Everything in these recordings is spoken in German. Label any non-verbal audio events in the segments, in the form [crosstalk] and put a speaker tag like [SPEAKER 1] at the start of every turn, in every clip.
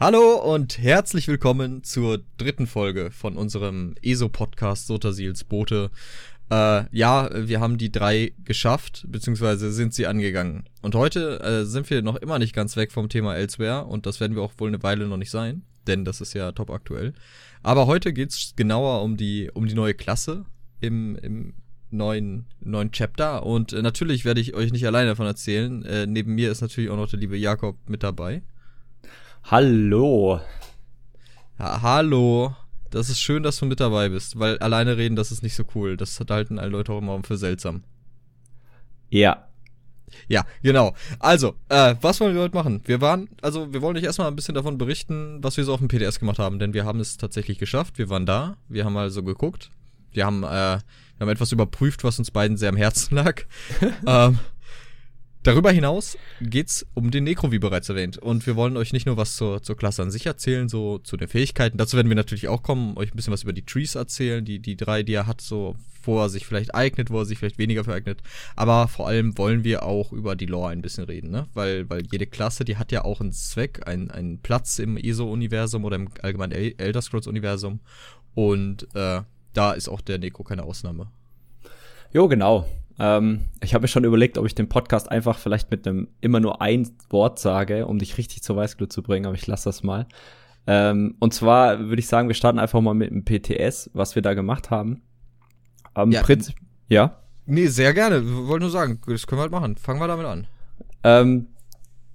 [SPEAKER 1] Hallo und herzlich willkommen zur dritten Folge von unserem ESO-Podcast Sotasils Boote. Äh, ja, wir haben die drei geschafft, beziehungsweise sind sie angegangen. Und heute äh, sind wir noch immer nicht ganz weg vom Thema Elsewhere und das werden wir auch wohl eine Weile noch nicht sein, denn das ist ja top aktuell. Aber heute geht's genauer um die, um die neue Klasse im, im neuen, neuen Chapter und äh, natürlich werde ich euch nicht alleine davon erzählen. Äh, neben mir ist natürlich auch noch der liebe Jakob mit dabei.
[SPEAKER 2] Hallo.
[SPEAKER 1] Ja, hallo. Das ist schön, dass du mit dabei bist, weil alleine reden, das ist nicht so cool. Das halten alle Leute auch immer für seltsam.
[SPEAKER 2] Ja.
[SPEAKER 1] Ja, genau. Also, äh, was wollen wir heute machen? Wir waren, also wir wollen euch erstmal ein bisschen davon berichten, was wir so auf dem PDS gemacht haben, denn wir haben es tatsächlich geschafft. Wir waren da, wir haben also geguckt, wir haben, äh, wir haben etwas überprüft, was uns beiden sehr am Herzen lag. [laughs] ähm, Darüber hinaus geht's um den Necro, wie bereits erwähnt. Und wir wollen euch nicht nur was zur, zur Klasse an sich erzählen, so zu den Fähigkeiten. Dazu werden wir natürlich auch kommen, euch ein bisschen was über die Trees erzählen, die, die drei, die er hat, so, wo er sich vielleicht eignet, wo er sich vielleicht weniger vereignet. Aber vor allem wollen wir auch über die Lore ein bisschen reden, ne? Weil, weil jede Klasse, die hat ja auch einen Zweck, einen, einen Platz im ESO-Universum oder im allgemeinen Elder Scrolls-Universum. Und äh, da ist auch der Necro keine Ausnahme.
[SPEAKER 2] Jo, genau. Ähm, ich habe mir schon überlegt, ob ich den Podcast einfach vielleicht mit einem immer nur ein Wort sage, um dich richtig zur Weißglut zu bringen, aber ich lasse das mal. Ähm, und zwar würde ich sagen, wir starten einfach mal mit dem PTS, was wir da gemacht haben.
[SPEAKER 1] Am ja, Prinzip, ja? Nee, sehr gerne. Wollte nur sagen, das können wir halt machen. Fangen wir damit an.
[SPEAKER 2] Ähm,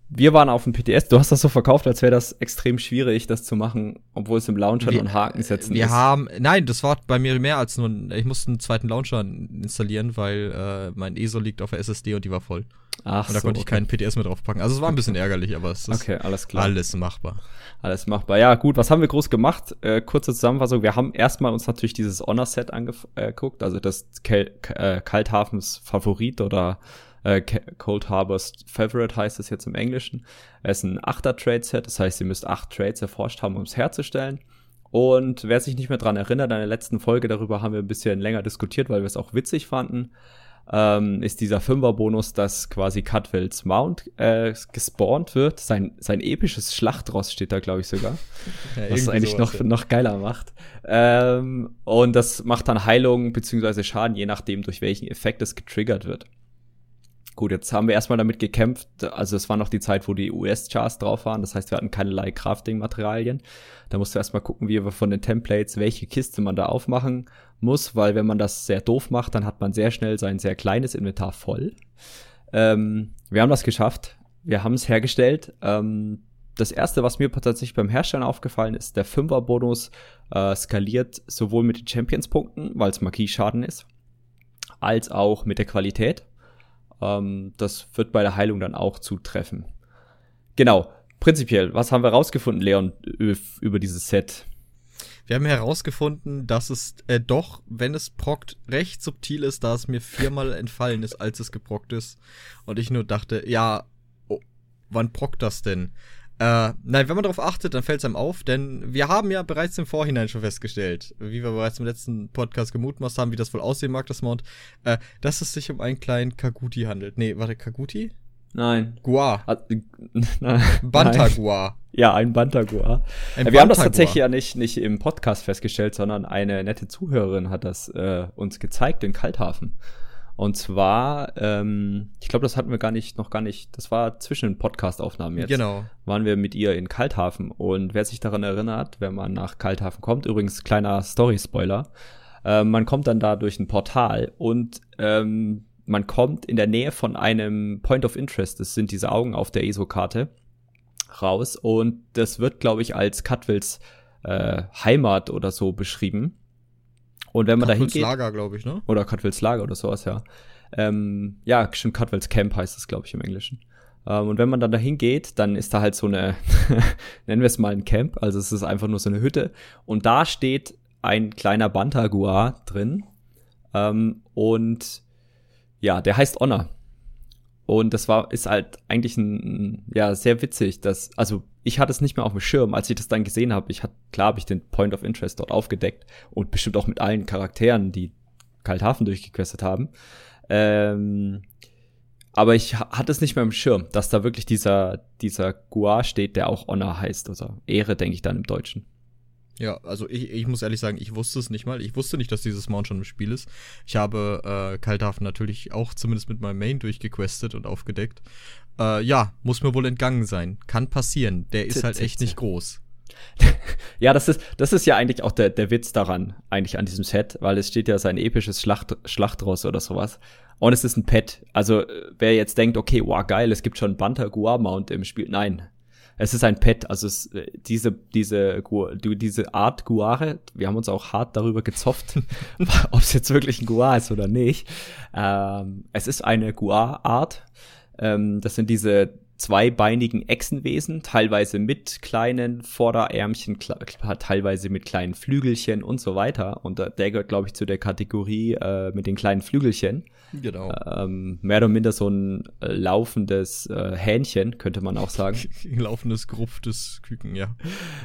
[SPEAKER 2] wir waren auf dem PTS. Du hast das so verkauft, als wäre das extrem schwierig, das zu machen, obwohl es im Launcher wir, nur Haken setzen
[SPEAKER 1] wir ist. Wir haben, nein, das war bei mir mehr als nur, ich musste einen zweiten Launcher installieren, weil äh, mein ESO liegt auf der SSD und die war voll. Ach Und da so, konnte ich okay. keinen PTS mehr draufpacken. Also es war ein bisschen ärgerlich, aber es ist
[SPEAKER 2] okay, alles, klar.
[SPEAKER 1] alles machbar.
[SPEAKER 2] Alles machbar. Ja, gut, was haben wir groß gemacht? Äh, kurze Zusammenfassung. Wir haben erstmal uns natürlich dieses Honor-Set angeguckt, also das Kel äh, Kalthafens Favorit oder äh, Cold Harbors Favorite heißt es jetzt im Englischen. Es ist ein 8er Trade Set, das heißt, ihr müsst acht Trades erforscht haben, um es herzustellen. Und wer sich nicht mehr dran erinnert, in der letzten Folge darüber haben wir ein bisschen länger diskutiert, weil wir es auch witzig fanden, ähm, ist dieser Fünfer-Bonus, dass quasi Cutwells Mount äh, gespawnt wird. Sein, sein episches Schlachtross steht da, glaube ich, sogar. [laughs] Ja, was es eigentlich noch, ja. noch geiler macht. Ähm, und das macht dann Heilung beziehungsweise Schaden, je nachdem, durch welchen Effekt es getriggert wird. Gut, jetzt haben wir erstmal damit gekämpft. Also es war noch die Zeit, wo die US-Chars drauf waren. Das heißt, wir hatten keinerlei Crafting-Materialien. Da musst du erstmal gucken, wie wir von den Templates, welche Kiste man da aufmachen muss, weil wenn man das sehr doof macht, dann hat man sehr schnell sein sehr kleines Inventar voll. Ähm, wir haben das geschafft. Wir haben es hergestellt. Ähm, das erste, was mir tatsächlich beim Herstellen aufgefallen ist, der Fünfer-Bonus äh, skaliert sowohl mit den Champions-Punkten, weil es Marquis-Schaden ist, als auch mit der Qualität. Ähm, das wird bei der Heilung dann auch zutreffen. Genau. Prinzipiell, was haben wir rausgefunden, Leon, über dieses Set?
[SPEAKER 1] Wir haben herausgefunden, dass es äh, doch, wenn es prockt, recht subtil ist, da es mir viermal entfallen ist, als es geprockt ist. Und ich nur dachte, ja, oh, wann prockt das denn? Äh, nein, wenn man darauf achtet, dann fällt es einem auf, denn wir haben ja bereits im Vorhinein schon festgestellt, wie wir bereits im letzten Podcast gemutmaßt haben, wie das wohl aussehen mag, das Mount, äh, dass es sich um einen kleinen Kaguti handelt. Nee, warte, Kaguti?
[SPEAKER 2] Nein.
[SPEAKER 1] Gua. Ah, [laughs] Bantagua.
[SPEAKER 2] Ja, ein Bantagua. Ein wir haben das tatsächlich ja nicht, nicht im Podcast festgestellt, sondern eine nette Zuhörerin hat das äh, uns gezeigt in Kalthafen. Und zwar, ähm, ich glaube, das hatten wir gar nicht, noch gar nicht, das war zwischen den Podcast-Aufnahmen jetzt.
[SPEAKER 1] Genau.
[SPEAKER 2] Waren wir mit ihr in Kalthafen. Und wer sich daran erinnert, wenn man nach Kalthafen kommt, übrigens kleiner Story-Spoiler, äh, man kommt dann da durch ein Portal und ähm, man kommt in der Nähe von einem Point of Interest, das sind diese Augen auf der ESO-Karte, raus. Und das wird, glaube ich, als Cutwills äh, Heimat oder so beschrieben. Und wenn man da hingeht.
[SPEAKER 1] Lager, glaube ich, ne?
[SPEAKER 2] Oder Cutwells Lager oder sowas, ja. Ähm, ja, stimmt, Cutwells Camp heißt es, glaube ich, im Englischen. Ähm, und wenn man dann da hingeht, dann ist da halt so eine, [laughs] nennen wir es mal ein Camp, also es ist einfach nur so eine Hütte. Und da steht ein kleiner Bantagua drin. Ähm, und ja, der heißt Honor. Und das war, ist halt eigentlich ein, ja, sehr witzig, dass, also ich hatte es nicht mehr auf dem Schirm, als ich das dann gesehen habe. Ich hatte, klar habe ich den Point of Interest dort aufgedeckt und bestimmt auch mit allen Charakteren, die Kalthafen durchgequestet haben. Ähm, Aber ich hatte es nicht mehr im Schirm, dass da wirklich dieser, dieser Gua steht, der auch Honor heißt. Also Ehre, denke ich dann im Deutschen.
[SPEAKER 1] Ja, also ich, ich muss ehrlich sagen, ich wusste es nicht mal. Ich wusste nicht, dass dieses Mount schon im Spiel ist. Ich habe äh, Kalthafen natürlich auch zumindest mit meinem Main durchgequestet und aufgedeckt. Äh, ja, muss mir wohl entgangen sein. Kann passieren. Der ist halt echt nicht groß. [laughs]
[SPEAKER 2] ja, das ist, das ist ja eigentlich auch der, der Witz daran, eigentlich an diesem Set, weil es steht ja sein episches Schlacht, Schlachtross oder sowas. Und es ist ein Pet. Also, wer jetzt denkt, okay, wow, geil, es gibt schon Banter Gua Mount im Spiel. Nein. Es ist ein Pet, also es, diese, diese, diese Art Guare, wir haben uns auch hart darüber gezofft, [laughs] ob es jetzt wirklich ein Gua ist oder nicht. Ähm, es ist eine Gua-Art. Ähm, das sind diese zweibeinigen Echsenwesen, teilweise mit kleinen Vorderärmchen, teilweise mit kleinen Flügelchen und so weiter. Und der gehört, glaube ich, zu der Kategorie äh, mit den kleinen Flügelchen.
[SPEAKER 1] Genau.
[SPEAKER 2] Ähm, mehr oder minder so ein äh, laufendes äh, Hähnchen, könnte man auch sagen. [laughs]
[SPEAKER 1] laufendes, gerupftes Küken, ja.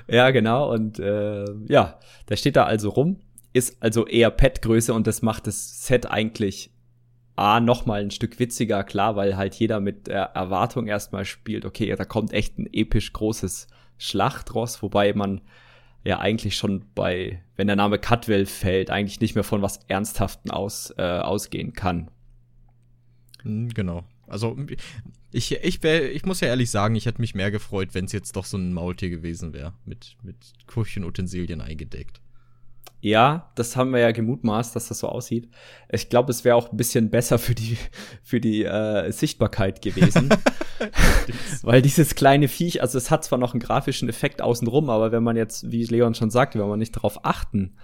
[SPEAKER 2] Ja, genau. Und äh, ja, der steht da also rum, ist also eher Pet-Größe und das macht das Set eigentlich A, noch mal ein Stück witziger, klar, weil halt jeder mit der Erwartung erstmal spielt, okay, da kommt echt ein episch großes Schlachtross, wobei man ja eigentlich schon bei, wenn der Name Cutwell fällt, eigentlich nicht mehr von was Ernsthaften aus, äh, ausgehen kann.
[SPEAKER 1] Hm, genau. Also ich, ich, wär, ich muss ja ehrlich sagen, ich hätte mich mehr gefreut, wenn es jetzt doch so ein Maultier gewesen wäre, mit, mit Küchenutensilien eingedeckt.
[SPEAKER 2] Ja, das haben wir ja gemutmaßt, dass das so aussieht. Ich glaube, es wäre auch ein bisschen besser für die, für die äh, Sichtbarkeit gewesen. [laughs] [laughs] Weil dieses kleine Viech, also es hat zwar noch einen grafischen Effekt außenrum, aber wenn man jetzt, wie Leon schon sagte, wenn man nicht darauf achten,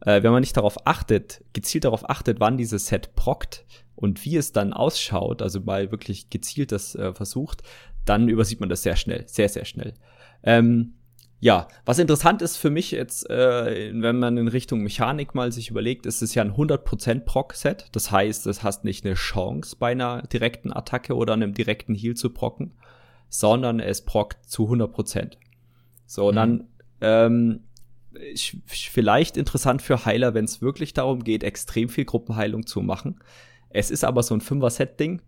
[SPEAKER 2] äh, wenn man nicht darauf achtet, gezielt darauf achtet, wann dieses Set prockt und wie es dann ausschaut, also mal wirklich gezielt das äh, versucht, dann übersieht man das sehr schnell, sehr, sehr schnell. Ähm, ja, was interessant ist für mich jetzt, äh, wenn man in Richtung Mechanik mal sich überlegt, ist es ja ein 100% Proc-Set. Das heißt, es hast nicht eine Chance bei einer direkten Attacke oder einem direkten Heal zu procken, sondern es prockt zu 100%. So, mhm. dann ähm, vielleicht interessant für Heiler, wenn es wirklich darum geht, extrem viel Gruppenheilung zu machen. Es ist aber so ein Fünfer-Set-Ding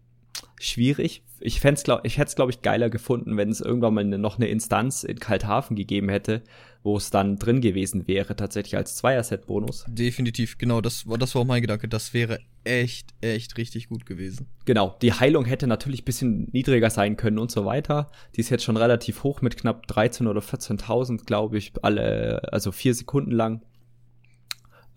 [SPEAKER 2] schwierig. Ich, fänd's, glaub, ich hätte es, glaube ich, geiler gefunden, wenn es irgendwann mal ne, noch eine Instanz in Kalthafen gegeben hätte, wo es dann drin gewesen wäre, tatsächlich als Zweier-Set-Bonus.
[SPEAKER 1] Definitiv, genau, das war, das war auch mein Gedanke. Das wäre echt, echt richtig gut gewesen.
[SPEAKER 2] Genau, die Heilung hätte natürlich bisschen niedriger sein können und so weiter. Die ist jetzt schon relativ hoch mit knapp 13 oder 14.000, glaube ich, alle, also vier Sekunden lang.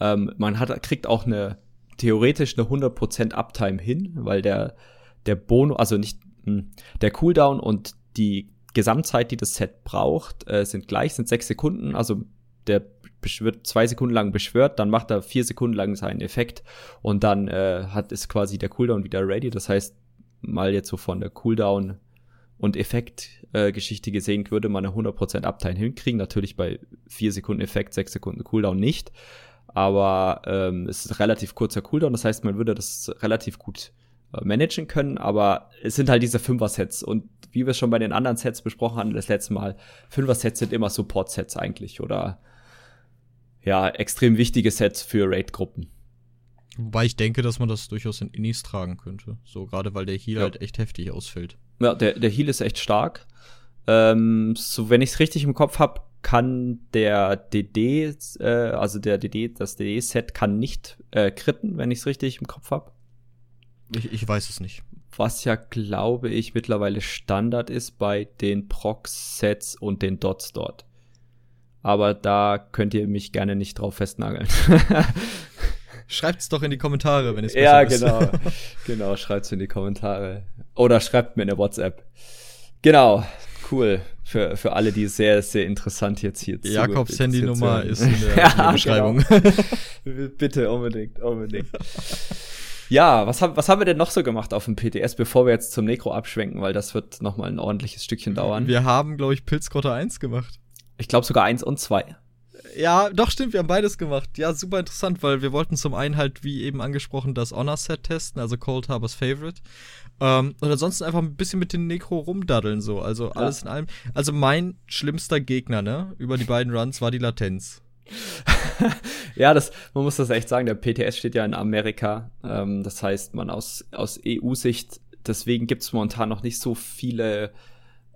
[SPEAKER 2] Ähm, man hat, kriegt auch eine, theoretisch eine 100% Uptime hin, weil der der Bonus, also nicht hm, der Cooldown und die Gesamtzeit, die das Set braucht, äh, sind gleich, sind sechs Sekunden. Also der wird zwei Sekunden lang beschwört, dann macht er vier Sekunden lang seinen Effekt und dann äh, hat es quasi der Cooldown wieder ready. Das heißt, mal jetzt so von der Cooldown und Effekt-Geschichte äh, gesehen, würde man eine 100% Uptime hinkriegen. Natürlich bei vier Sekunden Effekt, sechs Sekunden Cooldown nicht. Aber ähm, es ist relativ kurzer Cooldown, das heißt, man würde das relativ gut managen können, aber es sind halt diese Fünfer-Sets und wie wir schon bei den anderen Sets besprochen haben das letzte Mal, Fünfer-Sets sind immer Support-Sets eigentlich oder ja, extrem wichtige Sets für Raid-Gruppen.
[SPEAKER 1] Wobei ich denke, dass man das durchaus in Innis tragen könnte. So, gerade weil der Heal ja. halt echt heftig ausfällt.
[SPEAKER 2] Ja, der, der Heal ist echt stark. Ähm, so, wenn ich es richtig im Kopf habe, kann der DD, äh, also der DD, das DD-Set kann nicht äh, kritten, wenn ich es richtig im Kopf habe.
[SPEAKER 1] Ich, ich weiß es nicht.
[SPEAKER 2] Was ja, glaube ich, mittlerweile Standard ist bei den Proc-Sets und den Dots dort. Aber da könnt ihr mich gerne nicht drauf festnageln. [laughs]
[SPEAKER 1] Schreibt's doch in die Kommentare, wenn es
[SPEAKER 2] besser Ja, ist. genau. [laughs] genau, schreibt's in die Kommentare. Oder schreibt mir eine WhatsApp. Genau, cool. Für, für alle, die sehr, sehr interessant jetzt hier
[SPEAKER 1] Jakobs Handynummer ist in der, [laughs] ja, in der Beschreibung.
[SPEAKER 2] Genau. Bitte, unbedingt, unbedingt. Ja, was, haben was haben wir denn noch so gemacht auf dem PTS, bevor wir jetzt zum Necro abschwenken, weil das wird noch mal ein ordentliches Stückchen dauern.
[SPEAKER 1] Wir haben, glaube ich, Pilzgrotte 1 gemacht.
[SPEAKER 2] Ich glaube sogar 1 und 2.
[SPEAKER 1] Ja, doch stimmt, wir haben beides gemacht. Ja, super interessant, weil wir wollten zum einen halt, wie eben angesprochen, das Honor-Set testen, also Cold Harbors Favorite. Ähm, und ansonsten einfach ein bisschen mit den Necro rumdaddeln, so. Also alles ja. in allem. Also mein schlimmster Gegner, ne, über die beiden Runs war die Latenz. [laughs]
[SPEAKER 2] ja, das, man muss das echt sagen, der PTS steht ja in Amerika. Ähm, das heißt, man aus, aus EU-Sicht deswegen gibt es momentan noch nicht so viele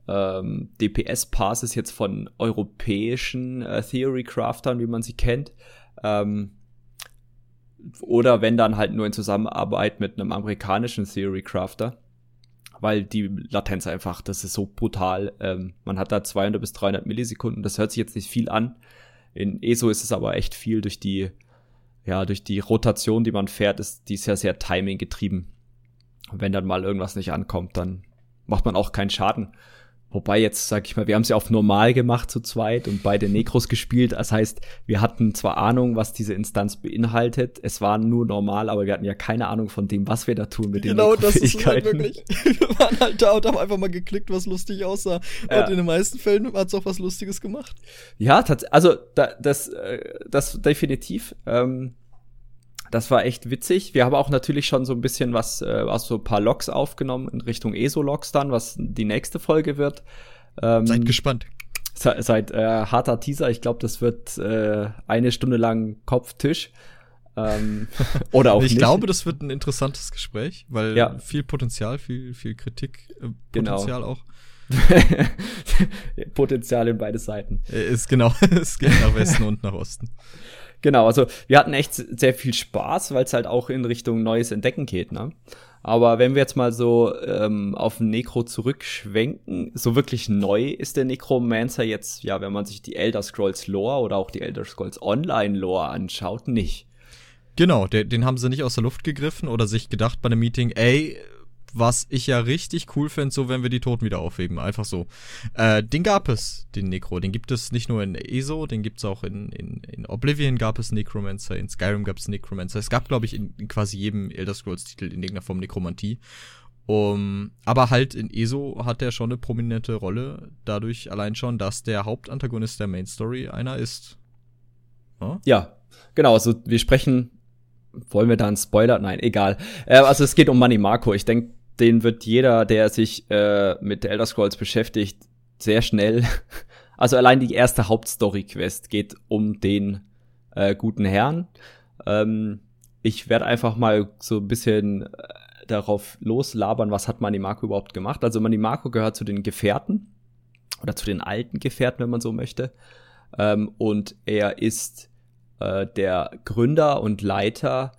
[SPEAKER 2] ähm, DPS-Passes jetzt von europäischen äh, Theory-Craftern, wie man sie kennt. Ähm, oder wenn dann halt nur in Zusammenarbeit mit einem amerikanischen Theory-Crafter. Weil die Latenz einfach, das ist so brutal. Ähm, man hat da 200 bis 300 Millisekunden. Das hört sich jetzt nicht viel an. In ESO ist es aber echt viel durch die, ja, durch die Rotation, die man fährt, ist die ja sehr timing getrieben. Und wenn dann mal irgendwas nicht ankommt, dann macht man auch keinen Schaden. Wobei jetzt, sag ich mal, wir haben es ja auf normal gemacht zu zweit und beide Necros gespielt. Das heißt, wir hatten zwar Ahnung, was diese Instanz beinhaltet. Es war nur normal, aber wir hatten ja keine Ahnung von dem, was wir da tun mit den Genau,
[SPEAKER 1] das ist halt wirklich. [laughs] Wir waren halt da und haben einfach mal geklickt, was lustig aussah. Ja. Und in den meisten Fällen hat es auch was Lustiges gemacht.
[SPEAKER 2] Ja, also da, das, äh, das definitiv. Ähm, das war echt witzig. Wir haben auch natürlich schon so ein bisschen was, äh, aus so ein paar Logs aufgenommen in Richtung ESO-Logs dann, was die nächste Folge wird.
[SPEAKER 1] Ähm, Seid gespannt.
[SPEAKER 2] Se seit äh, harter Teaser. Ich glaube, das wird äh, eine Stunde lang Kopftisch. Ähm, [laughs] oder auch
[SPEAKER 1] ich
[SPEAKER 2] nicht.
[SPEAKER 1] glaube, das wird ein interessantes Gespräch, weil ja. viel Potenzial, viel, viel Kritik, äh, genau. Potenzial genau. auch. [laughs]
[SPEAKER 2] Potenzial in beide Seiten.
[SPEAKER 1] Äh, ist genau, es geht nach Westen und nach Osten. [laughs]
[SPEAKER 2] Genau, also wir hatten echt sehr viel Spaß, weil es halt auch in Richtung Neues Entdecken geht, ne? Aber wenn wir jetzt mal so ähm, auf den Necro zurückschwenken, so wirklich neu ist der Necromancer jetzt, ja, wenn man sich die Elder Scrolls Lore oder auch die Elder Scrolls Online Lore anschaut, nicht.
[SPEAKER 1] Genau, der, den haben sie nicht aus der Luft gegriffen oder sich gedacht bei einem Meeting, ey, was ich ja richtig cool fände, so wenn wir die Toten wieder aufheben. Einfach so. Äh, den gab es, den Necro. Den gibt es nicht nur in ESO, den gibt es auch in, in, in Oblivion gab es Necromancer, in Skyrim gab es Necromancer. Es gab, glaube ich, in, in, quasi jedem Elder Scrolls-Titel in irgendeiner Form Nekromantie. Um, aber halt in ESO hat er schon eine prominente Rolle, dadurch allein schon, dass der Hauptantagonist der Main Story einer ist.
[SPEAKER 2] Huh? Ja, genau. Also wir sprechen wollen wir da einen Spoiler? Nein, egal. Äh, also es geht um Money Marco. Ich denke, den wird jeder, der sich äh, mit Elder Scrolls beschäftigt, sehr schnell. [laughs] Also allein die erste Hauptstory-Quest geht um den äh, guten Herrn. Ähm, ich werde einfach mal so ein bisschen äh, darauf loslabern, was hat Manimarco überhaupt gemacht. Also Manimarco gehört zu den Gefährten oder zu den alten Gefährten, wenn man so möchte. Ähm, und er ist äh, der Gründer und Leiter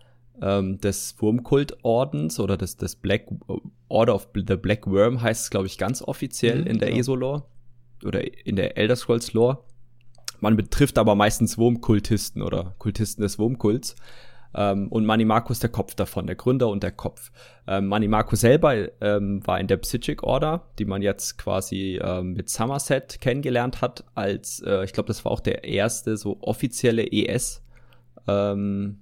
[SPEAKER 2] ähm, des Wurmkultordens oder des, des Black Order of the Black Worm heißt es, glaube ich, ganz offiziell mhm, in der ja. ESO-Lore oder in der Elder Scrolls-Lore. Man betrifft aber meistens Wurmkultisten oder Kultisten des Wurmkults. Ähm, und Manimarco ist der Kopf davon, der Gründer und der Kopf. Ähm, Manimarco selber ähm, war in der Psychic Order, die man jetzt quasi ähm, mit Somerset kennengelernt hat, als, äh, ich glaube, das war auch der erste so offizielle ES, ähm,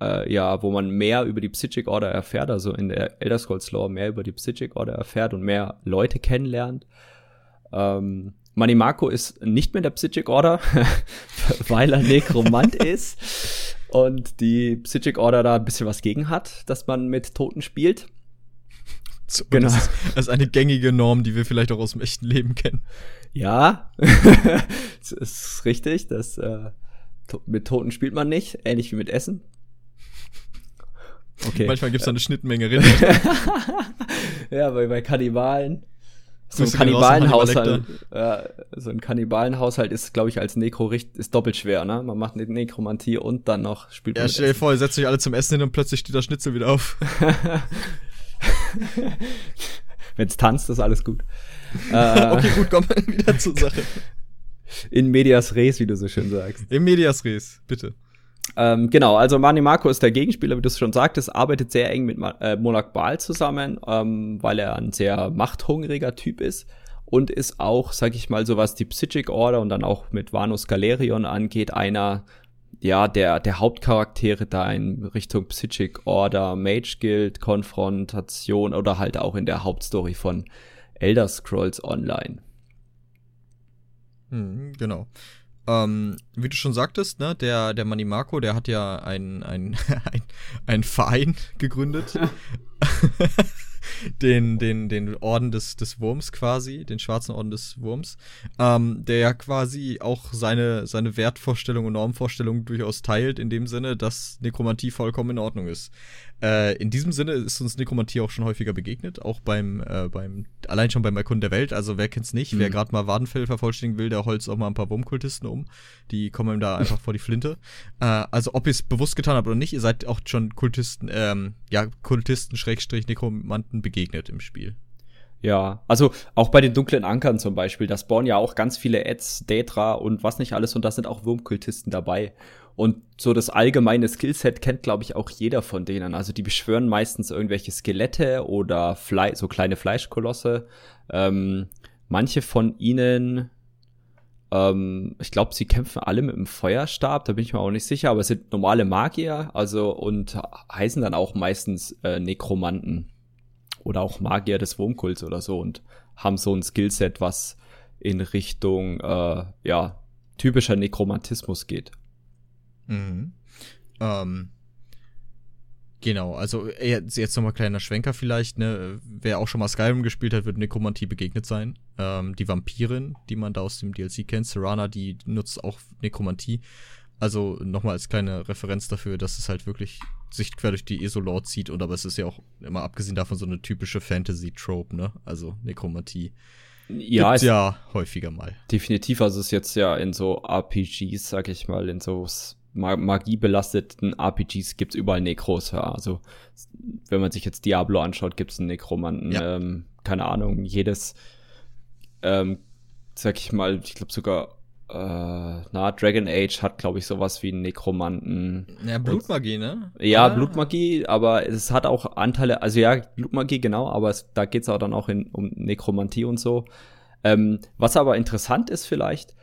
[SPEAKER 2] äh, ja, wo man mehr über die Psychic Order erfährt, also in der Elder Scrolls Lore mehr über die Psychic Order erfährt und mehr Leute kennenlernt. Ähm, Manimarco ist nicht mehr der Psychic Order, [laughs] weil er Nekromant [laughs] ist und die Psychic Order da ein bisschen was gegen hat, dass man mit Toten spielt.
[SPEAKER 1] So, genau. Das ist, das ist, eine gängige Norm, die wir vielleicht auch aus dem echten Leben kennen.
[SPEAKER 2] Ja, [laughs] das ist richtig. Das, äh, mit Toten spielt man nicht, ähnlich wie mit Essen.
[SPEAKER 1] Okay. Manchmal gibt es da eine Schnittmenge
[SPEAKER 2] Rinder. [laughs] ja, bei, bei Kannibalen. So ein Kannibalenhaushalt, äh, so ein Kannibalenhaushalt ist, glaube ich, als Nekro ist doppelt schwer, ne? Man macht eine Nekromantie und dann noch
[SPEAKER 1] spielt man. Ja, stell dir vor, ihr setzt euch alle zum Essen hin und plötzlich steht das Schnitzel wieder auf. [laughs]
[SPEAKER 2] Wenn es tanzt, ist alles gut. [laughs]
[SPEAKER 1] äh, okay, gut, kommen wir wieder zur Sache.
[SPEAKER 2] In medias res, wie du so schön sagst.
[SPEAKER 1] In medias res, bitte.
[SPEAKER 2] Ähm, genau, also Mani Marco ist der Gegenspieler, wie du es schon sagtest, arbeitet sehr eng mit äh, Monarch Baal zusammen, ähm, weil er ein sehr machthungriger Typ ist und ist auch, sag ich mal, so was die Psychic Order und dann auch mit Vanus Galerion angeht, einer ja, der, der Hauptcharaktere da in Richtung Psychic Order, Mage Guild, Konfrontation oder halt auch in der Hauptstory von Elder Scrolls Online.
[SPEAKER 1] Hm, genau. Ähm, wie du schon sagtest, ne, der, der Manny Marco, der hat ja einen [laughs] ein, ein Verein gegründet. [laughs] den, den, den Orden des, des Wurms quasi, den schwarzen Orden des Wurms, ähm, der ja quasi auch seine, seine Wertvorstellung und Normvorstellung durchaus teilt, in dem Sinne, dass Nekromantie vollkommen in Ordnung ist. Äh, in diesem Sinne ist uns Nekromantie auch schon häufiger begegnet, auch beim, äh, beim, allein schon beim Erkunden der Welt. Also wer kennt's nicht? Mhm. Wer gerade mal Wadenfell vervollständigen will, der holzt auch mal ein paar Wurmkultisten um. Die kommen ihm da [laughs] einfach vor die Flinte. Äh, also ob ihr es bewusst getan habt oder nicht, ihr seid auch schon Kultisten, ähm, ja, Kultisten, Schrägstrich, Nekromanten begegnet im Spiel.
[SPEAKER 2] Ja, also auch bei den dunklen Ankern zum Beispiel, da spawnen ja auch ganz viele Ads, Daedra und was nicht alles und da sind auch Wurmkultisten dabei. Und so das allgemeine Skillset kennt, glaube ich, auch jeder von denen. Also die beschwören meistens irgendwelche Skelette oder Fle so kleine Fleischkolosse. Ähm, manche von ihnen, ähm, ich glaube, sie kämpfen alle mit dem Feuerstab, da bin ich mir auch nicht sicher, aber es sind normale Magier, also und heißen dann auch meistens äh, Nekromanten oder auch Magier des Wurmkults oder so und haben so ein Skillset, was in Richtung äh, ja typischer Nekromantismus geht.
[SPEAKER 1] Mhm. Ähm, genau, also jetzt, jetzt nochmal kleiner Schwenker vielleicht, ne? Wer auch schon mal Skyrim gespielt hat, wird Nekromantie begegnet sein. Ähm, die Vampirin, die man da aus dem DLC kennt, Serana, die nutzt auch Nekromantie. Also nochmal als kleine Referenz dafür, dass es halt wirklich sich quer durch die ESO-Lore zieht und aber es ist ja auch immer abgesehen davon so eine typische Fantasy-Trope, ne? Also Nekromantie.
[SPEAKER 2] Ja,
[SPEAKER 1] Gibt's ja häufiger mal.
[SPEAKER 2] Definitiv, also es ist jetzt ja in so RPGs, sag ich mal, in so magiebelasteten RPGs gibt's überall Nekros, ja. Also wenn man sich jetzt Diablo anschaut, gibt's einen Nekromanten, ja. ähm, keine Ahnung, jedes, ähm, sag ich mal, ich glaube sogar äh, na, Dragon Age hat, glaube ich, sowas wie einen Nekromanten.
[SPEAKER 1] Ja, Blutmagie, ne?
[SPEAKER 2] Ja, ah. Blutmagie, aber es hat auch Anteile, also ja, Blutmagie, genau, aber es, da geht's auch dann auch in, um Nekromantie und so. Ähm, was aber interessant ist vielleicht,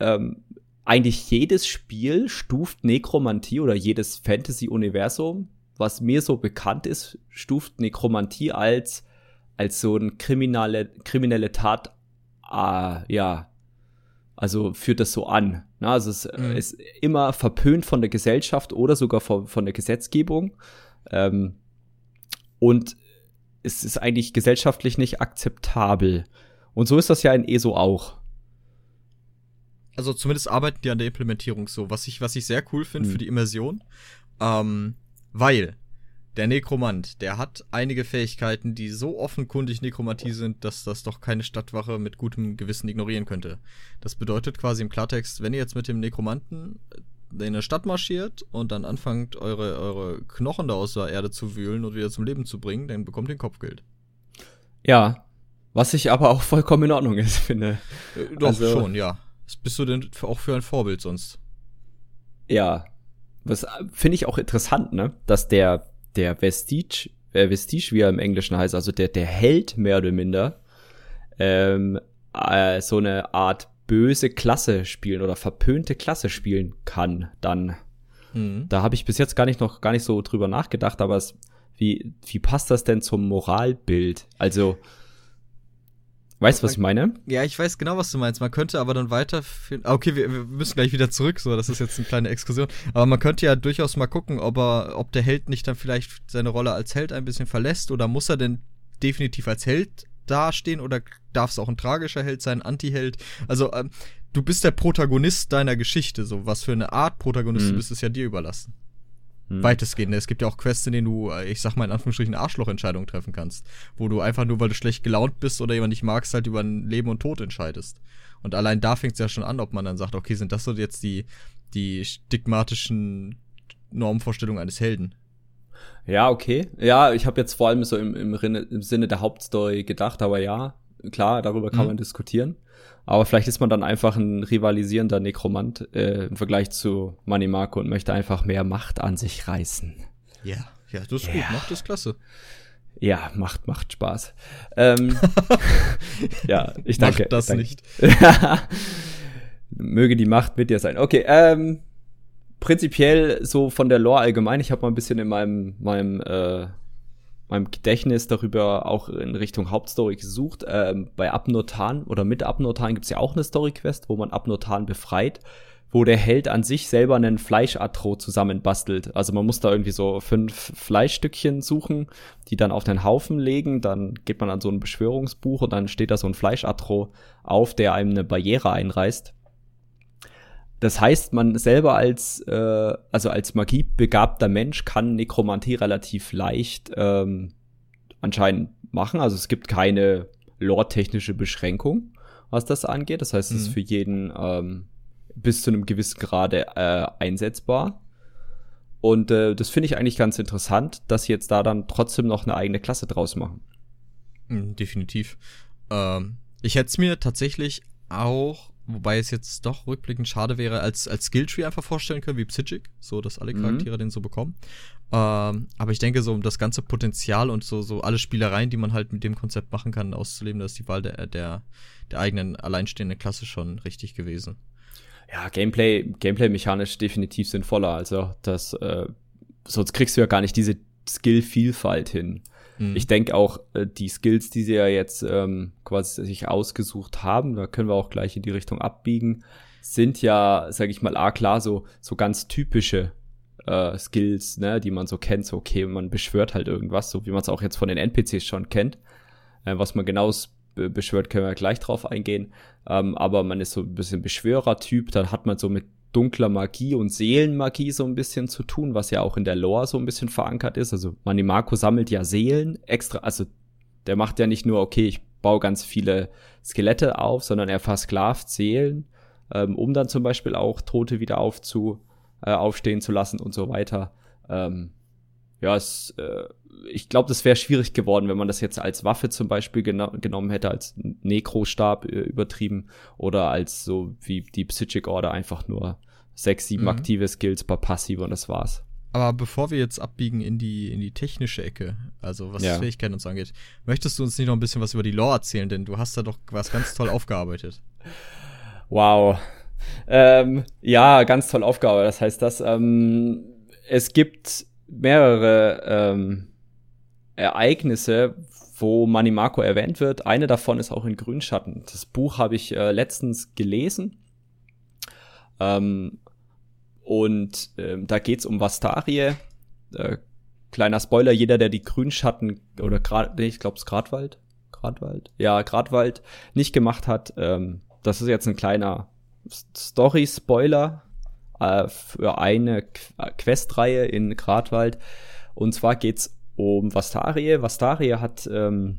[SPEAKER 2] ähm, eigentlich jedes Spiel stuft Nekromantie oder jedes Fantasy-Universum, was mir so bekannt ist, stuft Nekromantie als, als so ein kriminelle, kriminelle Tat, äh, ja, also führt das so an. Na, also es mhm. ist immer verpönt von der Gesellschaft oder sogar von, von der Gesetzgebung. Ähm, und es ist eigentlich gesellschaftlich nicht akzeptabel. Und so ist das ja in ESO auch.
[SPEAKER 1] Also zumindest arbeiten die an der Implementierung so, was ich, was ich sehr cool finde mhm. für die Immersion. Ähm, weil der Nekromant, der hat einige Fähigkeiten, die so offenkundig Nekromantie sind, dass das doch keine Stadtwache mit gutem Gewissen ignorieren könnte. Das bedeutet quasi im Klartext, wenn ihr jetzt mit dem Nekromanten in eine Stadt marschiert und dann anfangt, eure, eure Knochen da aus der Erde zu wühlen und wieder zum Leben zu bringen, dann bekommt ihr ein Kopfgeld.
[SPEAKER 2] Ja, was ich aber auch vollkommen in Ordnung ist, finde.
[SPEAKER 1] Äh, doch, also, schon, ja. Was bist du denn auch für ein Vorbild sonst?
[SPEAKER 2] Ja, was finde ich auch interessant, ne? Dass der der Vestige, äh, Vestige, wie er im Englischen heißt, also der, der Held mehr oder minder, ähm, äh, so eine Art böse Klasse spielen oder verpönte Klasse spielen kann, dann. Mhm. Da habe ich bis jetzt gar nicht noch gar nicht so drüber nachgedacht, aber es, wie, wie passt das denn zum Moralbild? Also, Weißt du, was ich meine?
[SPEAKER 1] Ja, ich weiß genau, was du meinst. Man könnte aber dann weiterführen. Ah, okay, wir, wir, müssen gleich wieder zurück, so, das ist jetzt eine kleine Exkursion. Aber man könnte ja durchaus mal gucken, ob er, ob der Held nicht dann vielleicht seine Rolle als Held ein bisschen verlässt oder muss er denn definitiv als Held dastehen oder darf es auch ein tragischer Held sein, Anti-Held? Also, ähm, du bist der Protagonist deiner Geschichte, so was für eine Art Protagonist mhm. du bist, ist ja dir überlassen. Hm. Weitestgehend. Es gibt ja auch Quests, in denen du, äh, ich sag mal in Anführungsstrichen, Arschlochentscheidungen treffen kannst. Wo du einfach nur, weil du schlecht gelaunt bist oder jemand nicht magst, halt über ein Leben und Tod entscheidest. Und allein da fängt es ja schon an, ob man dann sagt, okay, sind das so jetzt die, die stigmatischen Normvorstellungen eines Helden?
[SPEAKER 2] Ja, okay. Ja, ich habe jetzt vor allem so im, im, im Sinne der Hauptstory gedacht, aber ja, klar, darüber kann mhm. man diskutieren. Aber vielleicht ist man dann einfach ein rivalisierender Nekromant äh, im Vergleich zu Money Marco und möchte einfach mehr Macht an sich reißen.
[SPEAKER 1] Ja, ja, das ist ja. gut. Macht ist klasse.
[SPEAKER 2] Ja, macht, macht Spaß. Ähm, [laughs] [laughs] ja, ich danke.
[SPEAKER 1] Macht das
[SPEAKER 2] danke.
[SPEAKER 1] nicht. [laughs]
[SPEAKER 2] Möge die Macht mit dir sein. Okay, ähm, prinzipiell so von der Lore allgemein. Ich habe mal ein bisschen in meinem, meinem äh, meinem Gedächtnis darüber auch in Richtung Hauptstory gesucht. Ähm, bei Abnotan oder mit Abnotan gibt's ja auch eine Story-Quest, wo man Abnotan befreit, wo der Held an sich selber einen Fleischatro zusammenbastelt. Also man muss da irgendwie so fünf Fleischstückchen suchen, die dann auf den Haufen legen. Dann geht man an so ein Beschwörungsbuch und dann steht da so ein Fleischatro auf, der einem eine Barriere einreißt. Das heißt, man selber als, äh, also als magiebegabter Mensch kann Nekromantie relativ leicht ähm, anscheinend machen. Also es gibt keine lore-technische Beschränkung, was das angeht. Das heißt, es ist mhm. für jeden ähm, bis zu einem gewissen Grade äh, einsetzbar. Und äh, das finde ich eigentlich ganz interessant, dass sie jetzt da dann trotzdem noch eine eigene Klasse draus machen.
[SPEAKER 1] Mhm, definitiv. Ähm, ich hätte es mir tatsächlich auch, wobei es jetzt doch rückblickend schade wäre, als, als Skilltree einfach vorstellen können, wie Psychic, so dass alle mhm. Charaktere mhm. den so bekommen. Ähm, aber ich denke, so um das ganze Potenzial und so, so alle Spielereien, die man halt mit dem Konzept machen kann, auszuleben, da ist die Wahl der, der, der eigenen alleinstehenden Klasse schon richtig gewesen
[SPEAKER 2] ja, Gameplay, Gameplay mechanisch definitiv sinnvoller. Also das, äh, sonst kriegst du ja gar nicht diese Skill-Vielfalt hin. Mhm. Ich denke auch, äh, die Skills, die sie ja jetzt ähm, quasi sich ausgesucht haben, da können wir auch gleich in die Richtung abbiegen, sind ja, sag ich mal, ah klar, so, so ganz typische äh, Skills, ne, die man so kennt, so okay, man beschwört halt irgendwas, so wie man es auch jetzt von den NPCs schon kennt. Äh, was man genau beschwört, können wir gleich drauf eingehen. Ähm, aber man ist so ein bisschen Beschwörer-Typ, dann hat man so mit dunkler Magie und Seelenmagie so ein bisschen zu tun, was ja auch in der Lore so ein bisschen verankert ist. Also Manimako sammelt ja Seelen extra, also der macht ja nicht nur, okay, ich baue ganz viele Skelette auf, sondern er versklavt Seelen, ähm, um dann zum Beispiel auch Tote wieder aufzu, äh, aufstehen zu lassen und so weiter. Ähm, ja, es, äh, ich glaube, das wäre schwierig geworden, wenn man das jetzt als Waffe zum Beispiel gena genommen hätte, als Necro-Stab äh, übertrieben oder als so wie die Psychic Order einfach nur sechs, sieben mhm. aktive Skills per Passive und das war's.
[SPEAKER 1] Aber bevor wir jetzt abbiegen in die, in die technische Ecke, also was ja. Fähigkeiten uns angeht, möchtest du uns nicht noch ein bisschen was über die Lore erzählen, denn du hast da doch was ganz toll aufgearbeitet.
[SPEAKER 2] Wow. Ähm, ja, ganz toll aufgearbeitet. Das heißt, dass ähm, es gibt mehrere ähm, Ereignisse, wo Manimako erwähnt wird. Eine davon ist auch in Grünschatten. Das Buch habe ich äh, letztens gelesen. Ähm, und ähm, da geht's um Vastarie. Äh, kleiner Spoiler, jeder, der die Grünschatten oder nee, ich glaube es Gradwald, Gradwald, ja, Gradwald nicht gemacht hat, ähm, das ist jetzt ein kleiner Story-Spoiler äh, für eine Questreihe in Gradwald. Und zwar geht's um Vastarie. Vastarie hat ähm,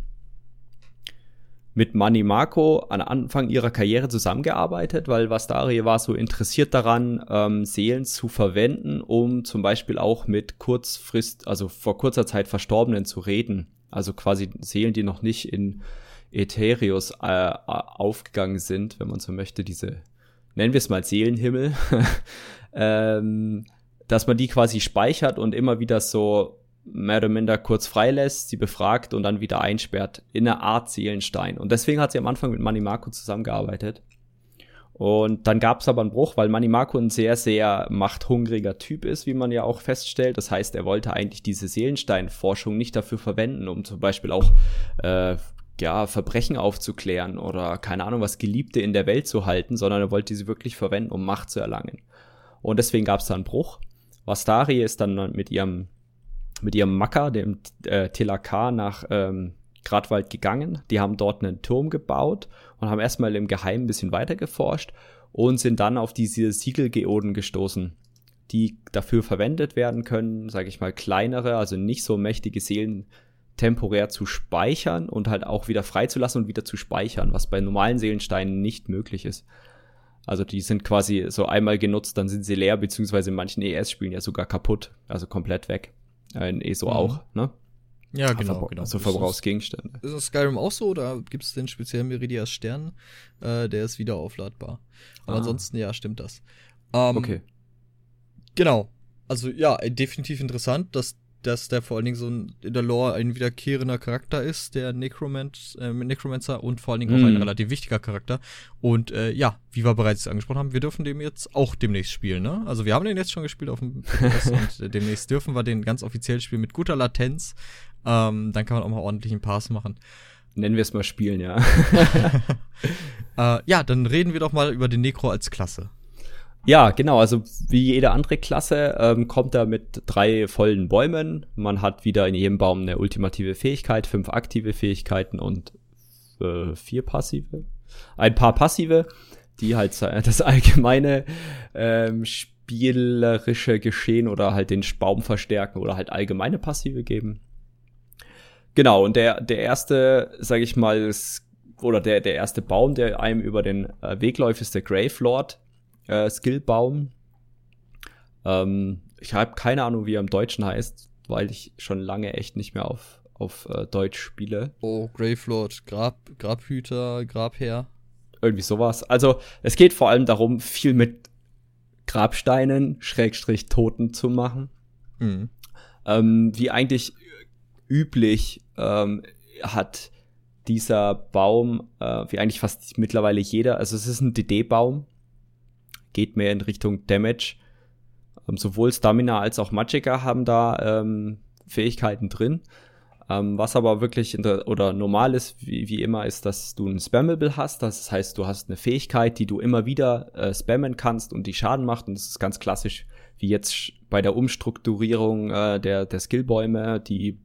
[SPEAKER 2] mit Mani Marco an Anfang ihrer Karriere zusammengearbeitet, weil Vastarie war so interessiert daran, ähm, Seelen zu verwenden, um zum Beispiel auch mit kurzfrist, also vor kurzer Zeit Verstorbenen zu reden. Also quasi Seelen, die noch nicht in Ätherius äh, aufgegangen sind, wenn man so möchte, diese nennen wir es mal Seelenhimmel, [laughs] ähm, dass man die quasi speichert und immer wieder so mehr oder minder kurz freilässt, sie befragt und dann wieder einsperrt in eine Art Seelenstein. Und deswegen hat sie am Anfang mit Manny Marco zusammengearbeitet. Und dann gab es aber einen Bruch, weil Manny Marco ein sehr, sehr machthungriger Typ ist, wie man ja auch feststellt. Das heißt, er wollte eigentlich diese Seelensteinforschung nicht dafür verwenden, um zum Beispiel auch äh, ja, Verbrechen aufzuklären oder keine Ahnung, was Geliebte in der Welt zu halten, sondern er wollte sie wirklich verwenden, um Macht zu erlangen. Und deswegen gab es da einen Bruch. Vastari ist dann mit ihrem, mit ihrem Macker, dem äh, Telakar, nach ähm, Gradwald gegangen. Die haben dort einen Turm gebaut und haben erstmal im Geheimen ein bisschen weiter geforscht und sind dann auf diese Siegelgeoden gestoßen, die dafür verwendet werden können, sage ich mal, kleinere, also nicht so mächtige Seelen temporär zu speichern und halt auch wieder freizulassen und wieder zu speichern, was bei normalen Seelensteinen nicht möglich ist. Also die sind quasi so einmal genutzt, dann sind sie leer, beziehungsweise in manchen ES-Spielen ja sogar kaputt, also komplett weg. In ESO mhm. auch, ne?
[SPEAKER 1] Ja, genau, Verbra genau.
[SPEAKER 2] Also Verbrauchsgegenstände.
[SPEAKER 1] Ist das Skyrim auch so oder gibt es den speziellen Meridias Stern? Äh, der ist wieder aufladbar. Aber ah. ansonsten, ja, stimmt das.
[SPEAKER 2] Ähm, okay.
[SPEAKER 1] Genau. Also ja, definitiv interessant, dass dass der vor allen Dingen so ein, in der Lore ein wiederkehrender Charakter ist, der Necromant, äh, Necromancer und vor allen Dingen mm. auch ein mhm. relativ wichtiger Charakter. Und äh, ja, wie wir bereits angesprochen haben, wir dürfen den jetzt auch demnächst spielen, ne? Also wir haben den jetzt schon gespielt auf dem Podcast [laughs] und äh, demnächst dürfen wir den ganz offiziell spielen mit guter Latenz. Ähm, dann kann man auch mal ordentlich einen Pass machen.
[SPEAKER 2] Nennen wir es mal spielen, ja. [laughs]
[SPEAKER 1] äh, ja, dann reden wir doch mal über den Necro als Klasse.
[SPEAKER 2] Ja, genau. Also wie jede andere Klasse ähm, kommt er mit drei vollen Bäumen. Man hat wieder in jedem Baum eine ultimative Fähigkeit, fünf aktive Fähigkeiten und äh, vier passive. Ein paar passive, die halt [laughs] das allgemeine ähm, spielerische Geschehen oder halt den Baum verstärken oder halt allgemeine Passive geben. Genau, und der, der erste, sag ich mal, oder der, der erste Baum, der einem über den äh, Weg läuft, ist der Gravelord äh, Skillbaum. Ähm, ich habe keine Ahnung, wie er im Deutschen heißt, weil ich schon lange echt nicht mehr auf, auf äh, Deutsch spiele.
[SPEAKER 1] Oh, Gravelord, Grab, Grabhüter, Grabherr.
[SPEAKER 2] Irgendwie sowas. Also es geht vor allem darum, viel mit Grabsteinen, Schrägstrich Toten zu machen. Mhm. Ähm, wie eigentlich üblich ähm, hat dieser Baum, äh, wie eigentlich fast mittlerweile jeder, also es ist ein DD-Baum, geht mehr in Richtung Damage. Ähm, sowohl Stamina als auch Magicka haben da ähm, Fähigkeiten drin. Ähm, was aber wirklich der, oder normal ist, wie, wie immer, ist, dass du ein Spammable hast. Das heißt, du hast eine Fähigkeit, die du immer wieder äh, spammen kannst und die Schaden macht. Und das ist ganz klassisch, wie jetzt bei der Umstrukturierung äh, der, der Skillbäume, die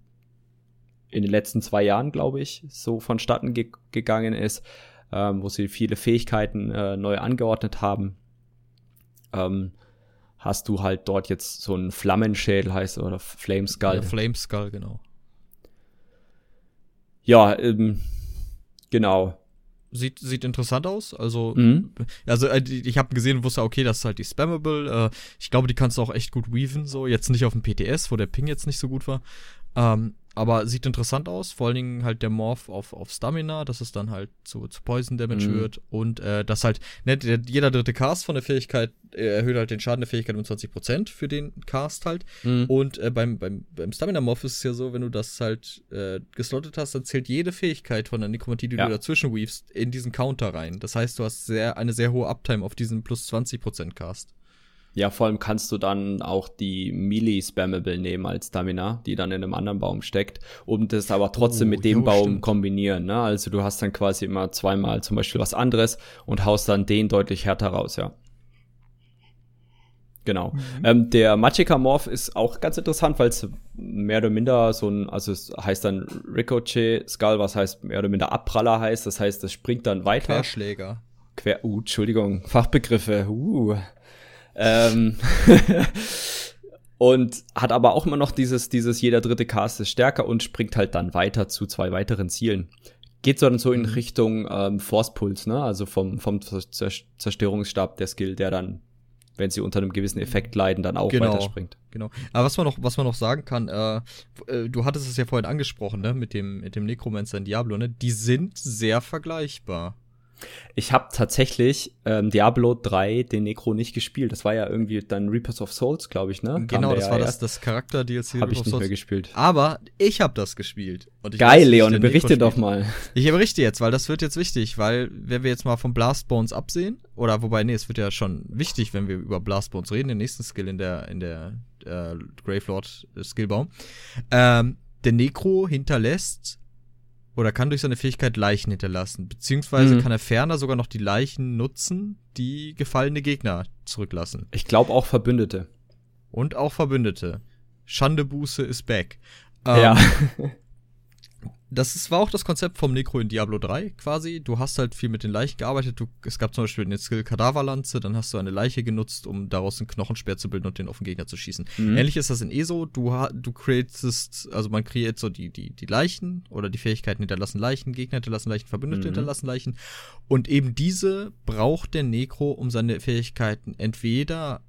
[SPEAKER 2] in den letzten zwei Jahren, glaube ich, so vonstatten ge gegangen ist, ähm, wo sie viele Fähigkeiten äh, neu angeordnet haben. Ähm, hast du halt dort jetzt so ein Flammenschädel heißt oder Flameskull. Ja,
[SPEAKER 1] Flameskull, genau.
[SPEAKER 2] Ja, ähm, genau.
[SPEAKER 1] Sieht, sieht interessant aus. Also, mhm. also äh, ich habe gesehen, wusste, okay, das ist halt die Spammable. Äh, ich glaube, die kannst du auch echt gut weaven, so. Jetzt nicht auf dem PTS, wo der Ping jetzt nicht so gut war. Ähm, aber sieht interessant aus, vor allen Dingen halt der Morph auf, auf Stamina, dass es dann halt zu, zu Poison Damage mhm. wird und äh, das halt, ne, jeder dritte Cast von der Fähigkeit äh, erhöht halt den Schaden der Fähigkeit um 20% für den Cast halt. Mhm. Und äh, beim, beim, beim Stamina Morph ist es ja so, wenn du das halt äh, geslottet hast, dann zählt jede Fähigkeit von der Nekromantie, die ja. du dazwischen weavest, in diesen Counter rein. Das heißt, du hast sehr, eine sehr hohe Uptime auf diesen plus 20% Cast.
[SPEAKER 2] Ja, vor allem kannst du dann auch die Melee Spammable nehmen als Stamina, die dann in einem anderen Baum steckt, und das aber trotzdem oh, mit dem jo, Baum stimmt. kombinieren. Ne? Also du hast dann quasi immer zweimal zum Beispiel was anderes und haust dann den deutlich härter raus, ja. Genau. Mhm. Ähm, der Magicka Morph ist auch ganz interessant, weil es mehr oder minder so ein, also es heißt dann Ricochet Skull, was heißt mehr oder minder Abpraller heißt. Das heißt, es springt dann weiter.
[SPEAKER 1] Querschläger.
[SPEAKER 2] Quer, uh, Entschuldigung, Fachbegriffe, uh. Ähm, [laughs] und hat aber auch immer noch dieses, dieses jeder dritte Cast ist stärker und springt halt dann weiter zu zwei weiteren Zielen. Geht so dann so in mhm. Richtung ähm, Force Pulse, ne? Also vom, vom Zerstörungsstab der Skill, der dann, wenn sie unter einem gewissen Effekt leiden, dann auch
[SPEAKER 1] genau,
[SPEAKER 2] weiterspringt.
[SPEAKER 1] Genau. Aber was man noch, was man noch sagen kann, äh, äh, du hattest es ja vorhin angesprochen, ne, mit dem, mit dem Necromancer in Diablo, ne? Die sind sehr vergleichbar.
[SPEAKER 2] Ich habe tatsächlich ähm, Diablo 3 den Necro nicht gespielt. Das war ja irgendwie dann Reapers of Souls, glaube ich, ne?
[SPEAKER 1] Genau, das war das, das Charakter-DLC.
[SPEAKER 2] Habe ich nicht mehr gespielt.
[SPEAKER 1] Aber ich habe das gespielt.
[SPEAKER 2] Geil, weiß, Leon, berichte doch mal.
[SPEAKER 1] Ich berichte jetzt, weil das wird jetzt wichtig, weil wenn wir jetzt mal vom Blast Bones absehen, oder wobei, nee, es wird ja schon wichtig, wenn wir über Blast Bones reden, den nächsten Skill in der, in der äh, Gravelord Skillbaum. Ähm, der Necro hinterlässt oder kann durch seine Fähigkeit Leichen hinterlassen. Beziehungsweise mhm. kann er ferner sogar noch die Leichen nutzen, die gefallene Gegner zurücklassen.
[SPEAKER 2] Ich glaube auch Verbündete.
[SPEAKER 1] Und auch Verbündete. Schandebuße ist back.
[SPEAKER 2] Ähm, ja. [laughs]
[SPEAKER 1] das ist, war auch das Konzept vom Necro in Diablo 3 quasi. Du hast halt viel mit den Leichen gearbeitet. Du, es gab zum Beispiel den Skill Kadaverlanze, dann hast du eine Leiche genutzt, um daraus einen Knochenspeer zu bilden und den auf den Gegner zu schießen. Mhm. Ähnlich ist das in ESO. Du, du createst, also man kreiert so die, die, die Leichen oder die Fähigkeiten hinterlassen Leichen, Gegner hinterlassen Leichen, Verbündete mhm. hinterlassen Leichen. Und eben diese braucht der Necro, um seine Fähigkeiten entweder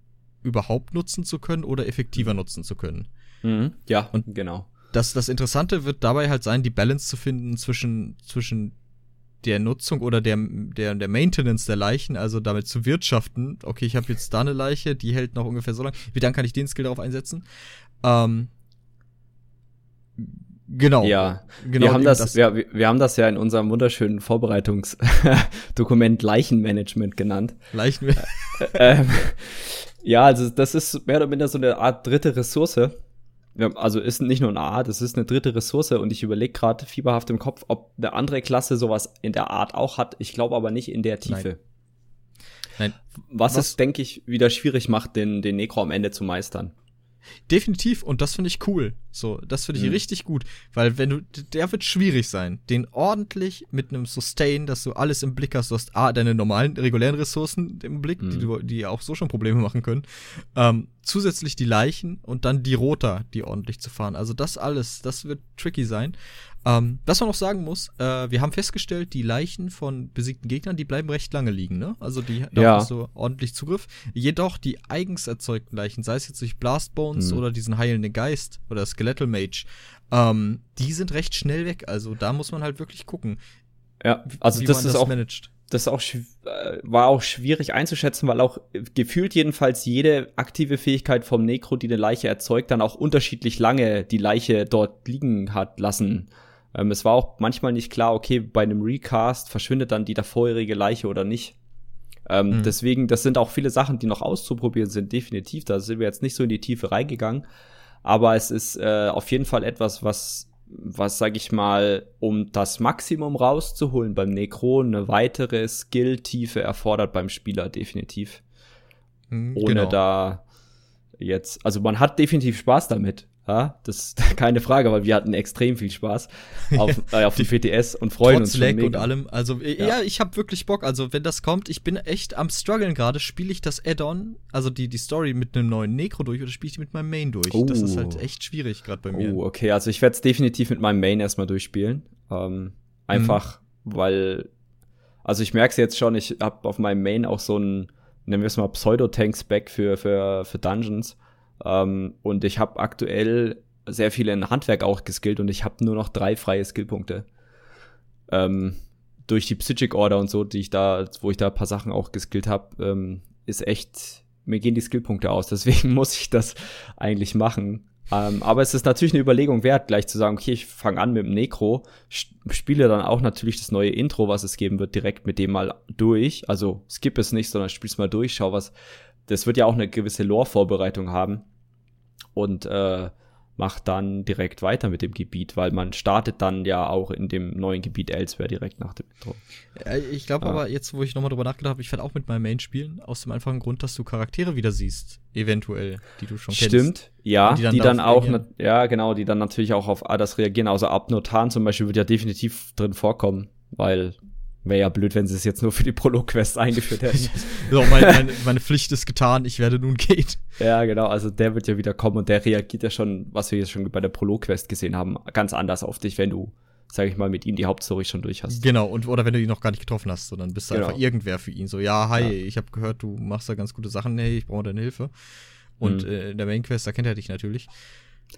[SPEAKER 1] überhaupt nutzen zu können oder effektiver mhm. nutzen zu können.
[SPEAKER 2] Mhm. Ja, und genau
[SPEAKER 1] das, das Interessante wird dabei halt sein, die Balance zu finden zwischen, zwischen der Nutzung oder der, der, der Maintenance der Leichen, also damit zu wirtschaften. Okay, ich habe jetzt da eine Leiche, die hält noch ungefähr so lange. Wie dann kann ich den Skill darauf einsetzen? Ähm, genau.
[SPEAKER 2] Ja, genau. Wir haben das, das wir, wir haben das ja in unserem wunderschönen Vorbereitungsdokument [laughs] Leichenmanagement genannt.
[SPEAKER 1] Leichenmanagement.
[SPEAKER 2] ähm, [laughs] ja, also das ist mehr oder minder so eine Art dritte Ressource also ist nicht nur eine Art, es ist eine dritte Ressource und ich überlege gerade fieberhaft im Kopf, ob eine andere Klasse sowas in der Art auch hat. Ich glaube aber nicht in der Tiefe.
[SPEAKER 1] Nein. Nein.
[SPEAKER 2] Was, Was es, denke ich, wieder schwierig macht, den, den Necro am Ende zu meistern.
[SPEAKER 1] Definitiv, und das finde ich cool. So, das finde ich mhm. richtig gut. Weil wenn du, der wird schwierig sein, den ordentlich mit einem Sustain, dass du alles im Blick hast, du hast A, deine normalen, regulären Ressourcen im Blick, mhm. die du, die auch so schon Probleme machen können. Ähm, zusätzlich die Leichen und dann die Roter, die ordentlich zu fahren. Also das alles, das wird tricky sein. Ähm, was man noch sagen muss, äh, wir haben festgestellt, die Leichen von besiegten Gegnern, die bleiben recht lange liegen, ne? Also die da
[SPEAKER 2] ja.
[SPEAKER 1] du ordentlich Zugriff. Jedoch die eigens erzeugten Leichen, sei es jetzt durch Blastbones mhm. oder diesen heilenden Geist oder Skeletal Mage, ähm, die sind recht schnell weg. Also da muss man halt wirklich gucken.
[SPEAKER 2] Ja, also das ist das auch managt das auch äh, war auch schwierig einzuschätzen, weil auch gefühlt jedenfalls jede aktive Fähigkeit vom Necro, die eine Leiche erzeugt, dann auch unterschiedlich lange die Leiche dort liegen hat lassen. Ähm, es war auch manchmal nicht klar, okay, bei einem Recast verschwindet dann die davorherige Leiche oder nicht. Ähm, mhm. Deswegen, das sind auch viele Sachen, die noch auszuprobieren sind, definitiv. Da sind wir jetzt nicht so in die Tiefe reingegangen. Aber es ist äh, auf jeden Fall etwas, was, was sag ich mal, um das Maximum rauszuholen beim Necro, eine weitere Skill-Tiefe erfordert beim Spieler, definitiv. Mhm, Ohne genau. da jetzt, also man hat definitiv Spaß damit. Ja, das ist [laughs] keine Frage, weil wir hatten extrem viel Spaß auf, [laughs] äh, auf die PTS und freuen Trotz uns
[SPEAKER 1] Lag und allem. Also ja, ja ich habe wirklich Bock. Also wenn das kommt, ich bin echt am struggeln gerade. Spiele ich das Add-on, also die die Story mit einem neuen Necro durch oder spiele ich die mit meinem Main durch? Oh. Das ist halt oh. echt schwierig gerade bei mir.
[SPEAKER 2] Oh, okay. Also ich werde es definitiv mit meinem Main erstmal durchspielen. Ähm, einfach, mhm. weil, also ich merke es jetzt schon. Ich habe auf meinem Main auch so ein, nennen wir es mal Pseudo-Tank-Spec für für für Dungeons ähm, und ich habe aktuell sehr viel in Handwerk auch geskillt und ich habe nur noch drei freie Skillpunkte. Ähm, durch die Psychic Order und so, die ich da, wo ich da ein paar Sachen auch geskillt habe, ähm, ist echt, mir gehen die Skillpunkte aus. [laughs] Deswegen muss ich das eigentlich machen. Ähm, aber es ist natürlich eine Überlegung wert, gleich zu sagen, okay, ich fange an mit dem Necro, spiele dann auch natürlich das neue Intro, was es geben wird, direkt mit dem mal durch. Also skip es nicht, sondern spiel's mal durch, schau, was, das wird ja auch eine gewisse Lore-Vorbereitung haben und äh, macht dann direkt weiter mit dem Gebiet, weil man startet dann ja auch in dem neuen Gebiet Elsewhere direkt nach dem Intro.
[SPEAKER 1] Ich glaube ah. aber jetzt, wo ich nochmal drüber nachgedacht habe, ich werde auch mit meinem Main spielen, aus dem einfachen Grund, dass du Charaktere wieder siehst, eventuell, die du schon
[SPEAKER 2] kennst. Stimmt, ja, die dann, die dann auch, ja genau, die dann natürlich auch auf das reagieren. Also Abnotan zum Beispiel wird ja definitiv drin vorkommen, weil Wäre ja blöd, wenn sie es jetzt nur für die Prolog-Quest eingeführt hätten. [laughs]
[SPEAKER 1] so, meine, meine, meine, Pflicht ist getan, ich werde nun gehen.
[SPEAKER 2] Ja, genau, also der wird ja wieder kommen und der reagiert ja schon, was wir jetzt schon bei der Prolog-Quest gesehen haben, ganz anders auf dich, wenn du, sag ich mal, mit ihm die Hauptstory schon durch hast.
[SPEAKER 1] Genau, und oder wenn du ihn noch gar nicht getroffen hast, sondern bist du genau. einfach irgendwer für ihn. So, ja, hi, ja. ich habe gehört, du machst da ganz gute Sachen, hey, ich brauche deine Hilfe. Und mhm. äh, in der Main-Quest, da kennt er dich natürlich.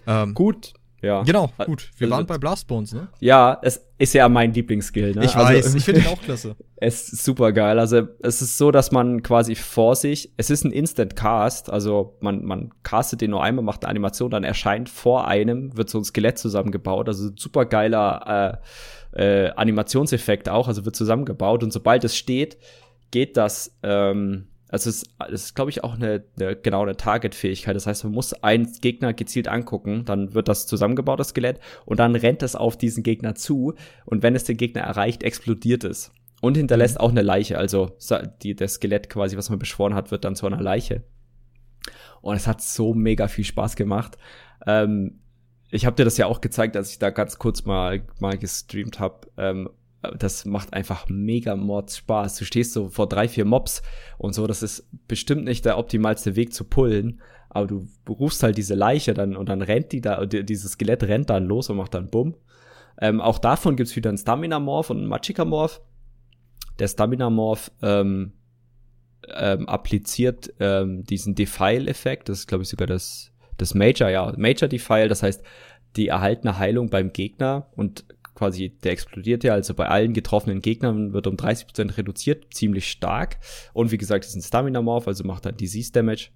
[SPEAKER 2] Ähm, Gut, ja.
[SPEAKER 1] Genau, gut. Wir also, waren bei Blastbones, ne?
[SPEAKER 2] Ja, es ist ja mein Lieblingsskill, ne?
[SPEAKER 1] Ich also, weiß, ich finde ihn [laughs] auch klasse.
[SPEAKER 2] Es ist super geil. Also, es ist so, dass man quasi vor sich, es ist ein Instant Cast, also man, man castet den nur einmal, macht eine Animation, dann erscheint vor einem, wird so ein Skelett zusammengebaut. Also, super geiler äh, äh, Animationseffekt auch, also wird zusammengebaut und sobald es steht, geht das, ähm, also es ist, es ist glaube ich, auch eine, eine genau eine Target-Fähigkeit. Das heißt, man muss einen Gegner gezielt angucken, dann wird das zusammengebaut, das Skelett, und dann rennt es auf diesen Gegner zu. Und wenn es den Gegner erreicht, explodiert es. Und hinterlässt mhm. auch eine Leiche. Also die, das Skelett quasi, was man beschworen hat, wird dann zu einer Leiche. Und es hat so mega viel Spaß gemacht. Ähm, ich habe dir das ja auch gezeigt, als ich da ganz kurz mal, mal gestreamt habe. Ähm, das macht einfach mega Mords Spaß. Du stehst so vor drei, vier Mobs und so, das ist bestimmt nicht der optimalste Weg zu pullen, aber du rufst halt diese Leiche dann und dann rennt die da, dieses Skelett rennt dann los und macht dann Bumm. Ähm, auch davon gibt's wieder einen Stamina-Morph und einen Magicka-Morph. Der Stamina-Morph ähm, ähm, appliziert ähm, diesen Defile-Effekt, das ist glaube ich sogar das, das Major, ja, Major Defile, das heißt die erhaltene Heilung beim Gegner und quasi, der explodiert ja, also bei allen getroffenen Gegnern wird um 30% reduziert, ziemlich stark. Und wie gesagt, ist ein Stamina-Morph, also macht dann Disease Damage.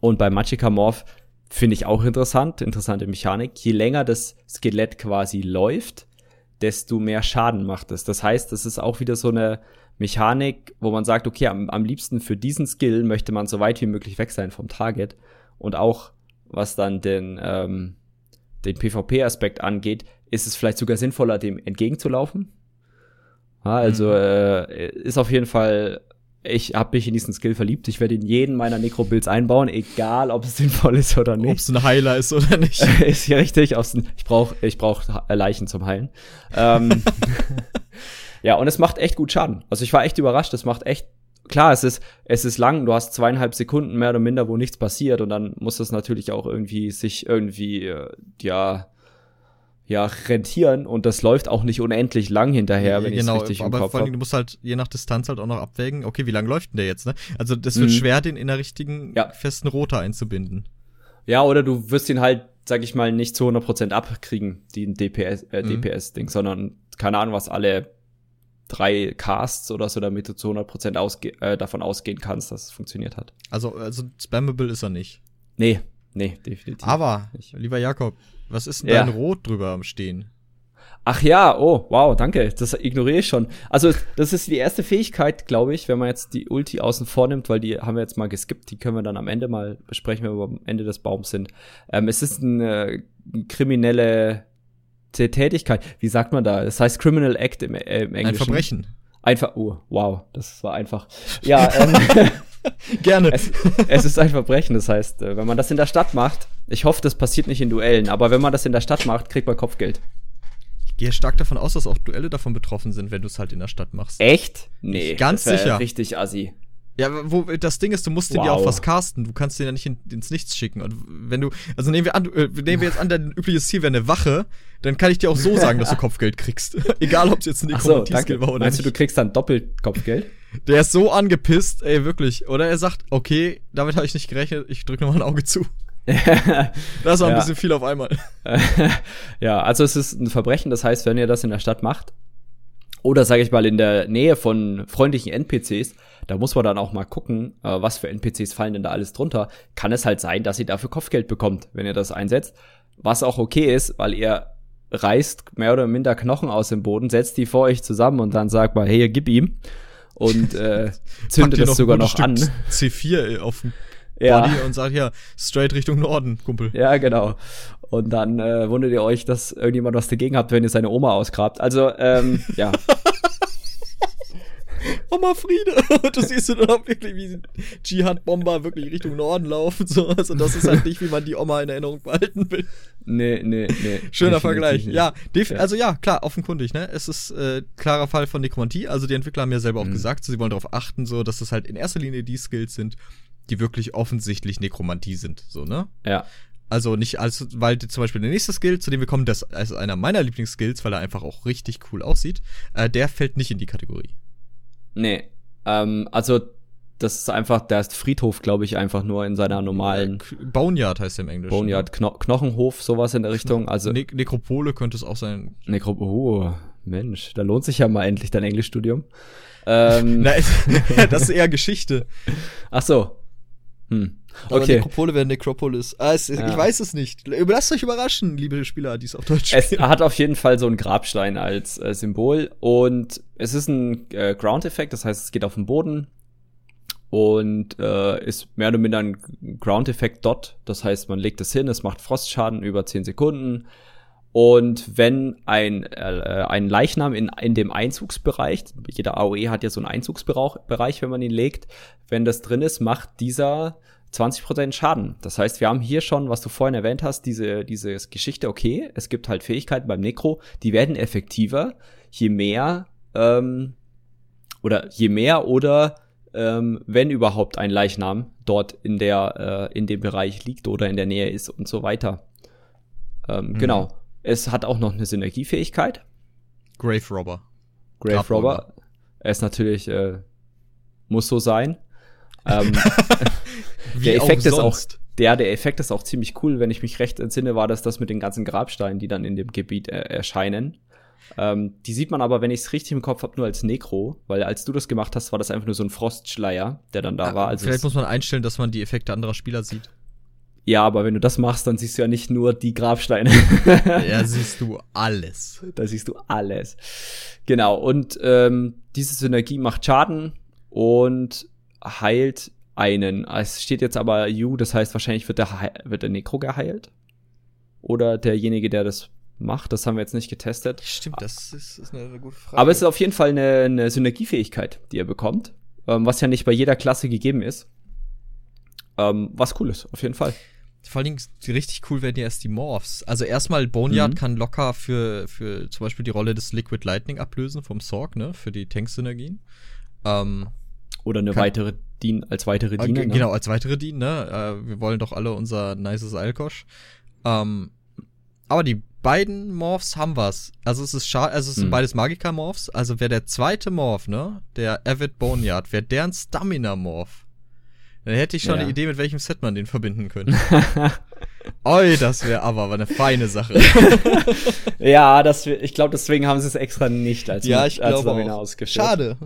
[SPEAKER 2] Und bei Magicka Morph finde ich auch interessant, interessante Mechanik. Je länger das Skelett quasi läuft, desto mehr Schaden macht es. Das heißt, das ist auch wieder so eine Mechanik, wo man sagt, okay, am, am liebsten für diesen Skill möchte man so weit wie möglich weg sein vom Target. Und auch was dann den, ähm, den PvP-Aspekt angeht, ist es vielleicht sogar sinnvoller, dem entgegenzulaufen. Ja, also mhm. äh, ist auf jeden Fall ich habe mich in diesen Skill verliebt. Ich werde in jeden meiner Necro-Builds einbauen, egal ob es [laughs] sinnvoll ist oder nicht. Ob
[SPEAKER 1] es ein Heiler ist oder nicht. [laughs]
[SPEAKER 2] ist ja richtig. Ich brauche ich brauch Leichen zum Heilen. ähm, [laughs] ja, und es macht echt gut Schaden. Also ich war echt überrascht. Es macht echt klar, es ist, es ist lang, du hast zweieinhalb Sekunden mehr oder minder, wo nichts passiert und dann muss das natürlich auch irgendwie sich irgendwie, äh, ja, ja, rentieren und das läuft auch nicht unendlich lang hinterher, ja, wenn genau, ich es richtig
[SPEAKER 1] aber im Kopf vor allem, du musst halt je nach Distanz halt auch noch abwägen, okay, wie lang läuft denn der jetzt, ne? Also das wird mhm. schwer, den in der richtigen ja. festen Roter einzubinden.
[SPEAKER 2] Ja, oder du wirst ihn halt, sag ich mal, nicht zu 100% abkriegen, den DPS, äh, mhm. DPS-Ding, sondern keine Ahnung, was alle drei Casts oder so, damit du zu 100% ausge äh, davon ausgehen kannst, dass es funktioniert hat.
[SPEAKER 1] Also, also spammable ist er nicht.
[SPEAKER 2] Nee, nee, definitiv.
[SPEAKER 1] Aber, nicht. lieber Jakob, was ist denn ja. dein Rot drüber am Stehen?
[SPEAKER 2] Ach ja, oh, wow, danke. Das ignoriere ich schon. Also, das ist die erste Fähigkeit, glaube ich, wenn man jetzt die Ulti außen vornimmt, weil die haben wir jetzt mal geskippt, die können wir dann am Ende mal besprechen, wenn wir am Ende des Baums sind. Ähm, es ist eine kriminelle Tätigkeit. Wie sagt man da? Das heißt Criminal Act im, äh, im Englischen. Ein
[SPEAKER 1] Verbrechen.
[SPEAKER 2] Einfach, oh, wow, das war einfach. Ja, [laughs] ähm, [laughs]
[SPEAKER 1] Gerne.
[SPEAKER 2] Es, es, ist ein Verbrechen, das heißt, äh, wenn man das in der Stadt macht, ich hoffe, das passiert nicht in Duellen, aber wenn man das in der Stadt macht, kriegt man Kopfgeld.
[SPEAKER 1] Ich gehe stark davon aus, dass auch Duelle davon betroffen sind, wenn du es halt in der Stadt machst.
[SPEAKER 2] Echt? Nee.
[SPEAKER 1] Ganz sicher.
[SPEAKER 2] Richtig assi.
[SPEAKER 1] Ja, wo das Ding ist, du musst wow. den ja auch was casten. Du kannst den ja nicht in, ins Nichts schicken. Und wenn du, also nehmen wir an, äh, nehmen wir jetzt an, dein übliches Ziel wäre eine Wache, dann kann ich dir auch so sagen, dass du [laughs] Kopfgeld kriegst. [laughs] Egal, ob es jetzt ein
[SPEAKER 2] Nekromantie-Skill so, war oder Meinst nicht. du, du kriegst dann doppelt Kopfgeld?
[SPEAKER 1] Der ist so angepisst, ey, wirklich. Oder er sagt, okay, damit habe ich nicht gerechnet, ich drücke nochmal ein Auge zu. [laughs] das war ein ja. bisschen viel auf einmal. [laughs]
[SPEAKER 2] ja, also es ist ein Verbrechen, das heißt, wenn ihr das in der Stadt macht, oder sage ich mal in der Nähe von freundlichen NPCs, da muss man dann auch mal gucken, äh, was für NPCs fallen denn da alles drunter. Kann es halt sein, dass ihr dafür Kopfgeld bekommt, wenn ihr das einsetzt. Was auch okay ist, weil ihr reißt mehr oder minder Knochen aus dem Boden, setzt die vor euch zusammen und dann sagt mal, hey, gib ihm. Und äh, zündet es sogar noch an.
[SPEAKER 1] C4 auf dem ja. Body und sagt, ja, straight Richtung Norden, Kumpel.
[SPEAKER 2] Ja, genau. Und dann äh, wundert ihr euch, dass irgendjemand was dagegen habt, wenn ihr seine Oma ausgrabt. Also, ähm, ja. [laughs]
[SPEAKER 1] Oma Friede. [laughs] Und du siehst dann auch wirklich, wie Dschihad-Bomber wirklich Richtung Norden laufen. So. Also das ist halt nicht, wie man die Oma in Erinnerung behalten will.
[SPEAKER 2] Nee, nee, nee.
[SPEAKER 1] Schöner Vergleich. Ja, ja, also ja, klar, offenkundig, ne? Es ist äh, klarer Fall von Nekromantie. Also die Entwickler haben ja selber auch mhm. gesagt, so, sie wollen darauf achten, so, dass das halt in erster Linie die Skills sind, die wirklich offensichtlich Nekromantie sind. So, ne?
[SPEAKER 2] Ja.
[SPEAKER 1] Also nicht als, weil zum Beispiel der nächste Skill, zu dem wir kommen, das ist einer meiner Lieblingsskills, weil er einfach auch richtig cool aussieht, äh, der fällt nicht in die Kategorie.
[SPEAKER 2] Nee. Ähm, also das ist einfach, der ist Friedhof, glaube ich, einfach nur in seiner normalen.
[SPEAKER 1] Boneyard heißt er im Englischen.
[SPEAKER 2] Boneyard, ne? Kno Knochenhof, sowas in der Richtung. Also
[SPEAKER 1] ne Nekropole könnte es auch sein.
[SPEAKER 2] Nekropole, oh, Mensch, da lohnt sich ja mal endlich dein Englischstudium. Ähm, [laughs]
[SPEAKER 1] Na, [laughs] das ist eher Geschichte.
[SPEAKER 2] Ach so.
[SPEAKER 1] Hm. Aber okay. Nekropole wäre Necropolis. Ah, es, ja. Ich weiß es nicht. Lasst euch überraschen, liebe Spieler, die es auf Deutsch
[SPEAKER 2] spielen. Es hat auf jeden Fall so einen Grabstein als äh, Symbol und es ist ein äh, Ground-Effekt, das heißt, es geht auf den Boden und äh, ist mehr oder minder ein Ground-Effekt-Dot. Das heißt, man legt es hin, es macht Frostschaden über 10 Sekunden. Und wenn ein, äh, ein Leichnam in, in dem Einzugsbereich, jeder AOE hat ja so einen Einzugsbereich, wenn man ihn legt, wenn das drin ist, macht dieser 20% Schaden. Das heißt, wir haben hier schon, was du vorhin erwähnt hast, diese, diese Geschichte, okay, es gibt halt Fähigkeiten beim Necro, die werden effektiver, je mehr, ähm, oder je mehr oder ähm, wenn überhaupt ein Leichnam dort in der, äh, in dem Bereich liegt oder in der Nähe ist und so weiter. Ähm, mhm. Genau. Es hat auch noch eine Synergiefähigkeit.
[SPEAKER 1] Grave Robber.
[SPEAKER 2] Grave Robber. Er ist natürlich, äh, muss so sein. Ähm, [laughs] der Effekt ist auch, der, der Effekt ist auch ziemlich cool, wenn ich mich recht entsinne, war das das mit den ganzen Grabsteinen, die dann in dem Gebiet äh, erscheinen. Ähm, die sieht man aber, wenn ich es richtig im Kopf habe, nur als Nekro, weil als du das gemacht hast, war das einfach nur so ein Frostschleier, der dann da ah, war.
[SPEAKER 1] Also vielleicht muss man einstellen, dass man die Effekte anderer Spieler sieht.
[SPEAKER 2] Ja, aber wenn du das machst, dann siehst du ja nicht nur die Grabsteine. [laughs]
[SPEAKER 1] ja, siehst du alles.
[SPEAKER 2] Da siehst du alles. Genau, und ähm, diese Synergie macht Schaden und heilt einen. Es steht jetzt aber You, das heißt wahrscheinlich wird der, wird der Necro geheilt. Oder derjenige, der das macht, das haben wir jetzt nicht getestet.
[SPEAKER 1] Stimmt, das ist, ist eine gute Frage.
[SPEAKER 2] Aber es ist auf jeden Fall eine, eine Synergiefähigkeit, die er bekommt. ähm, was ja nicht bei jeder Klasse gegeben ist. Ähm, was cool ist, auf jeden Fall.
[SPEAKER 1] Vor allen Dingen, richtig cool werden ja erst die Morphs. Also erstmal, Boneyard
[SPEAKER 2] Mhm.
[SPEAKER 1] kann locker für, für zum Beispiel die Rolle des Liquid Lightning ablösen vom Sorg, ne? Für die Tank-Synergien. Ähm,
[SPEAKER 2] Oder eine
[SPEAKER 1] Kann-
[SPEAKER 2] weitere Dien als weitere
[SPEAKER 1] äh,
[SPEAKER 2] Diener.
[SPEAKER 1] ge-
[SPEAKER 2] ne?
[SPEAKER 1] Genau, als weitere Dien, ne? Äh, wir wollen doch alle unser nices Alkosch. Ähm, aber die beiden Morphs haben was. Also es ist schade, also es sind
[SPEAKER 2] Mhm.
[SPEAKER 1] beides Magika-Morphs. Also wäre der zweite Morph, ne? Der Avid Boneyard, wäre der ein Stamina-Morph. Dann hätte ich schon
[SPEAKER 2] Ja.
[SPEAKER 1] eine Idee, mit welchem Set man den verbinden [laughs] könnte. Oi, das wäre aber eine feine Sache. [laughs]
[SPEAKER 2] ja, das, ich glaube, deswegen haben sie es extra nicht als,
[SPEAKER 1] ja, ich
[SPEAKER 2] als
[SPEAKER 1] auch.
[SPEAKER 2] ausgeführt.
[SPEAKER 1] Schade.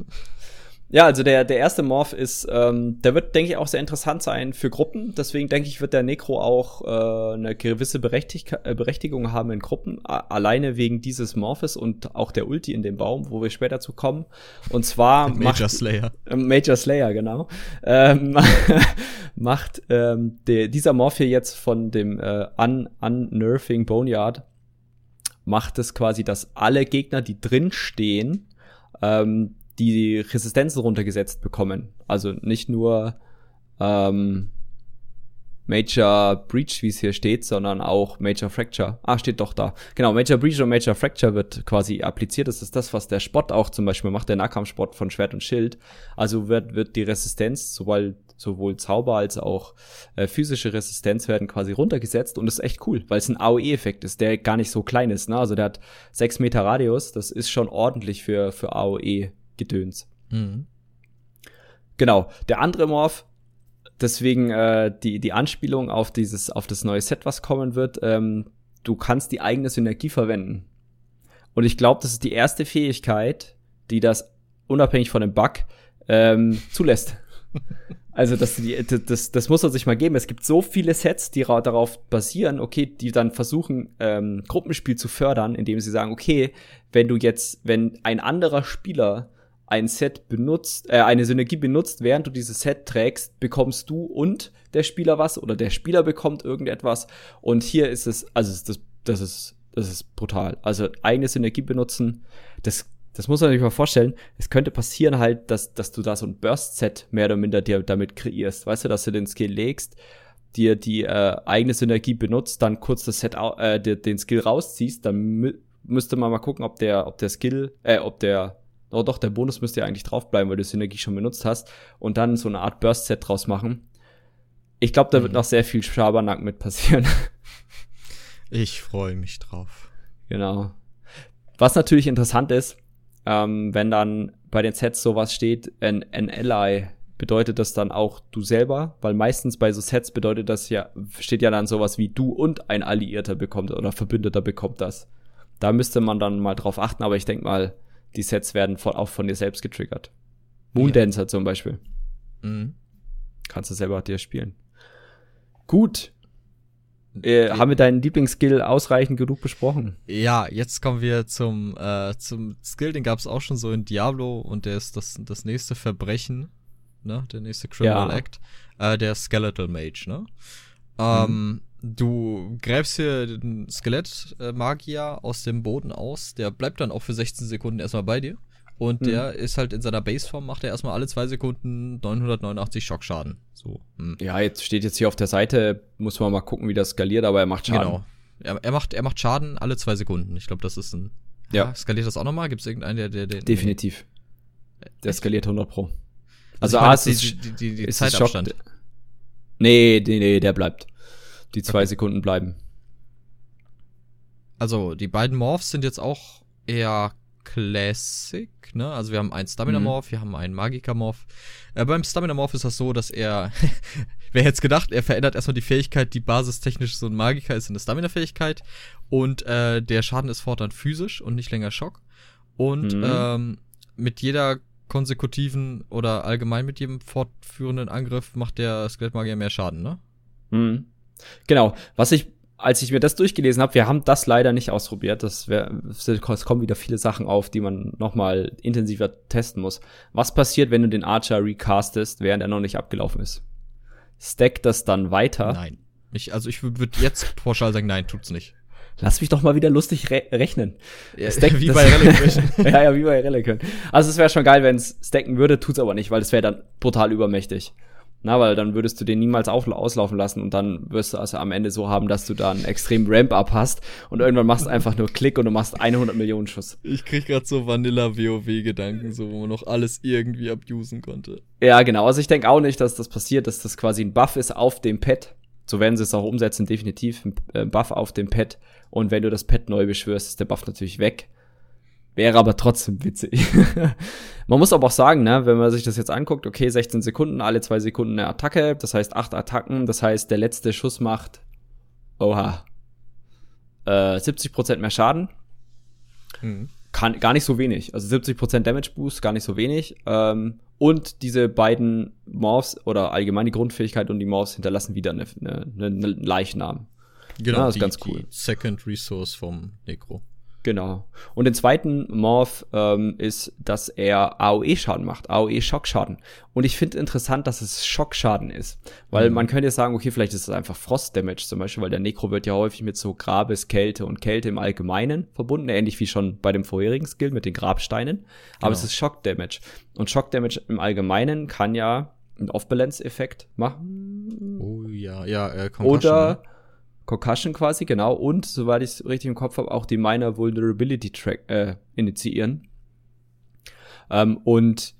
[SPEAKER 2] Ja, also der, der erste Morph ist, ähm, der wird, denke ich, auch sehr interessant sein für Gruppen. Deswegen denke ich, wird der Necro auch äh, eine gewisse Berechtig äh, Berechtigung haben in Gruppen, alleine wegen dieses Morphes und auch der Ulti in dem Baum, wo wir später zu kommen. Und zwar [laughs]
[SPEAKER 1] Major
[SPEAKER 2] macht,
[SPEAKER 1] Slayer.
[SPEAKER 2] ähm, Major Slayer, genau. Ähm, [laughs] macht ähm, der, dieser Morph hier jetzt von dem äh, Un Unnerving Boneyard macht es quasi, dass alle Gegner, die drin stehen, ähm, die Resistenzen runtergesetzt bekommen. Also nicht nur ähm, Major Breach, wie es hier steht, sondern auch Major Fracture. Ah, steht doch da. Genau, Major Breach und Major Fracture wird quasi appliziert. Das ist das, was der Spot auch zum Beispiel macht, der Nahkampfspot von Schwert und Schild. Also wird, wird die Resistenz, sowohl, sowohl Zauber als auch äh, physische Resistenz werden quasi runtergesetzt und das ist echt cool, weil es ein AOE-Effekt ist, der gar nicht so klein ist. Ne? Also der hat 6 Meter Radius, das ist schon ordentlich für, für AOE-Gedöns.
[SPEAKER 1] Mhm.
[SPEAKER 2] Genau. Der andere Morph, deswegen äh, die, die Anspielung auf dieses, auf das neue Set, was kommen wird, ähm, du kannst die eigene Synergie verwenden. Und ich glaube, das ist die erste Fähigkeit, die das unabhängig von dem Bug ähm, zulässt. [laughs] Also das, die, das, das muss man sich mal geben. Es gibt so viele Sets, die ra- darauf basieren, okay, die dann versuchen, ähm, Gruppenspiel zu fördern, indem sie sagen, okay, wenn du jetzt, wenn ein anderer Spieler ein Set benutzt, äh, eine Synergie benutzt, während du dieses Set trägst, bekommst du und der Spieler was oder der Spieler bekommt irgendetwas. Und hier ist es, also das, das ist, das ist brutal. Also eigene Synergie benutzen, das, das muss man sich mal vorstellen. Es könnte passieren halt, dass, dass du da so ein Burst-Set mehr oder minder dir damit kreierst. Weißt du, dass du den Skill legst, dir die äh, eigene Synergie benutzt, dann kurz das Set, äh, den, Skill rausziehst, dann mü müsste man mal gucken, ob der, ob der Skill, äh, ob der Oh doch, der Bonus müsste ja eigentlich draufbleiben, weil du Synergie schon benutzt hast. Und dann so eine Art Burst-Set draus machen. Ich glaube, da wird
[SPEAKER 1] Mhm.
[SPEAKER 2] noch sehr viel Schabernack mit passieren. [laughs]
[SPEAKER 1] Ich freue mich drauf.
[SPEAKER 2] genau. Was natürlich interessant ist, ähm, wenn dann bei den Sets sowas steht, ein, ein Ally, bedeutet das dann auch du selber? Weil meistens bei so Sets bedeutet das ja, steht ja dann sowas wie du und ein Alliierter bekommt oder Verbündeter bekommt das. Da müsste man dann mal drauf achten, aber ich denke mal, die Sets werden von, auch von dir selbst getriggert. Moondancer zum Beispiel.
[SPEAKER 1] Mhm.
[SPEAKER 2] Kannst du selber dir spielen. Gut. Äh, haben wir deinen Lieblingsskill ausreichend genug besprochen?
[SPEAKER 1] Ja, jetzt kommen wir zum, äh, zum Skill, den gab es auch schon so in Diablo und der ist das, das nächste Verbrechen, ne? Der nächste Criminal
[SPEAKER 2] Ja.
[SPEAKER 1] Act. Äh, der Skeletal Mage, ne? Ähm, du gräbst hier den Skelett-Magier aus dem Boden aus, der bleibt dann auch für 16 Sekunden erstmal bei dir. Und
[SPEAKER 2] Mhm.
[SPEAKER 1] der ist halt in seiner Baseform, macht er erstmal alle zwei Sekunden 989 Schockschaden. So. hm.
[SPEAKER 2] Ja, jetzt steht jetzt hier auf der Seite, muss man mal gucken, wie das skaliert, aber er macht Schaden.
[SPEAKER 1] Genau. Er, er, macht, er macht Schaden alle zwei Sekunden. Ich glaube, das ist ein.
[SPEAKER 2] Ja.
[SPEAKER 1] Ah, skaliert das auch nochmal? Gibt es irgendeinen, der, der, der.
[SPEAKER 2] Definitiv. Der
[SPEAKER 1] Echt?
[SPEAKER 2] skaliert 100 pro.
[SPEAKER 1] Also,
[SPEAKER 2] Also, A,
[SPEAKER 1] die,
[SPEAKER 2] ist,
[SPEAKER 1] die, die, die
[SPEAKER 2] es
[SPEAKER 1] Zeitabstand.
[SPEAKER 2] Schock- Nee, nee, nee, der bleibt. Die zwei
[SPEAKER 1] Okay.
[SPEAKER 2] Sekunden bleiben.
[SPEAKER 1] Also, die beiden Morphs sind jetzt auch eher Classic, ne? Also, wir haben einen Stamina-Morph, wir haben einen Magika-Morph. Äh, beim Stamina-Morph ist das so, dass er. [laughs] Wer hätte es gedacht, er verändert erstmal die Fähigkeit, die basistechnisch so ein Magika ist, in eine Stamina-Fähigkeit. Und äh, der Schaden ist fortan physisch und nicht länger Schock. Und
[SPEAKER 2] Mhm.
[SPEAKER 1] ähm, mit jeder konsekutiven oder allgemein mit jedem fortführenden Angriff macht der Skelettmagier mehr Schaden, ne?
[SPEAKER 2] Mhm. Genau. Was ich, als ich mir das durchgelesen habe, wir haben das leider nicht ausprobiert. Das wär, es kommen wieder viele Sachen auf, die man nochmal intensiver testen muss. Was passiert, wenn du den Archer recastest, während er noch nicht abgelaufen ist? Stackt das dann weiter?
[SPEAKER 1] Nein. Ich, also ich würde jetzt pauschal sagen, nein, tut's nicht.
[SPEAKER 2] Lass mich doch mal wieder lustig re rechnen.
[SPEAKER 1] Ja, Stack, wie bei Relic. [laughs]
[SPEAKER 2] ja, ja, wie bei Relic. Also es wäre schon geil, wenn es stacken würde, tut's aber nicht, weil es wäre dann total übermächtig. Na, weil dann würdest du den niemals auf, auslaufen lassen und dann wirst du also am Ende so haben, dass du da einen extremen Ramp-Up hast und irgendwann machst du einfach nur Klick und du machst 100 Millionen Schuss.
[SPEAKER 1] Ich krieg grad so Vanilla-WoW-Gedanken, so wo man noch alles irgendwie abusen konnte.
[SPEAKER 2] Ja, genau. Also ich denke auch nicht, dass das passiert, dass das quasi ein Buff ist auf dem Pad. So werden sie es auch umsetzen, definitiv. Ein äh, Buff auf dem Pad. Und wenn du das Pad neu beschwörst, ist der Buff natürlich weg. Wäre aber trotzdem witzig. [laughs] man muss aber auch sagen, ne, wenn man sich das jetzt anguckt, okay, 16 Sekunden, alle zwei Sekunden eine Attacke, das heißt acht Attacken, das heißt, der letzte Schuss macht, oha, äh, 70% mehr Schaden. Mhm. Kann, gar nicht so wenig. Also 70% Damage Boost, gar nicht so wenig. Ähm, und diese beiden Morphs oder allgemein die Grundfähigkeit und die Morphs hinterlassen wieder eine, eine, eine Leichnam.
[SPEAKER 1] Genau, ja, das ist die, ganz cool. Second Resource vom Necro.
[SPEAKER 2] Genau. Und den zweiten Morph ähm, ist, dass er AOE-Schaden macht, AOE-Schockschaden. Und ich finde interessant, dass es Schockschaden ist. Weil mhm. man könnte ja sagen, okay, vielleicht ist es einfach Frost-Damage zum Beispiel, weil der Necro wird ja häufig mit so Grabeskälte und Kälte im Allgemeinen verbunden, ähnlich wie schon bei dem vorherigen Skill mit den Grabsteinen. Aber genau. es ist Schock-Damage. Und Schock-Damage im Allgemeinen kann ja einen Off-Balance-Effekt machen.
[SPEAKER 1] Oh ja, ja,
[SPEAKER 2] äh, Oder ne? Concussion quasi, genau. Und, soweit ich es richtig im Kopf habe, auch die Minor Vulnerability Track äh, initiieren. Ähm, und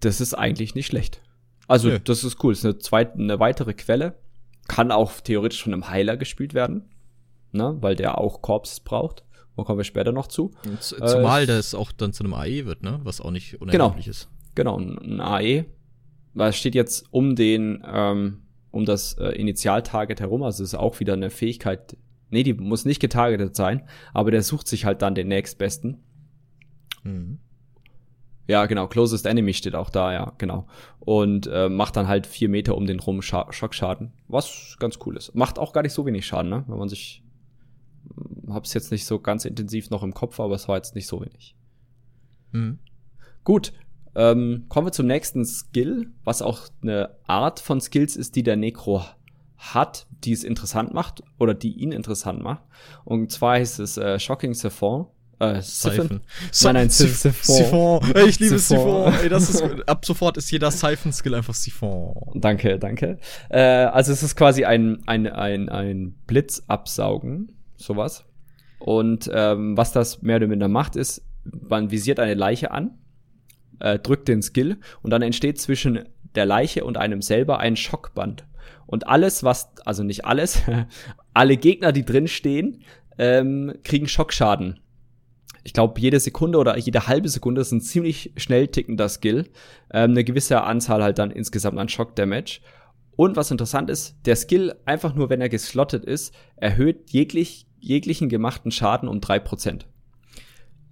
[SPEAKER 2] das ist eigentlich nicht schlecht. Also, ja. das ist cool. Das ist eine, zweite, eine weitere Quelle. Kann auch theoretisch von einem Heiler gespielt werden. Ne? Weil der auch Korps braucht. Da kommen wir später noch zu.
[SPEAKER 1] Zumal äh, das auch dann zu einem AE wird, ne? Was auch nicht unerheblich
[SPEAKER 2] genau,
[SPEAKER 1] ist.
[SPEAKER 2] Genau, ein AE. Es steht jetzt um den, ähm, um das äh, Initialtarget herum. Also es ist auch wieder eine Fähigkeit. Nee, die muss nicht getargetet sein, aber der sucht sich halt dann den nächstbesten. Mhm. Ja, genau, Closest Enemy steht auch da, ja, genau. Und äh, macht dann halt vier Meter um den rum Scha Schockschaden. Was ganz cool ist. Macht auch gar nicht so wenig Schaden, ne? Wenn man sich. Hm, hab's jetzt nicht so ganz intensiv noch im Kopf, aber es war jetzt nicht so wenig. Mhm. Gut, ähm, kommen wir zum nächsten Skill, was auch eine Art von Skills ist, die der Necro hat, die es interessant macht oder die ihn interessant macht. Und zwar heißt es äh, Shocking Siphon. Äh, Siphon.
[SPEAKER 1] Nein, nein, Siphon. Siphon. Ey, ich liebe Siphon. Ey, das ist, ab sofort ist jeder Siphon-Skill einfach Siphon.
[SPEAKER 2] Danke, danke. Äh, also es ist quasi ein, ein, ein, ein Blitzabsaugen, sowas. Und ähm, was das mehr oder minder macht, ist, man visiert eine Leiche an äh, drückt den Skill und dann entsteht zwischen der Leiche und einem selber ein Schockband. Und alles, was, also nicht alles, [laughs] alle Gegner, die drin stehen, ähm, kriegen Schockschaden. Ich glaube, jede Sekunde oder jede halbe Sekunde ist ein ziemlich schnell tickender Skill. Ähm, eine gewisse Anzahl halt dann insgesamt an Schock-Damage. Und was interessant ist, der Skill, einfach nur wenn er geslottet ist, erhöht jeglich, jeglichen gemachten Schaden um drei Prozent.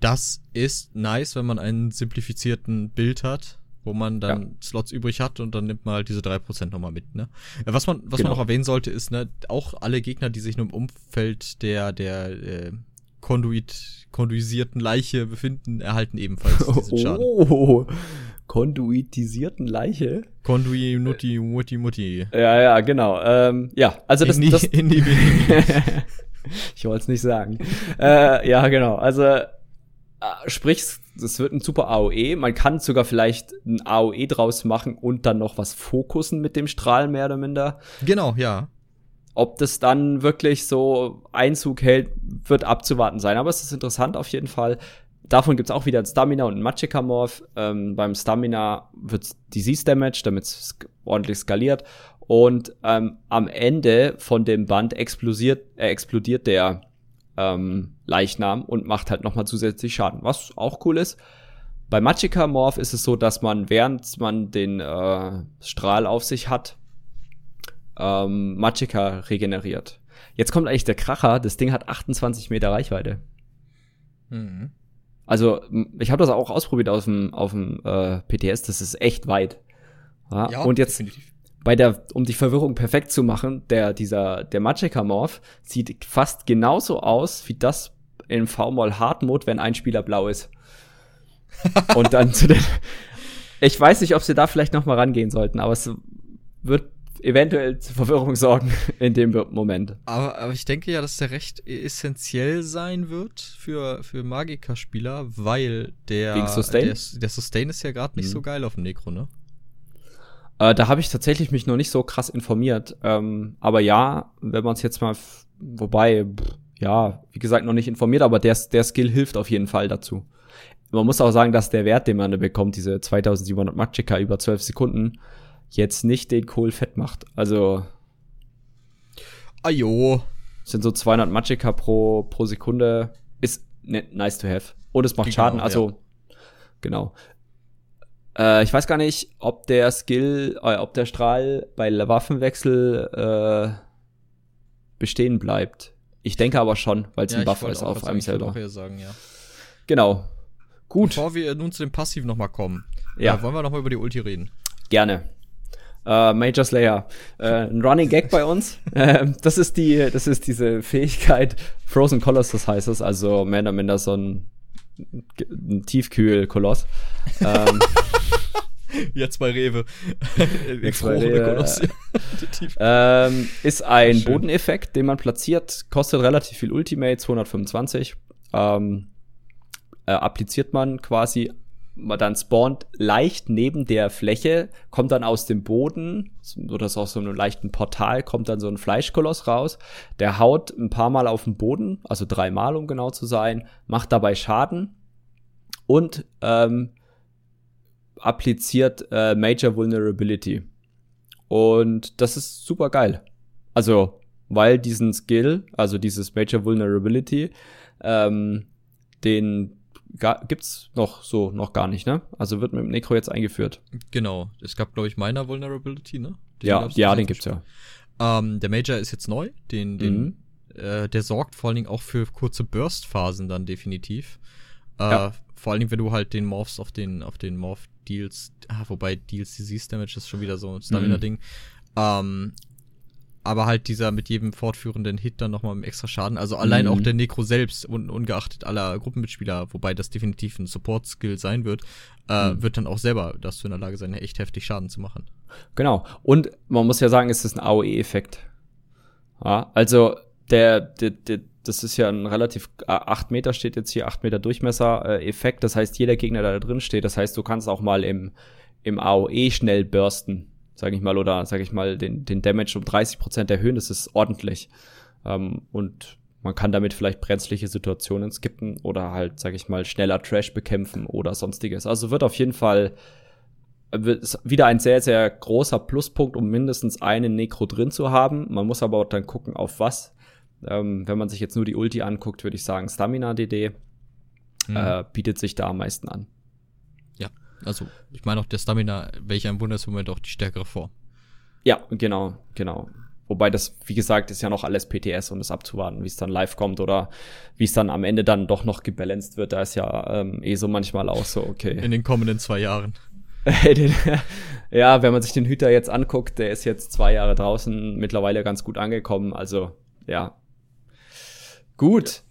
[SPEAKER 1] Das ist nice, wenn man einen simplifizierten Bild hat, wo man dann ja. Slots übrig hat und dann nimmt man halt diese drei Prozent nochmal mit, ne? Was man, was genau. man noch erwähnen sollte, ist, ne, auch alle Gegner, die sich nur im Umfeld der, der, äh, Konduit, konduisierten Leiche befinden, erhalten ebenfalls [laughs] diesen Schaden.
[SPEAKER 2] Oh, konduitisierten Leiche?
[SPEAKER 1] Kondui, Nutti, Mutti, Mutti.
[SPEAKER 2] Ja, ja, genau. Ähm, ja, also das,
[SPEAKER 1] in die,
[SPEAKER 2] das [laughs]
[SPEAKER 1] in die [laughs]
[SPEAKER 2] Ich wollte es nicht sagen. äh, ja, genau. Also äh, sprich, es wird ein super AOE. Man kann sogar vielleicht ein AOE draus machen und dann noch was fokussen mit dem Strahl, mehr oder minder.
[SPEAKER 1] Genau, ja.
[SPEAKER 2] Ob das dann wirklich so Einzug hält, wird abzuwarten sein. Aber es ist interessant auf jeden Fall. Davon gibt's auch wieder ein Stamina und ein Magicka Morph. Ähm, beim Stamina wird Disease Damage, damit es ordentlich skaliert. Und ähm, am Ende von dem Band explodiert, äh, explodiert der ähm, Leichnam und macht halt nochmal zusätzlich Schaden, was auch cool ist. Bei Magicka Morph ist es so, dass man, während man den äh, Strahl auf sich hat, ähm, Magicka regeneriert. Jetzt kommt eigentlich der Kracher, das Ding hat 28 Meter Reichweite. Mhm. Also, ich habe das auch ausprobiert auf dem, auf dem äh, PTS, das ist echt weit. Ja, ja und jetzt, definitiv bei der, um die Verwirrung perfekt zu machen, der, dieser, der Magicka Morph sieht fast genauso aus wie das in V-Moll Hard Mode, wenn ein Spieler blau ist. [laughs] Und dann zu den, ich weiß nicht, ob sie da vielleicht noch mal rangehen sollten, aber es wird eventuell zu Verwirrung sorgen [laughs] in dem Moment.
[SPEAKER 1] Aber, aber ich denke ja, dass der recht essentiell sein wird für, für Magika-Spieler, weil der,
[SPEAKER 2] Gegen Sustain?
[SPEAKER 1] der, der Sustain ist ja gerade nicht
[SPEAKER 2] Mhm.
[SPEAKER 1] so geil auf dem Necro, ne?
[SPEAKER 2] Äh, da habe ich tatsächlich mich noch nicht so krass informiert. Ähm, aber ja, wenn man es jetzt mal, wobei, pff, ja, wie gesagt, noch nicht informiert, aber der, der Skill hilft auf jeden Fall dazu. Man muss auch sagen, dass der Wert, den man da bekommt, diese 2700 Magicka über 12 Sekunden, jetzt nicht den Kohl fett macht. Also
[SPEAKER 1] Ajo.
[SPEAKER 2] sind so 200 Magicka pro, pro Sekunde, ist ne, nice to have. Und es macht
[SPEAKER 1] Genau,
[SPEAKER 2] Schaden, also genau. Äh, ich weiß gar nicht, ob der Skill, äh, ob der Strahl bei Waffenwechsel äh, bestehen bleibt. Ich denke aber schon, weil es ein
[SPEAKER 1] ich
[SPEAKER 2] Buff ist auf einem selber.
[SPEAKER 1] sagen, ja.
[SPEAKER 2] Genau. Gut,
[SPEAKER 1] Bevor wir nun zu dem Passiv nochmal kommen,
[SPEAKER 2] Ja.
[SPEAKER 1] äh, wollen wir nochmal über die Ulti reden.
[SPEAKER 2] gerne. Äh, Major Slayer. Äh, ein Running Gag bei uns. [laughs] Ähm, das ist die, das ist diese Fähigkeit Frozen Colossus heißt es, also mehr oder minder so ein, ein Tiefkühl-Koloss. ähm, [laughs] [laughs]
[SPEAKER 1] Jetzt bei Rewe.
[SPEAKER 2] Jetzt bei Rewe, ähm, ist ein
[SPEAKER 1] Schön.
[SPEAKER 2] Bodeneffekt, den man platziert, kostet relativ viel Ultimate, 225. Ähm, äh, appliziert man quasi, man dann spawnt leicht neben der Fläche, kommt dann aus dem Boden, oder ist aus so einem leichten Portal, kommt dann so ein Fleischkoloss raus, der haut ein paar Mal auf den Boden, also dreimal, um genau zu sein, macht dabei Schaden und ähm, appliziert äh, Major Vulnerability. Und das ist super geil. Also, weil diesen Skill, also dieses Major Vulnerability, ähm, den gibt's noch so noch gar nicht, ne? Also wird mit dem Necro jetzt eingeführt.
[SPEAKER 1] Genau. Es gab, glaube ich, meiner Vulnerability, ne?
[SPEAKER 2] ja,
[SPEAKER 1] gab's
[SPEAKER 2] ja,
[SPEAKER 1] zusammen
[SPEAKER 2] den gibt's ja.
[SPEAKER 1] Ähm, der Major ist jetzt neu. Den, den,
[SPEAKER 2] Mhm.
[SPEAKER 1] äh, der sorgt vor allen Dingen auch für kurze Burst-Phasen dann definitiv. Äh,
[SPEAKER 2] Ja.
[SPEAKER 1] Vor allen Dingen, wenn du halt den Morphs auf den, auf den Morph Deals, ah, wobei Deals Disease Damage ist schon wieder so ein Stamina-Ding. Ähm, aber halt dieser mit jedem fortführenden Hit dann nochmal mit extra Schaden. Also allein
[SPEAKER 2] Mhm.
[SPEAKER 1] auch der Necro selbst, un ungeachtet aller Gruppenmitspieler, wobei das definitiv ein Support-Skill sein wird, äh,
[SPEAKER 2] Mhm.
[SPEAKER 1] wird dann auch selber dazu in der Lage sein, echt heftig Schaden zu machen.
[SPEAKER 2] Genau. Und man muss ja sagen, es ist ein AOE-Effekt. Ja, also der, der, der, das ist ja ein relativ, äh, 8 Meter steht jetzt hier, 8 Meter Durchmesser-Effekt. Das heißt, jeder Gegner, der da drin steht, das heißt, du kannst auch mal im, im AOE schnell bursten, sag ich mal, oder sag ich mal, den, den Damage um 30% erhöhen. Das ist ordentlich. Ähm, und man kann damit vielleicht brenzliche Situationen skippen oder halt, sag ich mal, schneller Trash bekämpfen oder sonstiges. Also wird auf jeden Fall ist wieder ein sehr, sehr großer Pluspunkt, um mindestens einen Necro drin zu haben. Man muss aber auch dann gucken, auf was. Ähm, wenn man sich jetzt nur die Ulti anguckt, würde ich sagen, Stamina DD
[SPEAKER 1] Mhm.
[SPEAKER 2] äh, bietet sich da am meisten an.
[SPEAKER 1] Ja, also ich meine auch der Stamina, welcher im Bundesmoment auch die stärkere Form.
[SPEAKER 2] Ja, genau, genau. Wobei das, wie gesagt, ist ja noch alles PTS und es abzuwarten, wie es dann live kommt oder wie es dann am Ende dann doch noch gebalanced wird. Da ist ja ähm, eh so manchmal auch so, okay.
[SPEAKER 1] In den kommenden zwei Jahren. [laughs]
[SPEAKER 2] ja, wenn man sich den Hüter jetzt anguckt, der ist jetzt zwei Jahre draußen, mittlerweile ganz gut angekommen. Also, ja. Gut.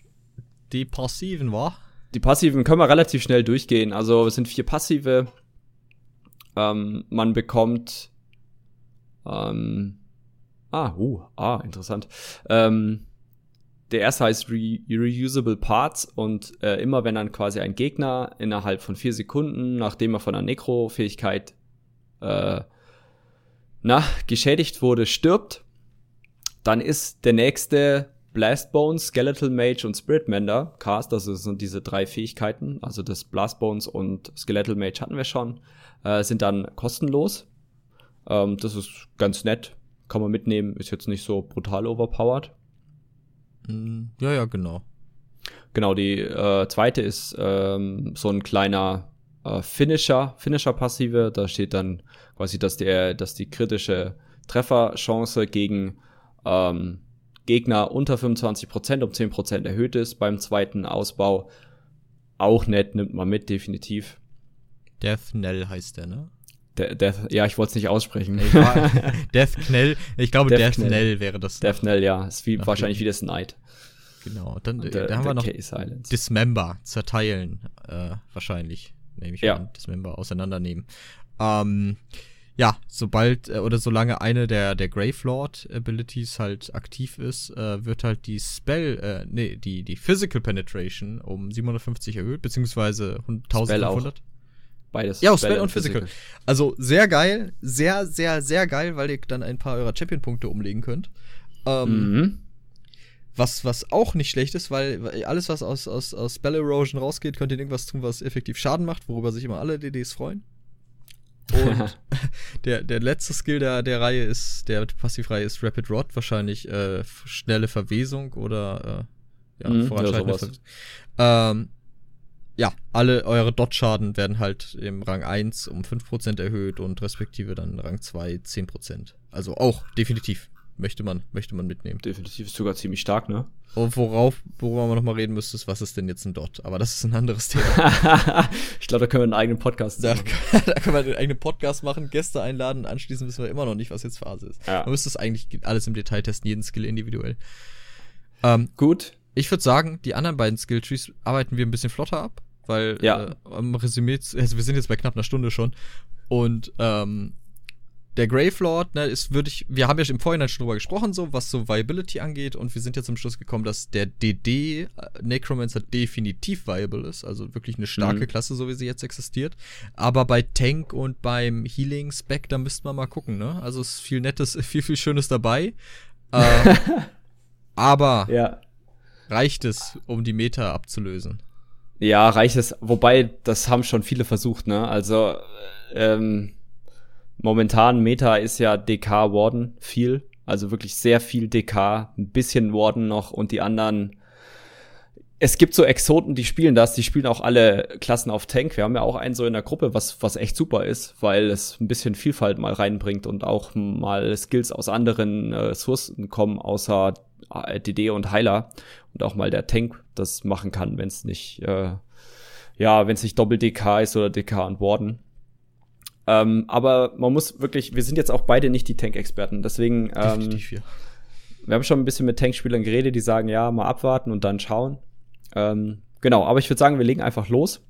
[SPEAKER 1] Die passiven war.
[SPEAKER 2] Die passiven können wir relativ schnell durchgehen. Also, es sind vier passive. Ähm, man bekommt. Ähm, ah, uh, ah, interessant. Ähm, der erste heißt Re Reusable Parts und äh, immer wenn dann quasi ein Gegner innerhalb von vier Sekunden, nachdem er von einer Necro-Fähigkeit äh, na, geschädigt wurde, stirbt, dann ist der nächste Blastbones, Skeletal Mage und Spirit Mender Cast, das sind diese drei Fähigkeiten, also das Blastbones und Skeletal Mage hatten wir schon, äh, sind dann kostenlos. Ähm, das ist ganz nett, kann man mitnehmen, ist jetzt nicht so brutal overpowered.
[SPEAKER 1] Hm, Ja, ja, genau.
[SPEAKER 2] Genau, die äh, zweite ist ähm, so ein kleiner äh, Finisher, Finisher-Passive. Da steht dann quasi, dass der, dass die kritische Trefferchance gegen ähm, Gegner unter 25% um 10% erhöht ist beim zweiten Ausbau. Auch nett, nimmt man mit, definitiv.
[SPEAKER 1] Death Knell heißt der, ne?
[SPEAKER 2] Der, der, ja, ich wollte es nicht aussprechen.
[SPEAKER 1] Ich war, [laughs] Death Knell. Ich glaube,
[SPEAKER 2] Death
[SPEAKER 1] Death,
[SPEAKER 2] Knell.
[SPEAKER 1] Knell wäre das.
[SPEAKER 2] Death Knell, ja, ist wie, wahrscheinlich wie das Knight.
[SPEAKER 1] Genau. Dann
[SPEAKER 2] Und
[SPEAKER 1] äh, haben wir noch. Dismember, zerteilen, äh, wahrscheinlich. Nehme ich
[SPEAKER 2] Ja.
[SPEAKER 1] an. Dismember auseinandernehmen. Ähm, ja, sobald äh, oder solange eine der, der Gravelord Abilities halt aktiv ist, äh, wird halt die Spell, äh, nee, die, die Physical Penetration um 750 erhöht, beziehungsweise 1500.
[SPEAKER 2] Beides.
[SPEAKER 1] Ja, auch Spell, Spell und Physical. Physical. Also sehr geil, sehr, sehr, sehr geil, weil ihr dann ein paar eurer Champion-Punkte umlegen könnt. Ähm, mhm. Was, was auch nicht schlecht ist, weil alles, was aus, aus, aus Spell Erosion rausgeht, könnt ihr irgendwas tun, was effektiv Schaden macht, worüber sich immer alle DDs freuen. Und [laughs] der, der letzte Skill der, der Reihe ist, der Passivreihe ist Rapid Rod, wahrscheinlich äh, schnelle Verwesung oder äh, ja, mhm, voranschreitende ja, Verwesung. Ähm, ja, alle eure Dot-Schaden werden halt im Rang 1 um 5% erhöht und respektive dann Rang 2 10%. Also auch definitiv möchte man, möchte man mitnehmen.
[SPEAKER 2] Definitiv ist sogar ziemlich stark, ne?
[SPEAKER 1] Und worauf, worüber man nochmal reden müsste, ist, was ist denn jetzt ein Dot? Aber das ist ein anderes Thema. [laughs]
[SPEAKER 2] ich glaube, da können wir einen eigenen Podcast
[SPEAKER 1] da, machen. [laughs] da können wir einen eigenen Podcast machen, Gäste einladen, anschließend wissen wir immer noch nicht, was jetzt Phase ist. Ja. Man müsste es eigentlich alles im Detail testen, jeden Skill individuell. Ähm, Gut. Ich würde sagen, die anderen beiden Skilltrees arbeiten wir ein bisschen flotter ab, weil ja. äh, am Resümee, also wir sind jetzt bei knapp einer Stunde schon und ähm, der Gravelord, ne, ist, würde ich, wir haben ja im Vorhinein schon drüber gesprochen, so, was so Viability angeht, und wir sind jetzt zum Schluss gekommen, dass der DD äh, Necromancer definitiv viable ist, also wirklich eine starke mhm. Klasse, so wie sie jetzt existiert. Aber bei Tank und beim Healing Spec, da müsste man mal gucken, ne? Also ist viel Nettes, [laughs] viel, viel Schönes dabei. Äh, [laughs] aber ja. reicht es, um die Meta abzulösen?
[SPEAKER 2] Ja, reicht es, wobei, das haben schon viele versucht, ne? Also, ähm, Momentan Meta ist ja DK Warden viel, also wirklich sehr viel DK, ein bisschen Warden noch und die anderen. Es gibt so Exoten, die spielen das, die spielen auch alle Klassen auf Tank. Wir haben ja auch einen so in der Gruppe, was, was echt super ist, weil es ein bisschen Vielfalt mal reinbringt und auch mal Skills aus anderen äh, Sourcen kommen, außer DD und Heiler. Und auch mal der Tank das machen kann, wenn es nicht, äh, ja, wenn es nicht Doppel DK ist oder DK und Warden. Ähm, aber man muss wirklich, wir sind jetzt auch beide nicht die Tank-Experten, deswegen ähm, ja. wir haben schon ein bisschen mit Tankspielern geredet, die sagen, ja, mal abwarten und dann schauen. Ähm, genau, aber ich würde sagen, wir legen einfach los.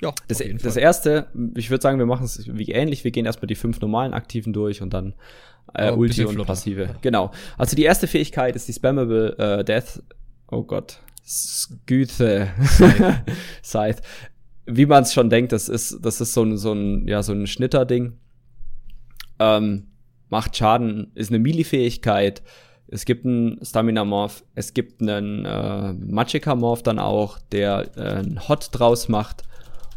[SPEAKER 2] Ja, das, das erste, ich würde sagen, wir machen es wie ähnlich. Wir gehen erstmal die fünf normalen Aktiven durch und dann äh, oh, Ulti und Passive. Ja. Genau. Also die erste Fähigkeit ist die Spammable äh, Death. Oh Gott. Sküthe. Scythe. [laughs] Scythe wie man es schon denkt, das ist, das ist so ein, so ein, ja, so ein Schnitterding. Ähm, macht Schaden, ist eine Melee-Fähigkeit. Es gibt einen Stamina-Morph, es gibt einen äh, Magicka-Morph dann auch, der äh, einen Hot draus macht.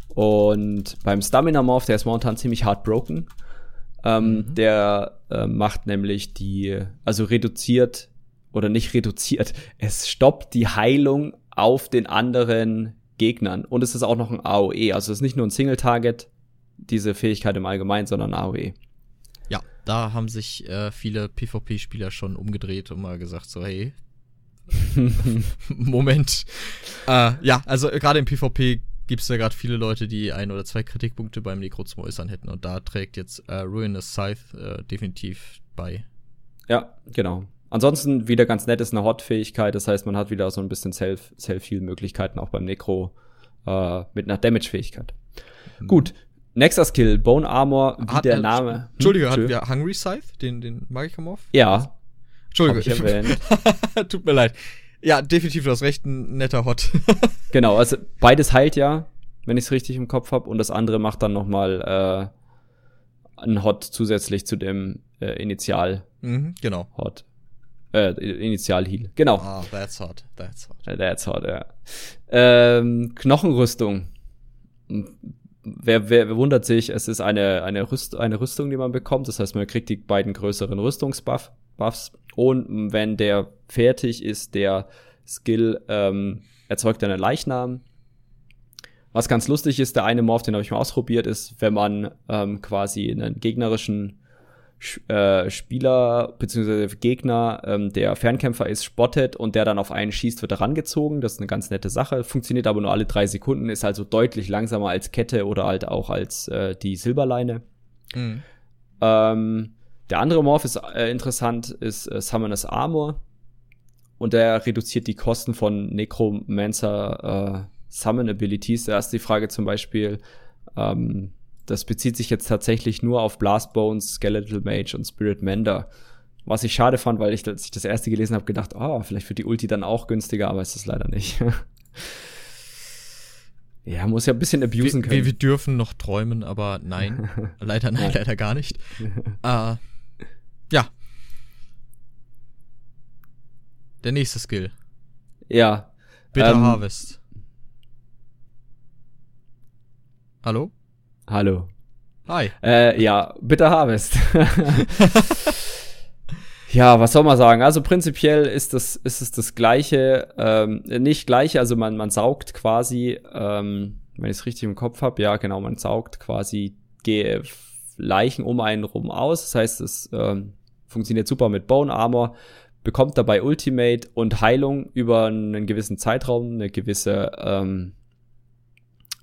[SPEAKER 2] Und beim Stamina-Morph, der ist momentan ziemlich heartbroken. Ähm, mhm. Der äh, macht nämlich die, also reduziert oder nicht reduziert, [laughs] es stoppt die Heilung auf den anderen Gegnern. Und es ist auch noch ein AOE. Also es ist nicht nur ein Single-Target, diese Fähigkeit im Allgemeinen, sondern AOE.
[SPEAKER 1] Ja, da haben sich äh, viele PvP-Spieler schon umgedreht und mal gesagt, so, hey, [laughs] Moment. äh, ja, also gerade im PvP gibt es ja gerade viele Leute, die ein oder zwei Kritikpunkte beim Necro zum Äußern hätten. Und da trägt jetzt äh, Ruinous Scythe äh, definitiv bei.
[SPEAKER 2] Ja, genau. Ansonsten wieder ganz nett ist eine Hot-Fähigkeit, das heißt, man hat wieder so ein bisschen Self-Heal-Möglichkeiten auch beim Necro äh, mit einer Damage-Fähigkeit. Mhm. Gut, nächster Skill, Bone Armor, wie hat, der Name. Hm?
[SPEAKER 1] Entschuldige, hatten wir Hungry Scythe, den, den Magikamorph?
[SPEAKER 2] Ja.
[SPEAKER 1] Entschuldige. [laughs] Tut mir leid. Ja, definitiv, du hast recht, ein netter Hot. [laughs]
[SPEAKER 2] genau, also beides heilt ja, wenn ich es richtig im Kopf habe, und das andere macht dann noch mal äh, ein Hot zusätzlich zu dem äh, Initial.
[SPEAKER 1] Mhm, genau.
[SPEAKER 2] Hot. Äh, Initial-Heal. Genau.
[SPEAKER 1] Ah, that's hot. That's hot.
[SPEAKER 2] Äh, that's hot, ja. Ähm, Knochenrüstung. Wer, wer, wer wundert sich, es ist eine, eine, Rüst, eine Rüstung, die man bekommt. Das heißt, man kriegt die beiden größeren Rüstungsbuffs. Und wenn der fertig ist, der Skill ähm, erzeugt einen Leichnam. Was ganz lustig ist, der eine Morph, den habe ich mal ausprobiert, ist, wenn man ähm, quasi einen gegnerischen äh, Spieler bzw. Gegner, ähm, der Fernkämpfer ist, spottet und der dann auf einen schießt, wird er rangezogen. Das ist eine ganz nette Sache. Funktioniert aber nur alle drei Sekunden, ist also deutlich langsamer als Kette oder halt auch als äh, die Silberleine. Mhm. Ähm, der andere Morph ist äh, interessant, ist äh, Summoner's Armor. Und der reduziert die Kosten von Necromancer äh, Summon Abilities. Da ist die Frage zum Beispiel, ähm, das bezieht sich jetzt tatsächlich nur auf Blast Bones, Skeletal Mage und Spirit Mender. Was ich schade fand, weil ich, als ich das erste gelesen habe, gedacht, oh, vielleicht wird die Ulti dann auch günstiger, aber ist es leider nicht. [laughs] ja, muss ja ein bisschen abusen
[SPEAKER 1] wir,
[SPEAKER 2] können.
[SPEAKER 1] Wir, wir dürfen noch träumen, aber nein. [laughs] leider nein, leider gar nicht. [laughs] äh, ja. Der nächste Skill.
[SPEAKER 2] Ja.
[SPEAKER 1] Bitter
[SPEAKER 2] ähm,
[SPEAKER 1] Harvest. Hallo?
[SPEAKER 2] Hallo.
[SPEAKER 1] Hi.
[SPEAKER 2] Äh, ja, Bitter Harvest. [laughs] ja, was soll man sagen? Also prinzipiell ist das, ist es das gleiche, ähm, nicht gleiche, also man, man saugt quasi, ähm, wenn ich es richtig im Kopf habe, ja genau, man saugt quasi Ge Leichen um einen rum aus. Das heißt, es ähm, funktioniert super mit Bone Armor, bekommt dabei Ultimate und Heilung über einen gewissen Zeitraum, eine gewisse ähm,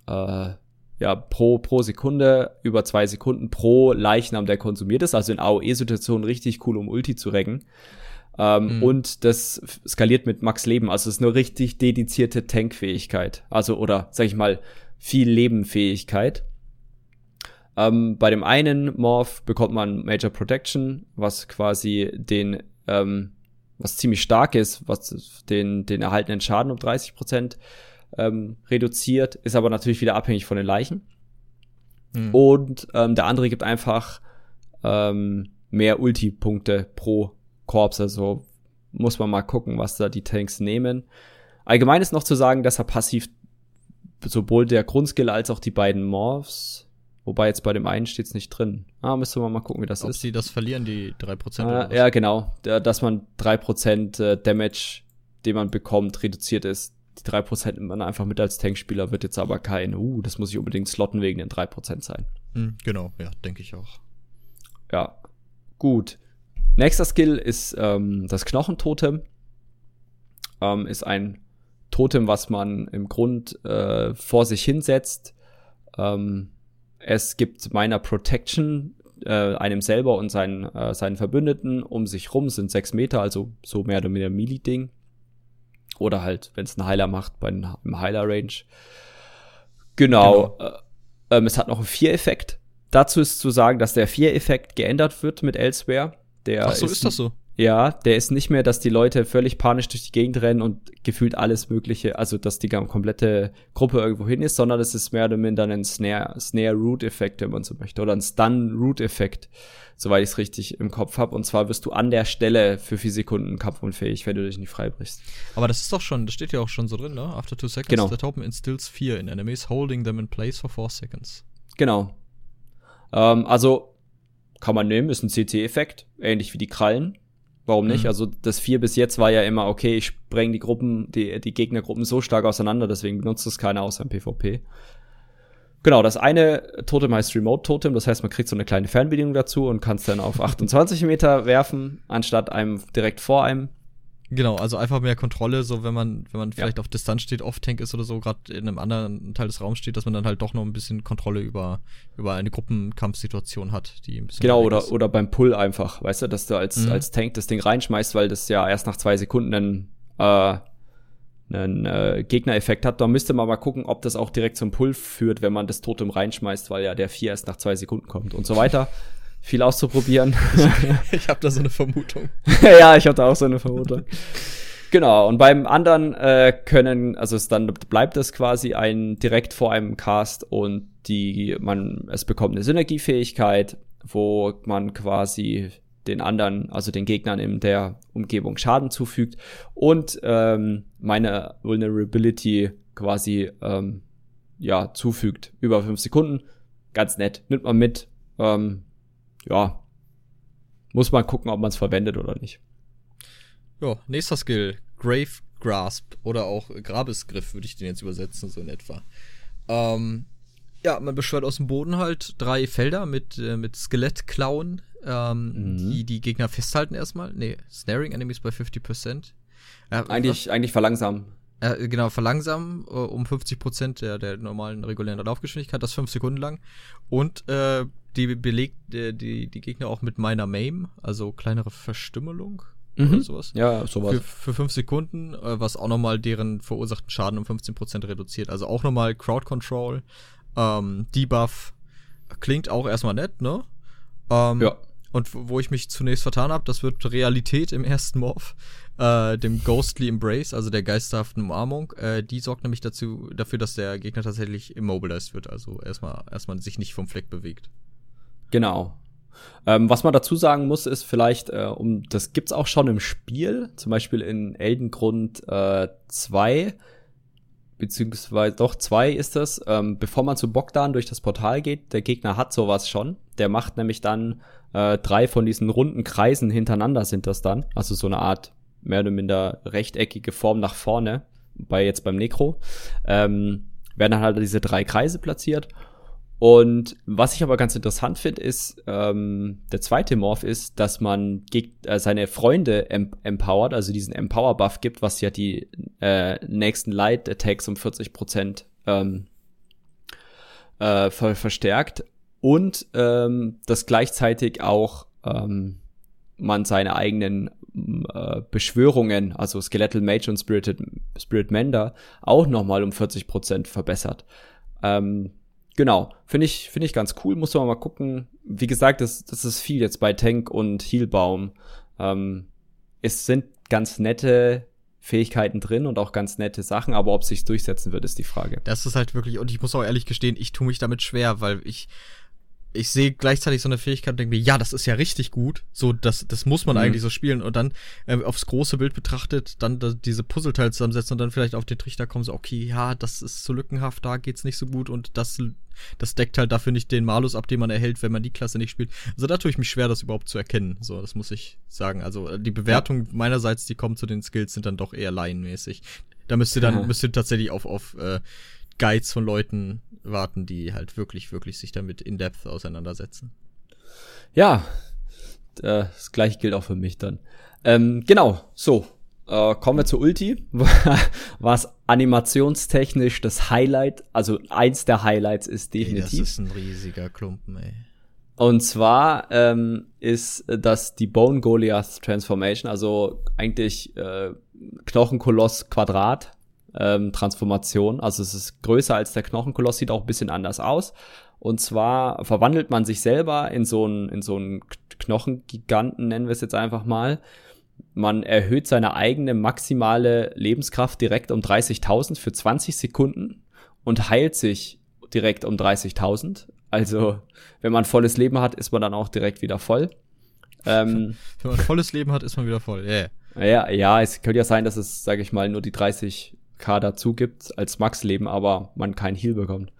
[SPEAKER 2] äh, ja, pro, pro Sekunde, über zwei Sekunden pro Leichnam, der konsumiert ist. Also in AOE-Situationen richtig cool, um Ulti zu recken. Ähm, mhm. Und das skaliert mit Max Leben. Also es ist eine richtig dedizierte Tankfähigkeit. Also, oder sag ich mal, viel Lebenfähigkeit. Ähm, bei dem einen Morph bekommt man Major Protection, was quasi den, ähm, was ziemlich stark ist, was den, den erhaltenen Schaden um 30 Prozent ähm, reduziert, ist aber natürlich wieder abhängig von den Leichen. Mhm. Und ähm, der andere gibt einfach ähm, mehr Ulti-Punkte pro Korps. Also muss man mal gucken, was da die Tanks nehmen. Allgemein ist noch zu sagen, dass er passiv sowohl der Grundskill als auch die beiden Morphs, wobei jetzt bei dem einen steht's nicht drin. Ah, müsste man mal gucken, wie das
[SPEAKER 1] Ob
[SPEAKER 2] ist.
[SPEAKER 1] Ob sie das verlieren, die 3%?
[SPEAKER 2] Ah, ja, genau. Dass man 3% äh, Damage, den man bekommt, reduziert ist die 3% nimmt man einfach mit als Tankspieler, wird jetzt aber kein, uh, das muss ich unbedingt slotten wegen den 3% sein.
[SPEAKER 1] Mhm, genau, ja, denke ich auch.
[SPEAKER 2] Ja, gut. Nächster Skill ist ähm, das Knochentotem. Ähm, ist ein Totem, was man im Grund äh, vor sich hinsetzt. Ähm, es gibt meiner Protection äh, einem selber und seinen, äh, seinen Verbündeten um sich rum, sind sechs Meter, also so mehr oder weniger Melee-Ding. Oder halt, wenn es ein Heiler macht, beim Heiler-Range. Genau. genau. Äh, ähm, es hat noch einen Vier-Effekt. Dazu ist zu sagen, dass der Vier-Effekt geändert wird mit Elsewhere. Der
[SPEAKER 1] Ach so, ist, ist das so?
[SPEAKER 2] Ja, der ist nicht mehr, dass die Leute völlig panisch durch die Gegend rennen und gefühlt alles Mögliche, also dass die komplette Gruppe irgendwo hin ist, sondern es ist mehr oder minder ein Snare, Snare-Root-Effekt, wenn man so möchte, oder ein Stun-Root-Effekt soweit ich es richtig im Kopf habe. Und zwar wirst du an der Stelle für vier Sekunden kampfunfähig, wenn du dich nicht freibrichst.
[SPEAKER 1] Aber das ist doch schon, das steht ja auch schon so drin, ne? After two seconds,
[SPEAKER 2] genau.
[SPEAKER 1] the token instills fear in enemies, holding them in place for four seconds.
[SPEAKER 2] Genau. Ähm, also kann man nehmen, ist ein CT-Effekt, ähnlich wie die Krallen. Warum nicht? Mhm. Also das 4 bis jetzt war ja immer, okay, ich spreng die Gruppen, die, die Gegnergruppen so stark auseinander, deswegen benutzt es keiner außer im PvP. Genau, das eine Totem heißt Remote Totem, das heißt, man kriegt so eine kleine Fernbedienung dazu und kann es dann auf [laughs] 28 Meter werfen, anstatt einem direkt vor einem.
[SPEAKER 1] Genau, also einfach mehr Kontrolle, so wenn man, wenn man vielleicht ja. auf Distanz steht, Off-Tank ist oder so, gerade in einem anderen Teil des Raums steht, dass man dann halt doch noch ein bisschen Kontrolle über, über eine Gruppenkampfsituation hat, die ein bisschen.
[SPEAKER 2] Genau, oder, oder beim Pull einfach, weißt du, dass du als, mhm. als Tank das Ding reinschmeißt, weil das ja erst nach zwei Sekunden dann äh, einen äh, Gegnereffekt hat. Da müsste man mal gucken, ob das auch direkt zum Pull führt, wenn man das Totem reinschmeißt, weil ja der 4 erst nach zwei Sekunden kommt und so weiter. [laughs] Viel auszuprobieren. [laughs]
[SPEAKER 1] ich habe da so eine Vermutung. [laughs]
[SPEAKER 2] ja, ich habe da auch so eine Vermutung. Genau, und beim anderen äh, können, also es dann bleibt es quasi ein direkt vor einem Cast und die, man, es bekommt eine Synergiefähigkeit, wo man quasi den anderen, also den Gegnern in der Umgebung Schaden zufügt und ähm, meine Vulnerability quasi ähm, ja zufügt über fünf Sekunden. Ganz nett, nimmt man mit. Ähm, ja, muss man gucken, ob man es verwendet oder nicht.
[SPEAKER 1] Ja, nächster Skill, Grave Grasp oder auch Grabesgriff würde ich den jetzt übersetzen, so in etwa. Ähm, ja, man beschwört aus dem Boden halt drei Felder mit, äh, mit Skelettklauen, ähm, mhm. die die Gegner festhalten erstmal. Nee, Snaring Enemies bei 50%.
[SPEAKER 2] Äh, eigentlich, was? eigentlich verlangsamen.
[SPEAKER 1] Äh, genau, verlangsamen äh, um 50% der, der normalen regulären Laufgeschwindigkeit, das fünf Sekunden lang. Und äh, die belegt äh, die, die Gegner auch mit meiner Maim, also kleinere Verstümmelung mhm. oder sowas.
[SPEAKER 2] Ja, sowas.
[SPEAKER 1] Für, für fünf Sekunden, äh, was auch nochmal deren verursachten Schaden um 15% reduziert. Also auch nochmal Crowd Control, ähm, Debuff, klingt auch erstmal nett, ne? Ähm,
[SPEAKER 2] Ja.
[SPEAKER 1] Und wo ich mich zunächst vertan habe, das wird Realität im ersten Morph, äh, dem Ghostly Embrace, also der geisterhaften Umarmung. Äh, die sorgt nämlich dazu, dafür, dass der Gegner tatsächlich immobilized wird, also erstmal, erstmal sich nicht vom Fleck bewegt.
[SPEAKER 2] Genau. Ähm, was man dazu sagen muss, ist vielleicht, äh, um das gibt's auch schon im Spiel, zum Beispiel in Eldengrund 2, äh, beziehungsweise doch 2 ist das, ähm, bevor man zu Bogdan durch das Portal geht, der Gegner hat sowas schon. Der macht nämlich dann äh, drei von diesen runden Kreisen hintereinander sind das dann, also so eine Art mehr oder minder rechteckige Form nach vorne, bei jetzt beim Necro, ähm, werden dann halt diese drei Kreise platziert und was ich aber ganz interessant finde, ist, ähm, der zweite Morph ist, dass man geg äh, seine Freunde em empowert, also diesen Empower-Buff gibt, was ja die äh, nächsten Light-Attacks um 40% ähm, äh, ver verstärkt. Und ähm, dass gleichzeitig auch ähm, man seine eigenen äh, Beschwörungen, also Skeletal Mage und Spirited, Spirit Mender, auch nochmal um 40% verbessert. Ähm, Genau, finde ich, finde ich ganz cool, muss man mal gucken. Wie gesagt, das, das ist viel jetzt bei Tank und Healbaum. Ähm, es sind ganz nette Fähigkeiten drin und auch ganz nette Sachen, aber ob sich's durchsetzen wird, ist die Frage.
[SPEAKER 1] Das ist halt wirklich, und ich muss auch ehrlich gestehen, ich tue mich damit schwer, weil ich, ich sehe gleichzeitig so eine Fähigkeit und denke mir, ja, das ist ja richtig gut. So, das, das muss man
[SPEAKER 2] Mhm.
[SPEAKER 1] eigentlich so spielen. Und dann äh, aufs große Bild betrachtet, dann da, diese Puzzleteile zusammensetzen und dann vielleicht auf den Trichter kommen, so, okay, ja, das ist zu lückenhaft, da geht's nicht so gut und das, das deckt halt dafür nicht den Malus ab, den man erhält, wenn man die Klasse nicht spielt. Also da tue ich mich schwer, das überhaupt zu erkennen. So, das muss ich sagen. Also äh, die Bewertung meinerseits, die kommt zu den Skills, sind dann doch eher laienmäßig. Da müsst ihr dann, müsst ihr tatsächlich auf, auf äh, Guides von Leuten warten, die halt wirklich, wirklich sich damit in Depth auseinandersetzen.
[SPEAKER 2] Ja, äh, das gleiche gilt auch für mich dann. Ähm, genau, so. Äh, kommen wir zur Ulti. [laughs] Was animationstechnisch das Highlight, also eins der Highlights ist
[SPEAKER 1] Ey, das
[SPEAKER 2] definitiv.
[SPEAKER 1] ist ein riesiger Klumpen, ey.
[SPEAKER 2] Und zwar ähm, ist das die Bone Goliath Transformation, also eigentlich äh, Knochenkoloss Quadrat ähm, Transformation. Also es ist größer als der Knochenkoloss, sieht auch ein bisschen anders aus. Und zwar verwandelt man sich selber in so einen in so einen Knochengiganten, nennen wir es jetzt einfach mal. Man erhöht seine eigene maximale Lebenskraft direkt um 30.000 für 20 Sekunden und heilt sich direkt um 30.000. Also, wenn man volles Leben hat, ist man dann auch direkt wieder voll. Ähm, [laughs]
[SPEAKER 1] Wenn man volles Leben hat, ist man wieder voll. Yeah.
[SPEAKER 2] ja, ja, es könnte ja sein, dass es, sage ich mal, nur die 30k dazu gibt als Max-Leben, aber man kein Heal bekommt.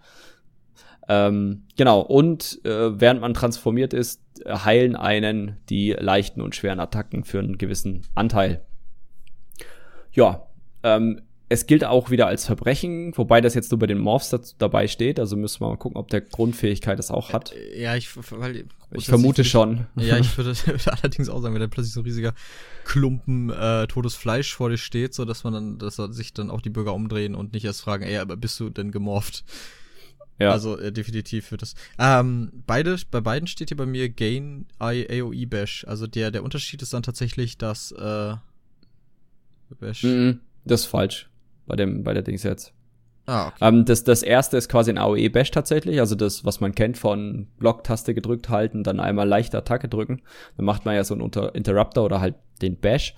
[SPEAKER 2] Ähm, genau, und äh, während man transformiert ist, heilen einen die leichten und schweren Attacken für einen gewissen Anteil. Ja, ähm, es gilt auch wieder als Verbrechen, wobei das jetzt nur bei den Morphs dazu, dabei steht, also müssen wir mal gucken, ob der Grundfähigkeit das auch hat.
[SPEAKER 1] Ja, ich, weil,
[SPEAKER 2] Ich vermute schon.
[SPEAKER 1] Ja, ich würde, [laughs] allerdings auch sagen, wenn da plötzlich so ein riesiger Klumpen äh, totes Fleisch vor dir steht, so dass man dann, dass sich dann auch die Bürger umdrehen und nicht erst fragen, ey, aber bist du denn gemorpht?
[SPEAKER 2] Ja.
[SPEAKER 1] Also äh, definitiv für das. Ähm, beide, bei beiden steht hier bei mir Gain I AOE Bash. Also der, der Unterschied ist dann tatsächlich, dass äh, Bash.
[SPEAKER 2] Mhm, das ist falsch. Bei dem, bei der Dings jetzt.
[SPEAKER 1] Ah, okay.
[SPEAKER 2] Ähm, das, das erste ist quasi ein AOE Bash tatsächlich, also das, was man kennt von Block-Taste gedrückt halten, dann einmal leichte Attacke drücken. Dann macht man ja so einen Unter Interrupter oder halt den Bash.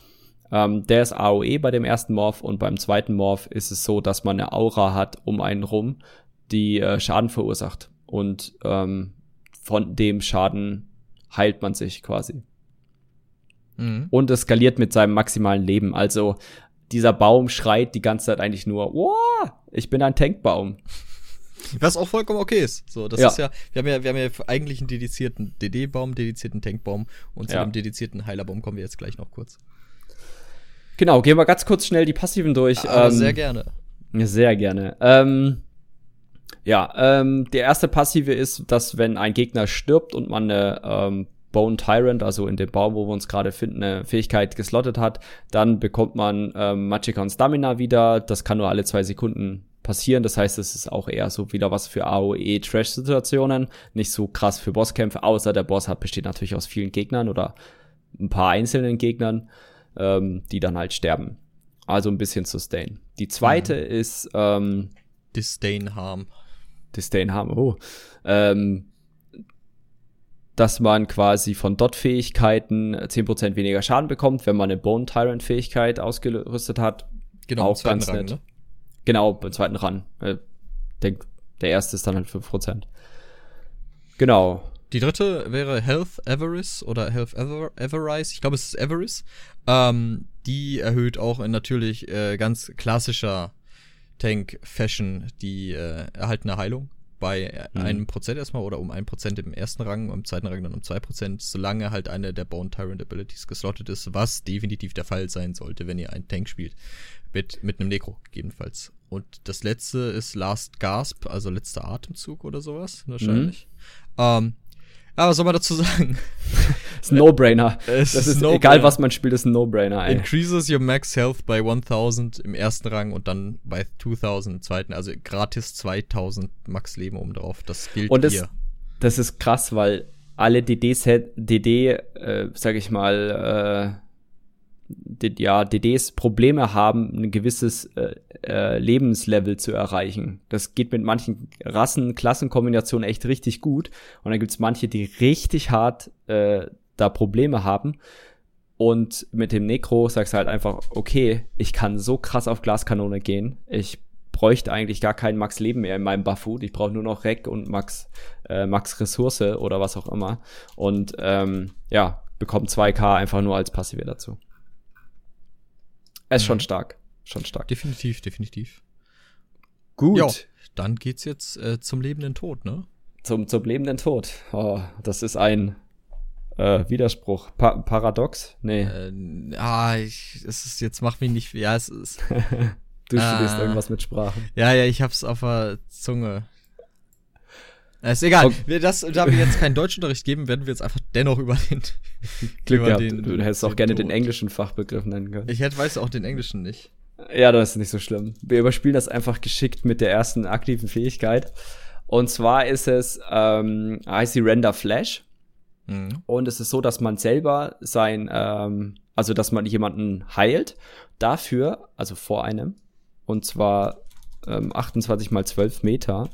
[SPEAKER 2] Ähm, der ist AOE bei dem ersten Morph und beim zweiten Morph ist es so, dass man eine Aura hat um einen rum, die äh, Schaden verursacht. Und ähm, von dem Schaden heilt man sich quasi.
[SPEAKER 1] Mhm.
[SPEAKER 2] Und es skaliert mit seinem maximalen Leben. Also dieser Baum schreit die ganze Zeit eigentlich nur, wow, ich bin ein Tankbaum.
[SPEAKER 1] Was auch vollkommen okay ist. So, das
[SPEAKER 2] Ja.
[SPEAKER 1] ist ja, wir haben ja, wir haben ja eigentlich einen dedizierten DD-Baum, dedizierten Tankbaum und zu
[SPEAKER 2] Ja.
[SPEAKER 1] dem dedizierten Heilerbaum kommen wir jetzt gleich noch kurz.
[SPEAKER 2] Genau, gehen wir ganz kurz schnell die Passiven durch.
[SPEAKER 1] Aber
[SPEAKER 2] Ähm,
[SPEAKER 1] sehr gerne.
[SPEAKER 2] Sehr gerne. Ähm, ja, ähm, der erste Passive ist, dass wenn ein Gegner stirbt und man eine ähm, Bone Tyrant, also in dem Baum, wo wir uns gerade finden, eine Fähigkeit geslottet hat, dann bekommt man ähm, Magicka Stamina wieder. Das kann nur alle zwei Sekunden passieren. Das heißt, es ist auch eher so wieder was für AOE Trash Situationen, nicht so krass für Bosskämpfe, außer der Boss hat besteht natürlich aus vielen Gegnern oder ein paar einzelnen Gegnern, ähm, die dann halt sterben. Also ein bisschen Sustain. Die zweite ist ähm,
[SPEAKER 1] Disdain Harm.
[SPEAKER 2] Disdain haben. Oh. Ähm, dass man quasi von Dot-Fähigkeiten 10% weniger Schaden bekommt, wenn man eine Bone Tyrant-Fähigkeit ausgerüstet hat.
[SPEAKER 1] Genau,
[SPEAKER 2] auch ganz Rang, nett. Ne? Genau, beim zweiten Rang. Äh, denk, der erste ist dann halt 5%. Genau.
[SPEAKER 1] Die dritte wäre Health Avarice oder Health Aver Avarice. Ich glaube, es ist Avarice. Ähm, die erhöht auch in natürlich äh, ganz klassischer Tank-Fashion die äh, erhaltene Heilung bei mhm. einem Prozent erstmal oder um ein Prozent im ersten Rang, im zweiten Rang dann um zwei Prozent, solange halt eine der Bone Tyrant Abilities geslottet ist, was definitiv der Fall sein sollte, wenn ihr einen Tank spielt. Mit, mit einem Necro gegebenenfalls. Und das letzte ist Last Gasp, also letzter Atemzug oder sowas, wahrscheinlich. Mhm. Ähm, aber was soll man dazu sagen? [laughs]
[SPEAKER 2] ist ein No-Brainer. [laughs] Das ist no egal, was man spielt, ist ein No-Brainer.
[SPEAKER 1] Increases your max health by 1000 im ersten Rang und dann bei 2000 im zweiten. Also gratis 2000 Max Leben oben drauf. Das gilt
[SPEAKER 2] und das, hier. Das ist krass, weil alle DD-Set, DD, äh, sag ich mal, äh, ja, DDs Probleme haben, ein gewisses äh, äh, Lebenslevel zu erreichen. Das geht mit manchen Rassen, Klassenkombinationen echt richtig gut. Und dann gibt's manche, die richtig hart äh, da Probleme haben. Und mit dem Necro sagst du halt einfach, okay, ich kann so krass auf Glaskanone gehen. Ich bräuchte eigentlich gar keinen Max Leben mehr in meinem Bufffood. Ich brauche nur noch Rec und Max, äh, Max Ressource oder was auch immer. Und ähm, ja, bekommt 2K einfach nur als Passive dazu. Er ist mhm. schon stark. Schon stark.
[SPEAKER 1] Definitiv, definitiv.
[SPEAKER 2] Gut. Jo,
[SPEAKER 1] dann geht's jetzt äh, zum lebenden Tod, ne?
[SPEAKER 2] Zum, zum lebenden Tod. Oh, das ist ein äh, Widerspruch. Pa Paradox? Nee.
[SPEAKER 1] Äh, ah, ich, es ist, jetzt mach mich nicht, ja, es ist. [laughs]
[SPEAKER 2] du studierst ah, irgendwas mit Sprachen.
[SPEAKER 1] Ja, ja, ich hab's auf der Zunge. Ist egal. Okay. Das, da wir jetzt keinen Deutschunterricht geben, werden wir jetzt einfach dennoch über den. [laughs]
[SPEAKER 2] Glück über den, du hättest auch gerne den englischen Fachbegriff nennen können.
[SPEAKER 1] Ich hätte, weiß auch den englischen nicht.
[SPEAKER 2] Ja, das ist nicht so schlimm. Wir überspielen das einfach geschickt mit der ersten aktiven Fähigkeit. Und zwar ist es ähm, heißt Render Flash. Mhm. Und es ist so, dass man selber sein, ähm, also dass man jemanden heilt. Dafür, also vor einem, und zwar ähm, 28 mal 12 Meter,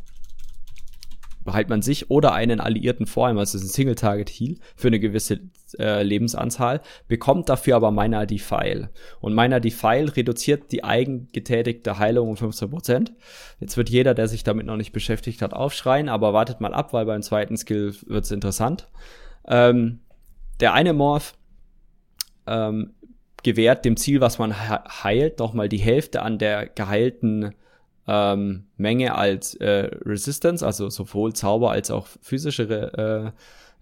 [SPEAKER 2] behält man sich oder einen Alliierten vor einem, also ein Single-Target-Heal für eine gewisse äh, Lebensanzahl, bekommt dafür aber Miner Defile. Und Miner Defile reduziert die eigengetätigte Heilung um 15%. Jetzt wird jeder, der sich damit noch nicht beschäftigt hat, aufschreien, aber wartet mal ab, weil beim zweiten Skill wird's interessant. Ähm, der eine Morph ähm, gewährt dem Ziel, was man heilt, nochmal die Hälfte an der geheilten ähm, Menge als äh, Resistance, also sowohl Zauber als auch physische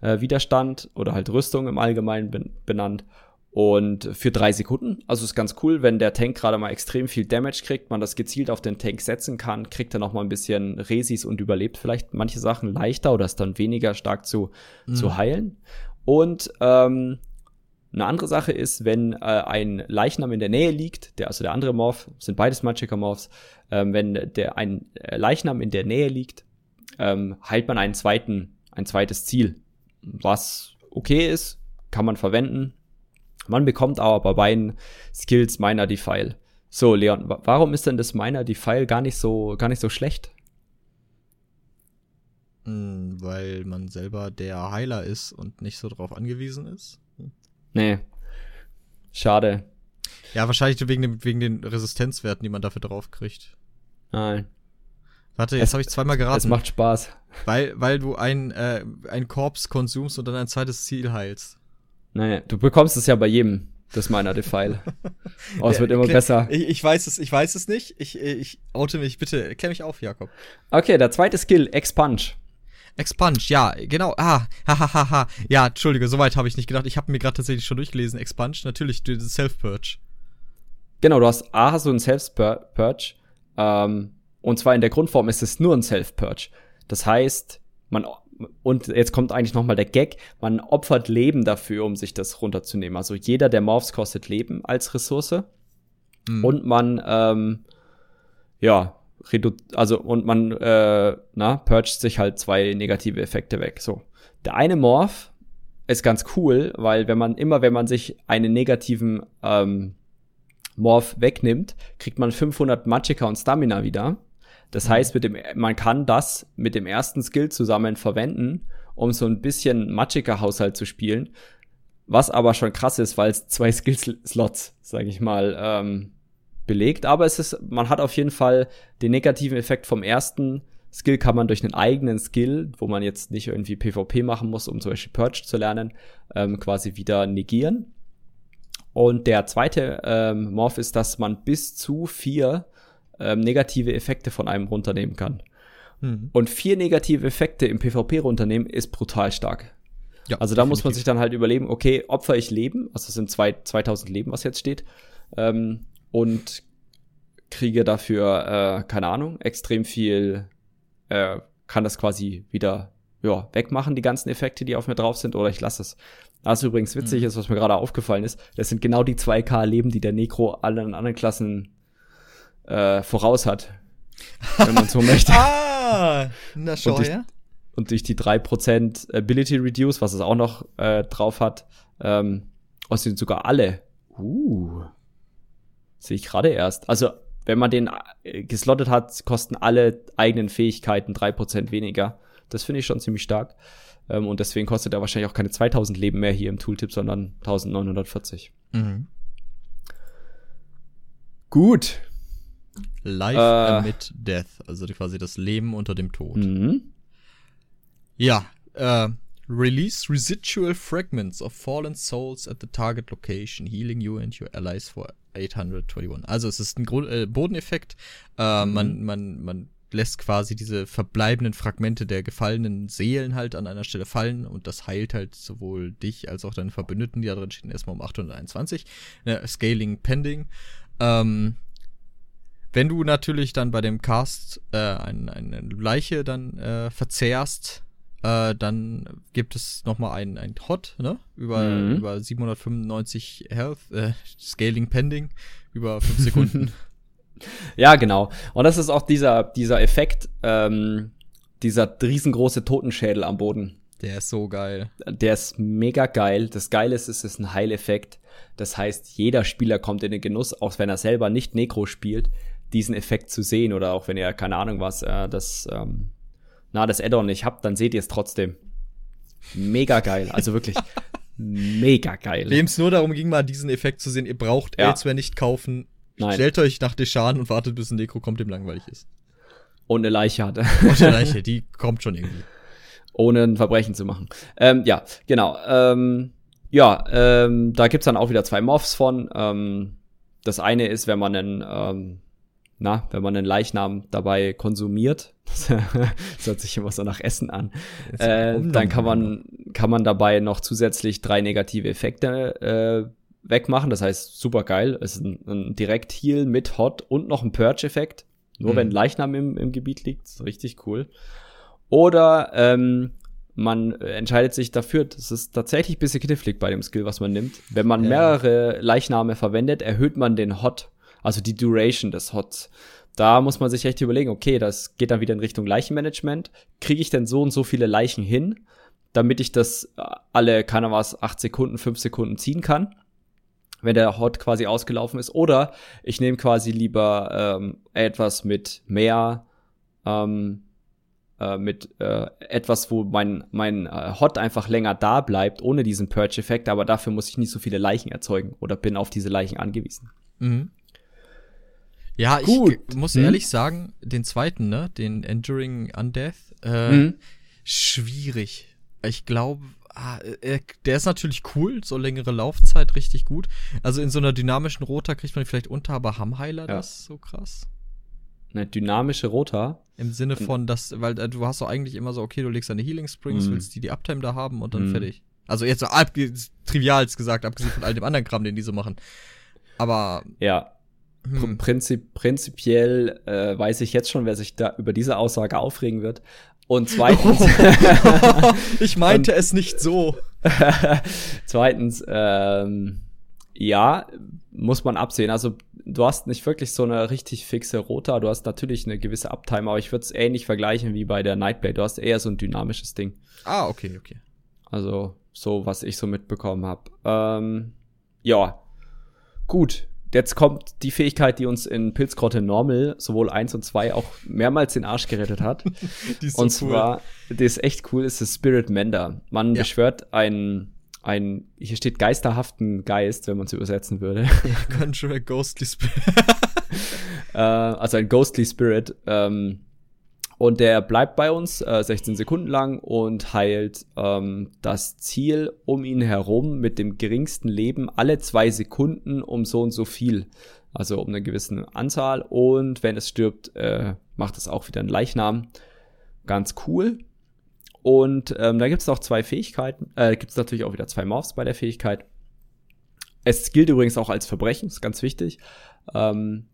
[SPEAKER 2] äh, äh, Widerstand oder halt Rüstung im Allgemeinen ben benannt. Und für drei Sekunden, also ist ganz cool, wenn der Tank gerade mal extrem viel Damage kriegt, man das gezielt auf den Tank setzen kann, kriegt er noch mal ein bisschen Resis und überlebt vielleicht manche Sachen leichter oder ist dann weniger stark zu, mhm. zu heilen. Und ähm, eine andere Sache ist, wenn äh, ein Leichnam in der Nähe liegt, der, also der andere Morph, sind beides Magicka Morphs, ähm, wenn der ein äh, Leichnam in der Nähe liegt, ähm, heilt man einen zweiten, ein zweites Ziel. Was okay ist, kann man verwenden. Man bekommt aber bei beiden Skills Miner Defile. So, Leon, warum ist denn das Miner Defile gar nicht so, gar nicht so schlecht?
[SPEAKER 1] Hm, weil man selber der Heiler ist und nicht so drauf angewiesen ist.
[SPEAKER 2] Nee. Schade.
[SPEAKER 1] Ja, wahrscheinlich wegen, dem, wegen den Resistenzwerten, die man dafür drauf kriegt.
[SPEAKER 2] Nein.
[SPEAKER 1] Warte, jetzt habe ich zweimal geraten. Es
[SPEAKER 2] macht Spaß.
[SPEAKER 1] Weil, weil du ein, äh, ein Korps konsumst und dann ein zweites Ziel heilst.
[SPEAKER 2] Naja, du bekommst es ja bei jedem, das meiner Defile. oh, es wird immer besser.
[SPEAKER 1] Ich, ich, weiß es, ich weiß es nicht. Ich, ich oute mich, bitte, klär mich auf, Jakob.
[SPEAKER 2] Okay, der zweite Skill, Expunge.
[SPEAKER 1] Expunge, ja, genau. Ah, hahaha. Ha, ha. Ja, entschuldige, soweit habe ich nicht gedacht. Ich habe mir gerade tatsächlich schon durchgelesen. Expunge, natürlich, Self-Purge.
[SPEAKER 2] Genau, du hast A, hast du einen Self-Purge. Ähm, und zwar in der Grundform ist es nur ein Self-Purge. Das heißt, man, und jetzt kommt eigentlich nochmal der Gag, man opfert Leben dafür, um sich das runterzunehmen. Also jeder der Morphs kostet Leben als Ressource. Mhm. Und man, ähm, ja, redu also und man, äh, na, purgt sich halt zwei negative Effekte weg. So. Der eine Morph ist ganz cool, weil wenn man immer, wenn man sich einen negativen ähm, Morph wegnimmt, kriegt man 500 Magicka und Stamina wieder. Das mhm. heißt, mit dem, man kann das mit dem ersten Skill zusammen verwenden um so ein bisschen matschiger Haushalt zu spielen. Was aber schon krass ist, weil es zwei [laughs] Skill-Slots, sage ich mal, ähm, belegt. Aber es ist, man hat auf jeden Fall den negativen Effekt vom ersten Skill kann man durch einen eigenen Skill, wo man jetzt nicht irgendwie PvP machen muss, um zum Beispiel Purge zu lernen, ähm, quasi wieder negieren. Und der zweite ähm, Morph ist, dass man bis zu vier ähm, negative Effekte von einem runternehmen kann. Mhm. Und vier negative Effekte im PvP runternehmen ist brutal stark. Ja, also da definitiv. muss man sich dann halt überlegen, okay, opfer ich Leben, also es sind zwei, 2000 Leben, was jetzt steht, ähm, und kriege dafür, äh, keine Ahnung, extrem viel, äh, kann das quasi wieder ja, wegmachen, die ganzen Effekte, die auf mir drauf sind, oder ich lasse es. Was übrigens witzig mhm. ist, was mir gerade aufgefallen ist, das sind genau die 2K Leben, die der Necro allen anderen Klassen äh, voraus hat. Wenn man so [laughs] möchte.
[SPEAKER 1] ah, na schau
[SPEAKER 2] und durch,
[SPEAKER 1] her.
[SPEAKER 2] Und durch die 3% Ability Reduce, was es auch noch äh, drauf hat, ähm, sind sogar alle. Uh. Sehe ich gerade erst. Also, wenn man den äh, geslottet hat, kosten alle eigenen Fähigkeiten 3% weniger. Das finde ich schon ziemlich stark. Ähm, und deswegen kostet er wahrscheinlich auch keine 2000 Leben mehr hier im Tooltip, sondern 1940. Mhm. Gut.
[SPEAKER 1] Life äh, amid Death, also quasi das Leben unter dem Tod. Mhm. Ja, äh, Release residual fragments of fallen souls at the target location, healing you and your allies for 821. Also es ist ein Grund, äh, Bodeneffekt. Äh, mhm. Man, man, man lässt quasi diese verbleibenden Fragmente der gefallenen Seelen halt an einer Stelle fallen und das heilt halt sowohl dich als auch deine Verbündeten, die da drin stehen, erstmal um 821. Ne, Scaling Pending. Ähm, wenn du natürlich dann bei dem Cast äh, eine, eine Leiche dann äh, verzehrst, äh, dann gibt es nochmal ein, ein Hot, ne? Über, mhm. über 795 Health, äh, Scaling Pending, über 5 Sekunden. [laughs] [laughs]
[SPEAKER 2] ja, genau. Und das ist auch dieser, dieser Effekt, ähm, dieser riesengroße Totenschädel am Boden.
[SPEAKER 1] Der ist so geil.
[SPEAKER 2] Der ist mega geil. Das Geile ist, es ist ein Heileffekt. Das heißt, jeder Spieler kommt in den Genuss, auch wenn er selber nicht Necro spielt, diesen Effekt zu sehen oder auch wenn ihr, keine Ahnung was, äh, das, ähm, na, das Addon nicht habt, dann seht ihr es trotzdem. Mega geil. Also wirklich [laughs] mega geil.
[SPEAKER 1] Wem es nur darum ging, mal diesen Effekt zu sehen, ihr braucht ja. Elsewhere nicht kaufen, Nein. Stellt euch nach Deshan und wartet, bis ein Nekro kommt, dem langweilig ist.
[SPEAKER 2] Und eine Leiche hat.
[SPEAKER 1] Und eine [laughs] Leiche, die kommt schon irgendwie.
[SPEAKER 2] Ohne ein Verbrechen zu machen. Ähm, ja, genau. Ähm, ja, ähm, da gibt's dann auch wieder zwei Morphs von. Ähm, das eine ist, wenn man einen, ähm, na, wenn man einen Leichnam dabei konsumiert, [laughs] das hört sich immer so nach Essen an, äh, dann kann man, kann man dabei noch zusätzlich drei negative Effekte äh, wegmachen. Das heißt, super geil. Es ist ein, ein Direkt-Heal mit Hot und noch ein Purge-Effekt. Nur mhm. wenn Leichnam im, im Gebiet liegt. ist richtig cool. Oder ähm, man entscheidet sich dafür, das ist tatsächlich ein bisschen knifflig bei dem Skill, was man nimmt. Wenn man mehrere Leichname verwendet, erhöht man den Hot, also die Duration des Hots. Da muss man sich echt überlegen, okay, das geht dann wieder in Richtung Leichenmanagement. Kriege ich denn so und so viele Leichen hin, damit ich das alle, keiner was, acht Sekunden, fünf Sekunden ziehen kann? wenn der Hot quasi ausgelaufen ist. Oder ich nehme quasi lieber ähm, etwas mit mehr, ähm, äh, mit äh, etwas, wo mein, mein äh, Hot einfach länger da bleibt, ohne diesen Purge-Effekt, aber dafür muss ich nicht so viele Leichen erzeugen oder bin auf diese Leichen angewiesen. Mhm.
[SPEAKER 1] Ja, Gut. ich muss mhm. ehrlich sagen, den zweiten, ne, den Enduring Undeath, äh, mhm. schwierig. Ich glaube, ah, äh, der ist natürlich cool, so längere Laufzeit, richtig gut. Also in so einer dynamischen Rota kriegt man vielleicht unter, aber haben Heiler ja. das so krass?
[SPEAKER 2] Eine dynamische Rota?
[SPEAKER 1] Im Sinne von, dass, weil äh, du hast doch eigentlich immer so, okay, du legst deine Healing Springs, mhm. willst die die Uptime da haben und dann mhm. fertig. Also jetzt so trivial gesagt, abgesehen von all dem anderen Kram, den die so machen. Aber.
[SPEAKER 2] Ja. Hm. Prinzip, prinzipiell äh, weiß ich jetzt schon, wer sich da über diese Aussage aufregen wird. Und zweitens. [laughs]
[SPEAKER 1] ich meinte und, es nicht so. [laughs]
[SPEAKER 2] zweitens, ähm, ja, muss man absehen. Also du hast nicht wirklich so eine richtig fixe Rota. Du hast natürlich eine gewisse Uptime, aber ich würde es ähnlich vergleichen wie bei der Nightblade. Du hast eher so ein dynamisches Ding.
[SPEAKER 1] Ah, okay, okay.
[SPEAKER 2] Also so, was ich so mitbekommen habe. Ähm, ja, gut. Jetzt kommt die Fähigkeit, die uns in Pilzgrotte Normal sowohl 1 und 2 auch mehrmals den Arsch gerettet hat. [laughs] die ist so und zwar, cool. die ist echt cool, ist das Spirit Mender. Man ja. beschwört einen ein, hier steht geisterhaften Geist, wenn man es übersetzen würde. [laughs]
[SPEAKER 1] Conjure Ghostly Spirit.
[SPEAKER 2] äh, also ein Ghostly Spirit. Ähm, und der bleibt bei uns äh, 16 Sekunden lang und heilt ähm, das Ziel um ihn herum mit dem geringsten Leben alle zwei Sekunden um so und so viel. Also um eine gewisse Anzahl. Und wenn es stirbt, äh, macht es auch wieder einen Leichnam. Ganz cool. Und ähm, da gibt es noch zwei Fähigkeiten. Äh, gibt es natürlich auch wieder zwei Morphs bei der Fähigkeit. Es gilt übrigens auch als Verbrechen, ist ganz wichtig. Ähm,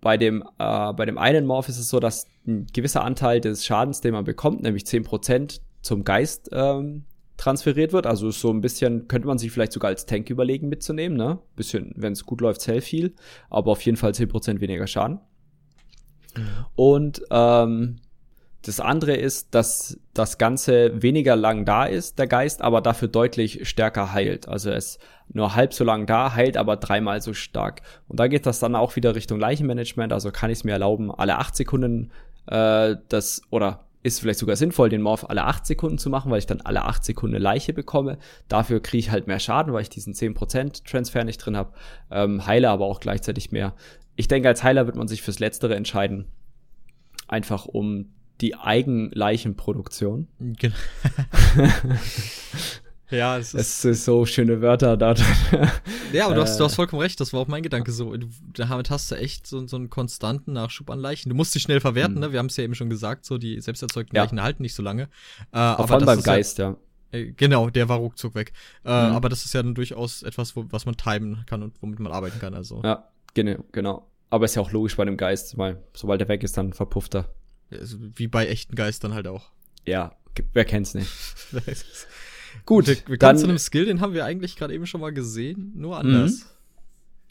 [SPEAKER 2] bei dem, äh, bei dem einen Morph ist es so, dass ein gewisser Anteil des Schadens, den man bekommt, nämlich 10% zum Geist ähm, transferiert wird. Also so ein bisschen könnte man sich vielleicht sogar als Tank überlegen mitzunehmen, ne? Bisschen, wenn es gut läuft, sehr viel, aber auf jeden Fall 10% weniger Schaden. Mhm. Und ähm, das andere ist, dass das Ganze weniger lang da ist, der Geist, aber dafür deutlich stärker heilt. Also es nur halb so lang da, heilt aber dreimal so stark. Und da geht das dann auch wieder Richtung Leichenmanagement. Also kann ich es mir erlauben, alle acht Sekunden äh, das oder ist vielleicht sogar sinnvoll, den Morph alle acht Sekunden zu machen, weil ich dann alle acht Sekunden Leiche bekomme. Dafür kriege ich halt mehr Schaden, weil ich diesen 10% Transfer nicht drin habe. Ähm, heile aber auch gleichzeitig mehr. Ich denke, als Heiler wird man sich fürs Letztere entscheiden. Einfach um die Eigenleichenproduktion. Genau. [laughs]
[SPEAKER 1] ja,
[SPEAKER 2] es ist, es ist so schöne Wörter da.
[SPEAKER 1] ja, aber du hast, du hast äh. vollkommen recht, das war auch mein Gedanke so. Du, damit hast du echt so, so einen konstanten Nachschub an Leichen. Du musst sie schnell verwerten, mhm. ne? Wir haben es ja eben schon gesagt, so die selbsterzeugten ja. Leichen halten nicht so lange.
[SPEAKER 2] Äh, aber allem beim Geist, ja.
[SPEAKER 1] ja. Äh, genau, der war ruckzuck weg. Äh, mhm. Aber das ist ja dann durchaus etwas, wo, was man timen kann und womit man arbeiten kann. Also.
[SPEAKER 2] Ja, genau, genau. Aber ist ja auch logisch bei dem Geist, weil sobald er weg ist, dann verpufft er.
[SPEAKER 1] Also wie bei echten Geistern halt auch.
[SPEAKER 2] Ja, wer kennt's nicht. [laughs]
[SPEAKER 1] Gut, wir, wir dann zu einem Skill, den haben wir eigentlich gerade eben schon mal gesehen, nur anders. Mhm.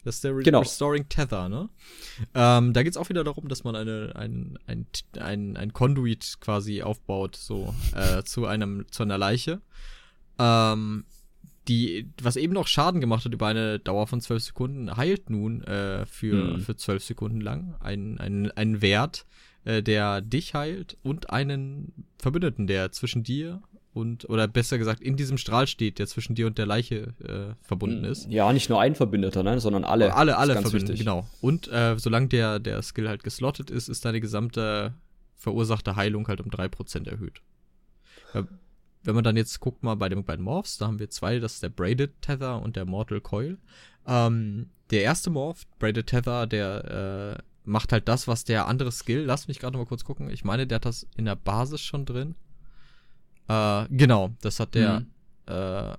[SPEAKER 1] Das ist der Re genau. Restoring Tether, ne? Ähm, da geht's auch wieder darum, dass man eine, ein, ein, ein, ein Conduit quasi aufbaut, so äh, zu einem, zu einer Leiche. Ähm, die, was eben noch Schaden gemacht hat über eine Dauer von zwölf Sekunden, heilt nun äh, für, mhm. für zwölf Sekunden lang einen, einen, einen Wert, äh, der dich heilt und einen Verbündeten, der zwischen dir und, oder besser gesagt, in diesem Strahl steht, der zwischen dir und der Leiche äh, verbunden hm, ist.
[SPEAKER 2] Ja, nicht nur ein Verbündeter, ne, sondern alle.
[SPEAKER 1] Alle, alle verbunden, genau. Und äh, solange der, der Skill halt geslottet ist, ist deine gesamte verursachte Heilung halt um 3% erhöht. Äh, wenn man dann jetzt guckt mal bei den beiden Morphs, da haben wir zwei, das ist der Braided Tether und der Mortal Coil. Ähm, der erste Morph, Braided Tether, der äh, macht halt das, was der andere Skill, lass mich gerade mal kurz gucken. Ich meine, der hat das in der Basis schon drin. Äh, genau, das hat der, mhm. äh,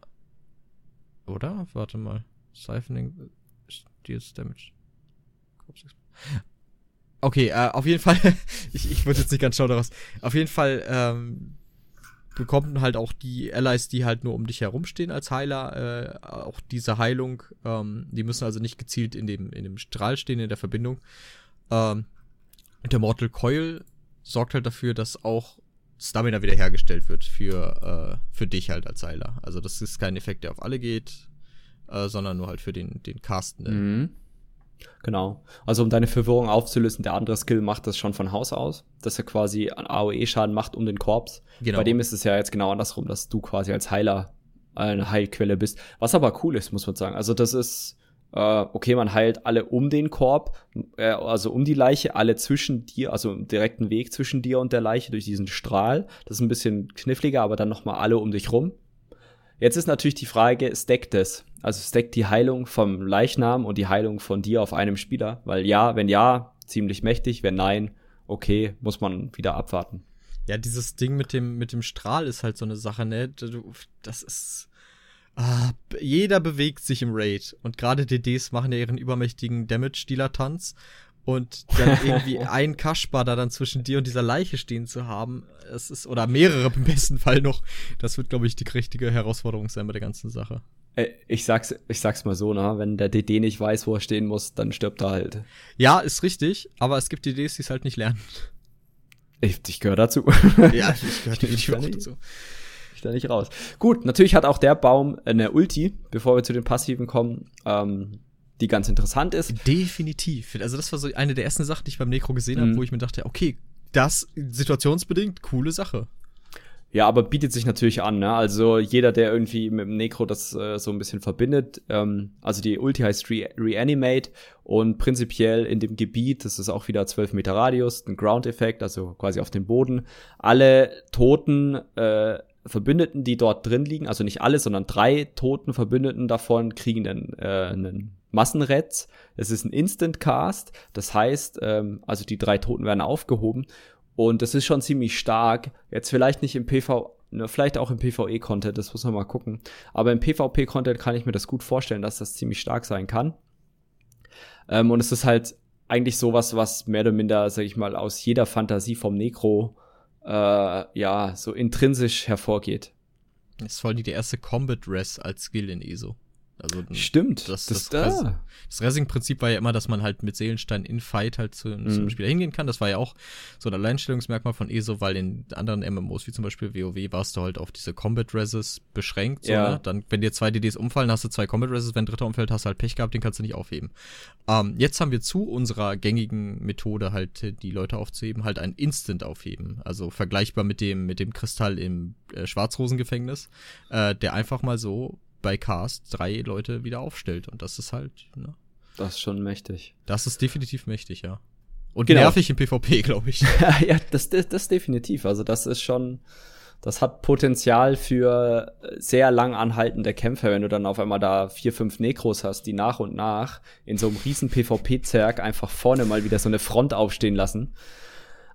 [SPEAKER 1] oder? Warte mal. Siphoning, Deals Damage. Okay, äh, auf jeden Fall, [laughs] ich, ich würde jetzt nicht ganz schlau daraus. Auf jeden Fall, ähm, bekommen halt auch die Allies, die halt nur um dich herumstehen als Heiler, äh, auch diese Heilung. Ähm, die müssen also nicht gezielt in dem, in dem Strahl stehen, in der Verbindung. Ähm, der Mortal Coil sorgt halt dafür, dass auch Stamina wiederhergestellt wird für, äh, für dich halt als Heiler. Also das ist kein Effekt, der auf alle geht, äh, sondern nur halt für den, den Castenden.
[SPEAKER 2] Mhm. Genau. Also um deine Verwirrung aufzulösen, der andere Skill macht das schon von Haus aus, dass er quasi einen AOE-Schaden macht um den Korps. Genau. Bei dem ist es ja jetzt genau andersrum, dass du quasi als Heiler eine Heilquelle bist. Was aber cool ist, muss man sagen. Also das ist, äh, okay, man heilt alle um den Korb, äh, also um die Leiche, alle zwischen dir, also im direkten Weg zwischen dir und der Leiche durch diesen Strahl. Das ist ein bisschen kniffliger, aber dann nochmal alle um dich rum. Jetzt ist natürlich die Frage, stackt es? Also stackt die Heilung vom Leichnam und die Heilung von dir auf einem Spieler? Weil ja, wenn ja, ziemlich mächtig, wenn nein, okay, muss man wieder abwarten.
[SPEAKER 1] Ja, dieses Ding mit dem, mit dem Strahl ist halt so eine Sache, ne? Das ist, Ah, jeder bewegt sich im Raid. Und gerade DDs machen ja ihren übermächtigen Damage-Dealer-Tanz. Und dann [laughs] irgendwie ein Kaspar da dann zwischen dir und dieser Leiche stehen zu haben, es ist, oder mehrere im besten Fall noch, das wird, glaube ich, die richtige Herausforderung sein bei der ganzen Sache.
[SPEAKER 2] Ich sag's, ich sag's mal so, ne? Wenn der DD nicht weiß, wo er stehen muss, dann stirbt er halt.
[SPEAKER 1] Ja, ist richtig, aber es gibt DDs, die es halt nicht lernen.
[SPEAKER 2] Ich, ich gehöre dazu.
[SPEAKER 1] Ja, ich gehöre [laughs] definitiv auch dazu
[SPEAKER 2] ich da nicht raus. Gut, natürlich hat auch der Baum eine Ulti, bevor wir zu den Passiven kommen. Ähm, die ganz interessant ist.
[SPEAKER 1] Definitiv. Also das war so eine der ersten Sachen, die ich beim Necro gesehen habe,
[SPEAKER 2] Mhm.
[SPEAKER 1] wo ich mir dachte, okay, das situationsbedingt, coole Sache.
[SPEAKER 2] Ja, aber bietet sich natürlich an, ne? Also jeder, der irgendwie mit dem Necro das äh, so ein bisschen verbindet, ähm, also die Ulti heißt Re Reanimate und prinzipiell in dem Gebiet, das ist auch wieder 12 Meter Radius, ein Ground-Effekt, also quasi auf den Boden, alle toten äh, Verbündeten, die dort drin liegen, also nicht alle, sondern drei toten Verbündeten davon, kriegen einen, äh, einen Massenretz. Es ist ein Instant-Cast, das heißt, ähm, also die drei Toten werden aufgehoben und das ist schon ziemlich stark. Jetzt vielleicht nicht im PV, ne, vielleicht auch im PvE-Content, das muss man mal gucken. Aber im PvP-Content kann ich mir das gut vorstellen, dass das ziemlich stark sein kann. Ähm, und es ist halt eigentlich sowas, was mehr oder minder, sag ich mal, aus jeder Fantasie vom Necro äh, ja so intrinsisch hervorgeht.
[SPEAKER 1] Das ist voll die, die erste Combat Res als Skill in ESO. Also
[SPEAKER 2] Stimmt.
[SPEAKER 1] das-
[SPEAKER 2] das,
[SPEAKER 1] das-
[SPEAKER 2] da.
[SPEAKER 1] das Racing-Prinzip war ja immer, dass man halt mit Seelenstein in Fight halt zu,
[SPEAKER 2] Mhm.
[SPEAKER 1] Spieler hingehen kann. Das war ja auch so ein Alleinstellungsmerkmal von ESO, weil in anderen MMOs, wie zum Beispiel WoW, warst du halt auf diese Combat Reses beschränkt. So,
[SPEAKER 2] Ja.
[SPEAKER 1] ne? Dann, wenn dir zwei DDs umfallen, hast du zwei Combat Reses. Wenn ein dritter umfällt, hast du halt Pech gehabt, den kannst du nicht aufheben. Ähm, jetzt haben wir zu unserer gängigen Methode halt, die Leute aufzuheben, halt ein Instant aufheben. Also vergleichbar mit dem, mit dem Kristall im äh, Schwarzrosengefängnis, äh, der einfach mal so bei Cast drei Leute wieder aufstellt. Und das ist halt, ne?
[SPEAKER 2] Das ist schon mächtig.
[SPEAKER 1] Das ist definitiv mächtig, ja. Und
[SPEAKER 2] Genau.
[SPEAKER 1] nervig im PvP, [laughs] glaube ich. [laughs]
[SPEAKER 2] ja, das, das, das definitiv. Also das ist schon, das hat Potenzial für sehr lang anhaltende Kämpfe, wenn du dann auf einmal da vier, fünf Nekros hast, die nach und nach in so einem riesen PvP-Zerg einfach vorne mal wieder so eine Front aufstehen lassen.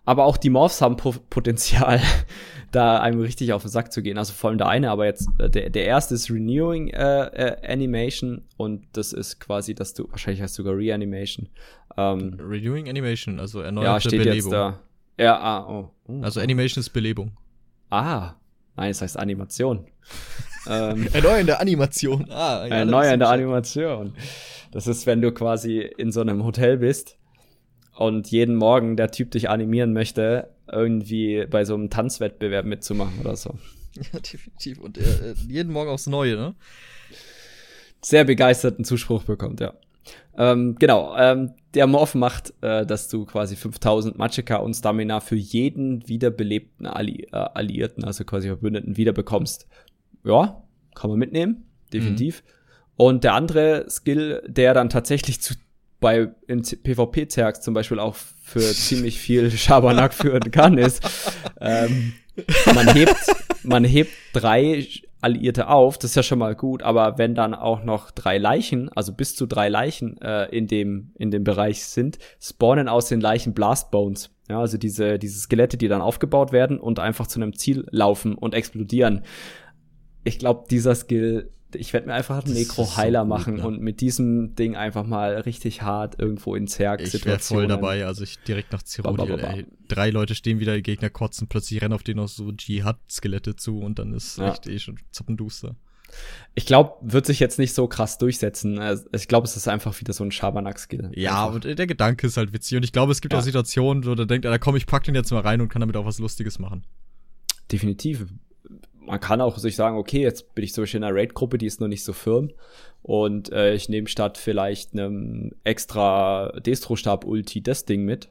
[SPEAKER 2] Aber auch die Morphs haben po Potenzial, [laughs] da einem richtig auf den Sack zu gehen. Also vor allem der eine, aber jetzt äh, der, der erste ist Renewing äh, äh, Animation und das ist quasi, dass du, wahrscheinlich heißt sogar Reanimation. Ähm,
[SPEAKER 1] Renewing Animation, also
[SPEAKER 2] ja,
[SPEAKER 1] erneuerte
[SPEAKER 2] steht
[SPEAKER 1] Belebung.
[SPEAKER 2] jetzt da. Ja, ah, oh. oh.
[SPEAKER 1] Also Animation ist Belebung.
[SPEAKER 2] Ah, nein, es heißt Animation. [laughs] ähm,
[SPEAKER 1] Erneuernde Animation. Ah,
[SPEAKER 2] eine neue Animation. Das ist, wenn du quasi in so einem Hotel bist und jeden Morgen der Typ dich animieren möchte, irgendwie bei so einem Tanzwettbewerb mitzumachen oder so. [laughs]
[SPEAKER 1] Ja, definitiv. Und äh, jeden Morgen aufs Neue, ne?
[SPEAKER 2] Sehr begeisterten Zuspruch bekommt, ja. Ähm, genau, ähm, der Morph macht, äh, dass du quasi 5000 Magicka und Stamina für jeden wiederbelebten Alli äh, Alliierten, also quasi Verbündeten, wieder bekommst. Ja, kann man mitnehmen, definitiv. Und der andere Skill, der dann tatsächlich zu bei in PvP-Zergs zum Beispiel auch für ziemlich viel [laughs] Schabernack führen kann, ist, ähm, man hebt, man hebt drei Alliierte auf, das ist ja schon mal gut, aber wenn dann auch noch drei Leichen, also bis zu drei Leichen äh, in dem in dem Bereich sind, spawnen aus den Leichen Blast Bones. Ja, also diese diese Skelette, die dann aufgebaut werden und einfach zu einem Ziel laufen und explodieren. Ich glaube, dieser Skill, ich werde mir einfach einen Necro-Heiler
[SPEAKER 1] so
[SPEAKER 2] machen
[SPEAKER 1] ne?
[SPEAKER 2] und mit diesem Ding einfach mal richtig hart irgendwo in
[SPEAKER 1] Ich wäre voll dabei, also ich direkt nach ey. Drei Leute stehen wieder, Gegner kotzen, plötzlich rennen auf denen noch so Dschihad-Skelette zu und dann ist
[SPEAKER 2] Ja.
[SPEAKER 1] echt eh schon zappenduster.
[SPEAKER 2] Ich glaube, wird sich jetzt nicht so krass durchsetzen. Äh, Ich glaube, es ist einfach wieder so ein Schabernack-Skill.
[SPEAKER 1] Ja,
[SPEAKER 2] Einfach.
[SPEAKER 1] und der Gedanke ist halt witzig. Und ich glaube, es gibt
[SPEAKER 2] Ja.
[SPEAKER 1] auch Situationen, wo der denkt, ah, da komm, ich pack den jetzt mal rein und kann damit auch was Lustiges machen.
[SPEAKER 2] definitiv. Man kann auch sich sagen, okay, jetzt bin ich zum Beispiel in einer Raid-Gruppe, die ist noch nicht so firm. Und äh, ich nehme statt vielleicht einem extra Destro-Stab-Ulti das Ding mit,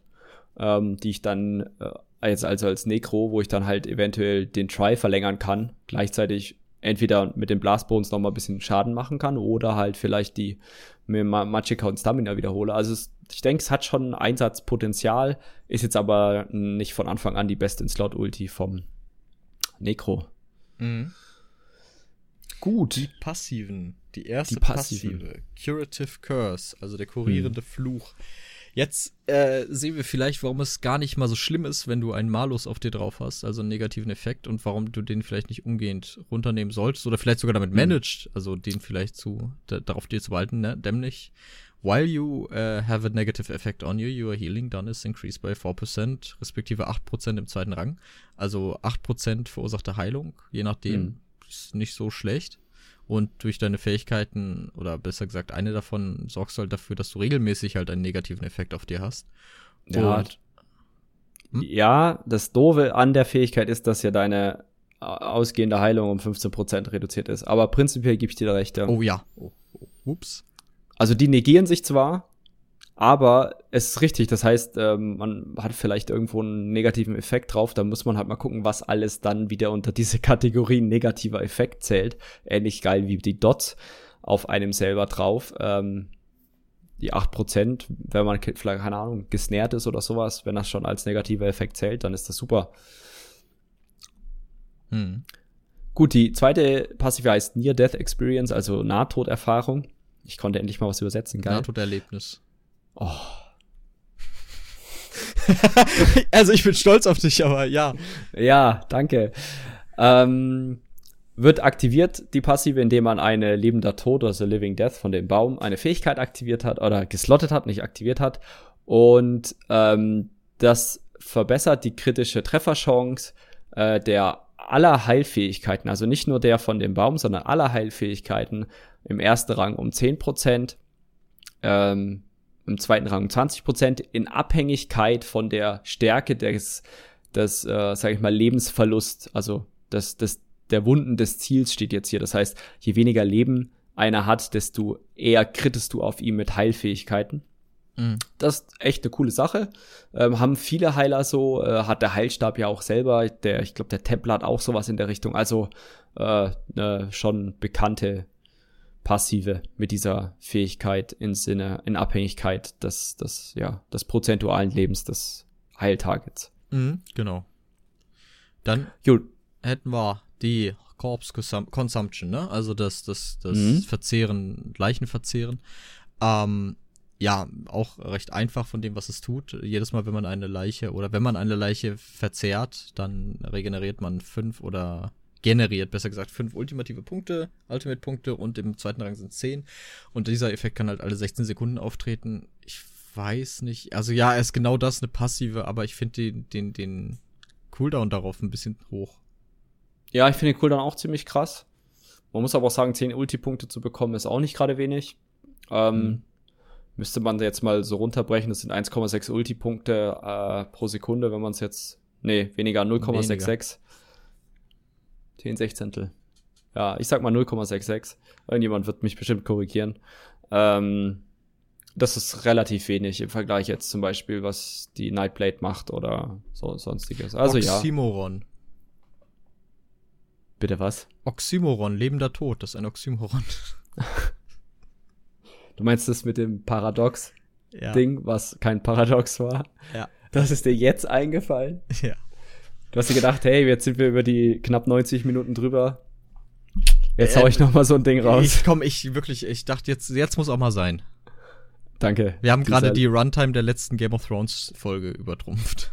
[SPEAKER 2] ähm, die ich dann äh, jetzt also als Necro, wo ich dann halt eventuell den Try verlängern kann, gleichzeitig entweder mit den Blastbones noch mal ein bisschen Schaden machen kann oder halt vielleicht die Magicka und Stamina wiederhole. Also es, ich denke, es hat schon Einsatzpotenzial, ist jetzt aber nicht von Anfang an die beste Slot-Ulti vom Necro. Gut.
[SPEAKER 1] Die passiven. Die erste
[SPEAKER 2] Die passiven.
[SPEAKER 1] passive. Curative Curse, also der kurierende Fluch. Jetzt äh, sehen wir vielleicht, warum es gar nicht mal so schlimm ist, wenn du einen Malus auf dir drauf hast, also einen negativen Effekt und warum du den vielleicht nicht umgehend runternehmen solltest oder vielleicht sogar damit
[SPEAKER 2] Mhm.
[SPEAKER 1] managed, also den vielleicht zu da, darauf dir zu behalten, ne? Nämlich, while you uh, have a negative effect on you, your healing done is increased by 4%, respektive 8% im zweiten Rang. Also 8% verursachte Heilung, je nachdem,
[SPEAKER 2] Mhm.
[SPEAKER 1] ist nicht so schlecht. Und durch deine Fähigkeiten, oder besser gesagt, eine davon sorgst du halt dafür, dass du regelmäßig halt einen negativen Effekt auf dir hast.
[SPEAKER 2] Ja,
[SPEAKER 1] Und- Hm?
[SPEAKER 2] ja, das Doofe an der Fähigkeit ist, dass ja deine äh, ausgehende Heilung um 15% reduziert ist. Aber prinzipiell gebe ich dir da recht. Ja.
[SPEAKER 1] Oh ja. Oh, oh, ups.
[SPEAKER 2] Also die negieren sich zwar, aber es ist richtig. Das heißt, ähm, man hat vielleicht irgendwo einen negativen Effekt drauf. Da muss man halt mal gucken, was alles dann wieder unter diese Kategorie negativer Effekt zählt. Ähnlich geil wie die Dots auf einem selber drauf. Ähm, die 8%, wenn man vielleicht, keine Ahnung, gesnärt ist oder sowas, wenn das schon als negativer Effekt zählt, dann ist das super. Hm. Gut, die zweite Passive heißt Near Death Experience, also Nahtoderfahrung. Ich konnte endlich mal was übersetzen,
[SPEAKER 1] geil. Nahtoderlebnis. Oh. [laughs]
[SPEAKER 2] also ich bin stolz auf dich, aber ja. Ja, danke. Ähm, wird aktiviert, die Passive, indem man eine lebender Tod, also Living Death von dem Baum, eine Fähigkeit aktiviert hat oder geslottet hat, nicht aktiviert hat. Und ähm, das verbessert die kritische Trefferchance äh, der aller Heilfähigkeiten, also nicht nur der von dem Baum, sondern aller Heilfähigkeiten im ersten Rang um 10%, ähm, im zweiten Rang um 20%, in Abhängigkeit von der Stärke des, des äh, sage ich mal, Lebensverlust, also des, des der Wunden des Ziels steht jetzt hier. Das heißt, je weniger Leben einer hat, desto eher krittest du auf ihn mit Heilfähigkeiten. Mhm. Das ist echt eine coole Sache. Ähm, haben viele Heiler so, äh, hat der Heilstab ja auch selber. Der, ich glaube, der Templar hat auch sowas in der Richtung. Also äh, ne, schon bekannte Passive mit dieser Fähigkeit in Sinne, in Abhängigkeit des, des, ja, des prozentualen Lebens des Heiltargets.
[SPEAKER 1] Mhm, genau. Dann Gut. hätten wir die Corpse Consumption, ne? Also das, das, das mhm. Verzehren, Leichenverzehren. Ähm, ja, auch recht einfach von dem, was es tut. Jedes Mal, wenn man eine Leiche oder wenn man eine Leiche verzehrt, dann regeneriert man fünf oder generiert, besser gesagt, fünf ultimative Punkte, Ultimate-Punkte und im zweiten Rang sind zehn. Und dieser Effekt kann halt alle 16 Sekunden auftreten. Ich weiß nicht. Also ja, er ist genau das, eine passive, aber ich finde den, den, den Cooldown darauf ein bisschen hoch.
[SPEAKER 2] Ja, ich finde den Cooldown auch ziemlich krass. Man muss aber auch sagen, 10 Ulti-Punkte zu bekommen ist auch nicht gerade wenig. Ähm, mhm. Müsste man jetzt mal so runterbrechen, das sind 1,6 Ulti-Punkte äh, pro Sekunde, wenn man es jetzt. Nee, weniger, 0,66. 10 Sechzehntel. Ja, ich sag mal 0,66. Irgendjemand wird mich bestimmt korrigieren. Ähm, das ist relativ wenig im Vergleich jetzt zum Beispiel, was die Nightblade macht oder so sonstiges. Also
[SPEAKER 1] Oxymoron. ja. Oxymoron.
[SPEAKER 2] Bitte was?
[SPEAKER 1] Oxymoron, lebender Tod, das ist ein Oxymoron. [laughs]
[SPEAKER 2] du meinst das mit dem Paradox-Ding, ja. was kein Paradox war? Ja. Das ist dir jetzt eingefallen? Ja. Du hast dir gedacht, hey, jetzt sind wir über die knapp 90 Minuten drüber. Jetzt äh, hau ich noch mal so ein Ding raus.
[SPEAKER 1] Ich komm, ich wirklich, ich dachte jetzt, jetzt muss auch mal sein.
[SPEAKER 2] Danke.
[SPEAKER 1] Wir haben gerade die Runtime der letzten Game of Thrones Folge übertrumpft.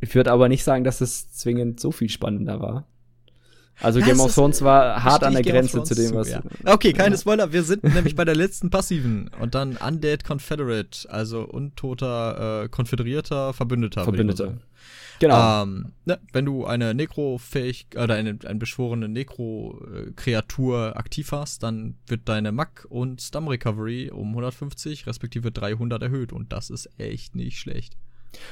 [SPEAKER 2] Ich würde aber nicht sagen, dass es zwingend so viel spannender war. Also Game of Thrones war hart an der Grenze zu dem, was. Ja.
[SPEAKER 1] Okay, keine ja. Spoiler. Wir sind [laughs] nämlich bei der letzten passiven und dann Undead Confederate, also untoter, äh, konföderierter Verbündeter.
[SPEAKER 2] Verbündeter.
[SPEAKER 1] Genau. Ähm, ne, wenn du eine Necro-fähig oder eine, eine beschworene Necro-Kreatur aktiv hast, dann wird deine Mack und Stum Recovery um 150 respektive 300 erhöht und das ist echt nicht schlecht.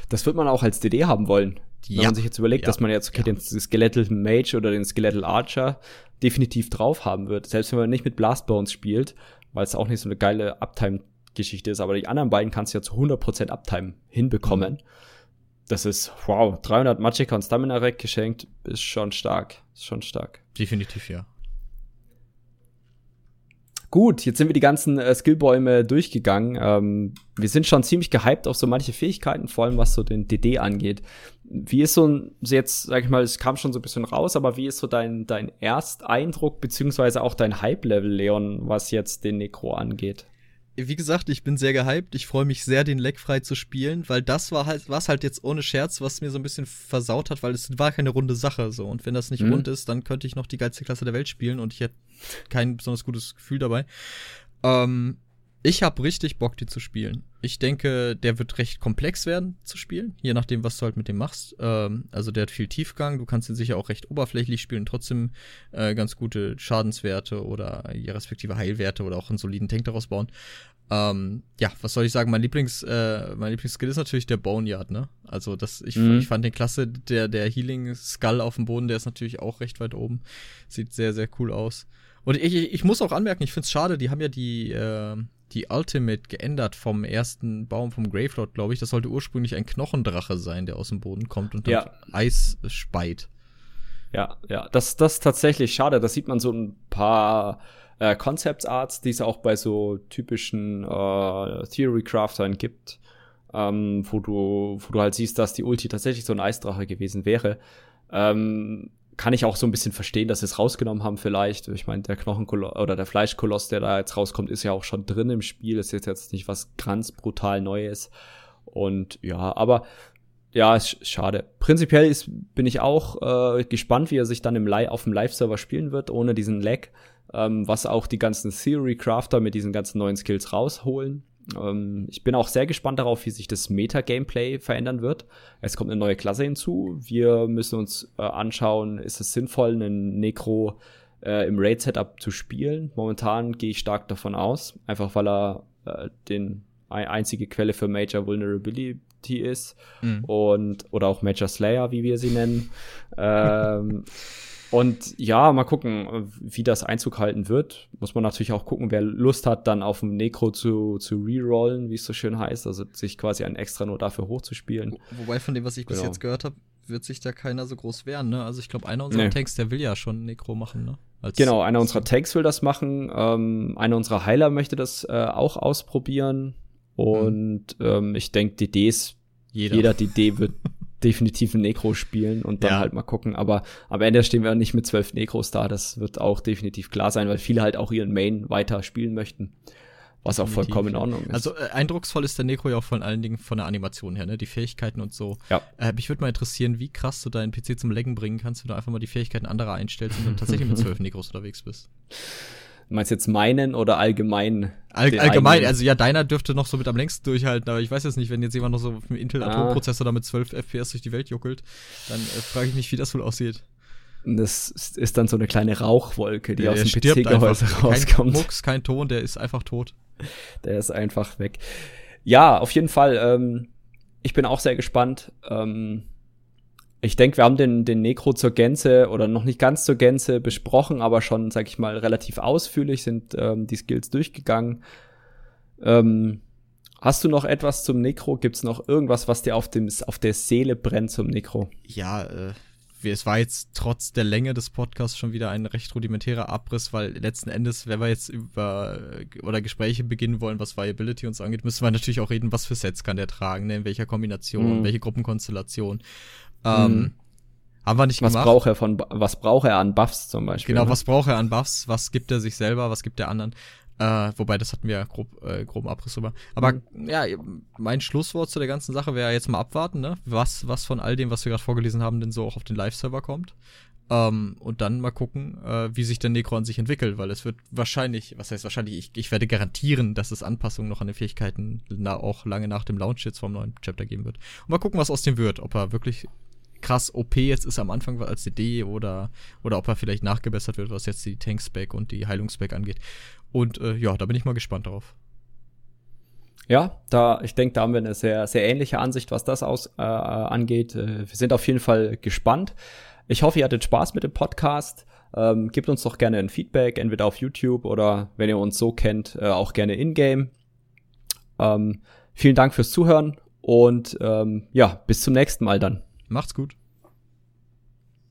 [SPEAKER 2] Das wird man auch als DD haben wollen. Wenn man sich jetzt überlegt, ja. dass man jetzt okay, ja. den Skeletal Mage oder den Skeletal Archer definitiv drauf haben wird. Selbst wenn man nicht mit Blast Bones spielt, weil es auch nicht so eine geile Uptime-Geschichte ist. Aber die anderen beiden kannst du ja zu 100% Uptime hinbekommen. Mhm. Das ist, wow, 300 Magicka und Stamina Rack geschenkt, ist schon stark. Ist schon stark.
[SPEAKER 1] Definitiv, ja.
[SPEAKER 2] Gut, jetzt sind wir die ganzen äh, Skillbäume durchgegangen. Ähm, wir sind schon ziemlich gehypt auf so manche Fähigkeiten, vor allem was so den DD angeht. Wie ist so ein, jetzt, sag ich mal, es kam schon so ein bisschen raus, aber wie ist so dein, dein Ersteindruck, beziehungsweise auch dein Hype-Level, Leon, was jetzt den Necro angeht?
[SPEAKER 1] wie gesagt, ich bin sehr gehypt. Ich freue mich sehr, den Leck frei zu spielen, weil das war halt, was halt jetzt ohne Scherz, was mir so ein bisschen versaut hat, weil es war keine runde Sache so. Und wenn das nicht mhm. rund ist, dann könnte ich noch die geilste Klasse der Welt spielen und ich hätte kein besonders gutes Gefühl dabei. Ähm, ich habe richtig Bock, die zu spielen. Ich denke, der wird recht komplex werden zu spielen, je nachdem, was du halt mit dem machst. Ähm, also der hat viel Tiefgang, du kannst ihn sicher auch recht oberflächlich spielen, trotzdem äh, ganz gute Schadenswerte oder ja, respektive Heilwerte oder auch einen soliden Tank daraus bauen. Ähm, ja, was soll ich sagen? Mein Lieblings, äh, mein Lieblingsskill ist natürlich der Boneyard, ne? Also das, ich, mhm. ich fand den klasse, der, der Healing Skull auf dem Boden, der ist natürlich auch recht weit oben. Sieht sehr, sehr cool aus. Und ich, ich, ich muss auch anmerken, ich finde es schade, die haben ja die, äh, die Ultimate geändert vom ersten Baum vom Gravelord, glaube ich. Das sollte ursprünglich ein Knochendrache sein, der aus dem Boden kommt und
[SPEAKER 2] ja.
[SPEAKER 1] Eis speit.
[SPEAKER 2] Ja, ja, das, das ist tatsächlich schade. Da sieht man so ein paar äh, Concept Arts, die es auch bei so typischen äh, Theory Craftern gibt, ähm, wo du, wo du halt siehst, dass die Ulti tatsächlich so ein Eisdrache gewesen wäre. Ähm, kann ich auch so ein bisschen verstehen, dass sie es rausgenommen haben vielleicht. Ich meine, der Knochenkoloss oder der Fleischkoloss, der da jetzt rauskommt, ist ja auch schon drin im Spiel. Ist jetzt, nicht was ganz brutal Neues. Und ja, aber ja, ist schade. Prinzipiell ist, bin ich auch äh, gespannt, wie er sich dann im Li auf dem Live-Server spielen wird, ohne diesen Lag, ähm, was auch die ganzen Theory-Crafter mit diesen ganzen neuen Skills rausholen. Ähm, ich bin auch sehr gespannt darauf, wie sich das Meta-Gameplay verändern wird. Es kommt eine neue Klasse hinzu. Wir müssen uns äh, anschauen, ist es sinnvoll, einen Necro äh, im Raid-Setup zu spielen. Momentan gehe ich stark davon aus, einfach weil er äh, den einzige Quelle für Major Vulnerability ist mhm. und oder auch Major Slayer, wie wir sie nennen. [laughs] ähm, Und ja, mal gucken, wie das Einzug halten wird. Muss man natürlich auch gucken, wer Lust hat, dann auf dem Necro zu, zu rerollen, wie es so schön heißt, also sich quasi ein extra nur dafür hochzuspielen.
[SPEAKER 1] wobei von dem, was ich genau. bis jetzt gehört habe, wird sich da keiner so groß wehren, ne? Also ich glaube, einer unserer nee. Tanks, der will ja schon Necro machen, ne?
[SPEAKER 2] Als genau, einer unserer Tanks will das machen. Ähm, einer unserer Heiler möchte das äh, auch ausprobieren. Und mhm. ähm, ich denke, DDs, jeder, jeder DD wird [laughs] definitiv ein Necro spielen und dann ja. halt mal gucken. Aber am Ende stehen wir nicht mit zwölf Necros da. Das wird auch definitiv klar sein, weil viele halt auch ihren Main weiter spielen möchten. Was auch vollkommen in Ordnung ist.
[SPEAKER 1] Also äh, eindrucksvoll ist der Necro ja auch vor allen Dingen von der Animation her, ne? Die Fähigkeiten und so.
[SPEAKER 2] Ja.
[SPEAKER 1] Äh, mich würde mal interessieren, wie krass du deinen PC zum Laggen bringen kannst, wenn du einfach mal die Fähigkeiten anderer einstellst und dann tatsächlich mit [laughs] zwölf Necros unterwegs bist.
[SPEAKER 2] Du meinst jetzt meinen oder allgemein?
[SPEAKER 1] All, allgemein, also ja, deiner dürfte noch so mit am längsten durchhalten, aber ich weiß jetzt nicht, wenn jetzt jemand noch so mit einem Intel-Atomprozessor ah. da mit 12 FPS durch die Welt juckelt, dann äh, frage ich mich, wie das wohl aussieht.
[SPEAKER 2] Das ist dann so eine kleine Rauchwolke, die der aus dem PC-Gehäuse rauskommt.
[SPEAKER 1] Kein Mucks, kein Ton, der ist einfach tot.
[SPEAKER 2] Der ist einfach weg. Ja, auf jeden Fall. Ähm, ich bin auch sehr gespannt. Ähm, ich denke, wir haben den, den Necro zur Gänze oder noch nicht ganz zur Gänze besprochen, aber schon, sag ich mal, relativ ausführlich sind ähm, die Skills durchgegangen. Ähm, hast du noch etwas zum Necro? Gibt's noch irgendwas, was dir auf, dem, auf der Seele brennt zum Necro?
[SPEAKER 1] Ja, äh, es war jetzt trotz der Länge des Podcasts schon wieder ein recht rudimentärer Abriss, weil letzten Endes, wenn wir jetzt über oder Gespräche beginnen wollen, was Viability uns angeht, müssen wir natürlich auch reden, was für Sets kann der tragen, ne? in welcher Kombination, mhm. welche Gruppenkonstellation. Ähm, mhm. Haben wir nicht
[SPEAKER 2] was gemacht. Braucht er von, was braucht er an Buffs zum Beispiel?
[SPEAKER 1] Genau, ne? was braucht er an Buffs? Was gibt er sich selber? Was gibt der anderen? Äh, wobei, das hatten wir ja grob, äh, groben Abriss drüber. Aber mhm. ja, mein Schlusswort zu der ganzen Sache wäre jetzt mal abwarten, ne? Was, was von all dem, was wir gerade vorgelesen haben, denn so auch auf den Live-Server kommt. Ähm, und dann mal gucken, äh, wie sich der Necro an sich entwickelt, weil es wird wahrscheinlich, was heißt wahrscheinlich, ich, ich werde garantieren, dass es Anpassungen noch an den Fähigkeiten na, auch lange nach dem Launch jetzt vom neuen Chapter geben wird. Und mal gucken, was aus dem wird, ob er wirklich krass OP jetzt ist am Anfang als CD oder, oder ob er vielleicht nachgebessert wird, was jetzt die Tank-Spec und die Heilungsspec angeht. Und äh, ja, da bin ich mal gespannt drauf.
[SPEAKER 2] Ja, da, ich denke, da haben wir eine sehr, sehr ähnliche Ansicht, was das aus, äh, angeht. Äh, wir sind auf jeden Fall gespannt. Ich hoffe, ihr hattet Spaß mit dem Podcast. Ähm, gebt uns doch gerne ein Feedback, entweder auf YouTube oder wenn ihr uns so kennt, äh, auch gerne in-game. Ähm, vielen Dank fürs Zuhören und ähm, ja, bis zum nächsten Mal dann.
[SPEAKER 1] Macht's gut.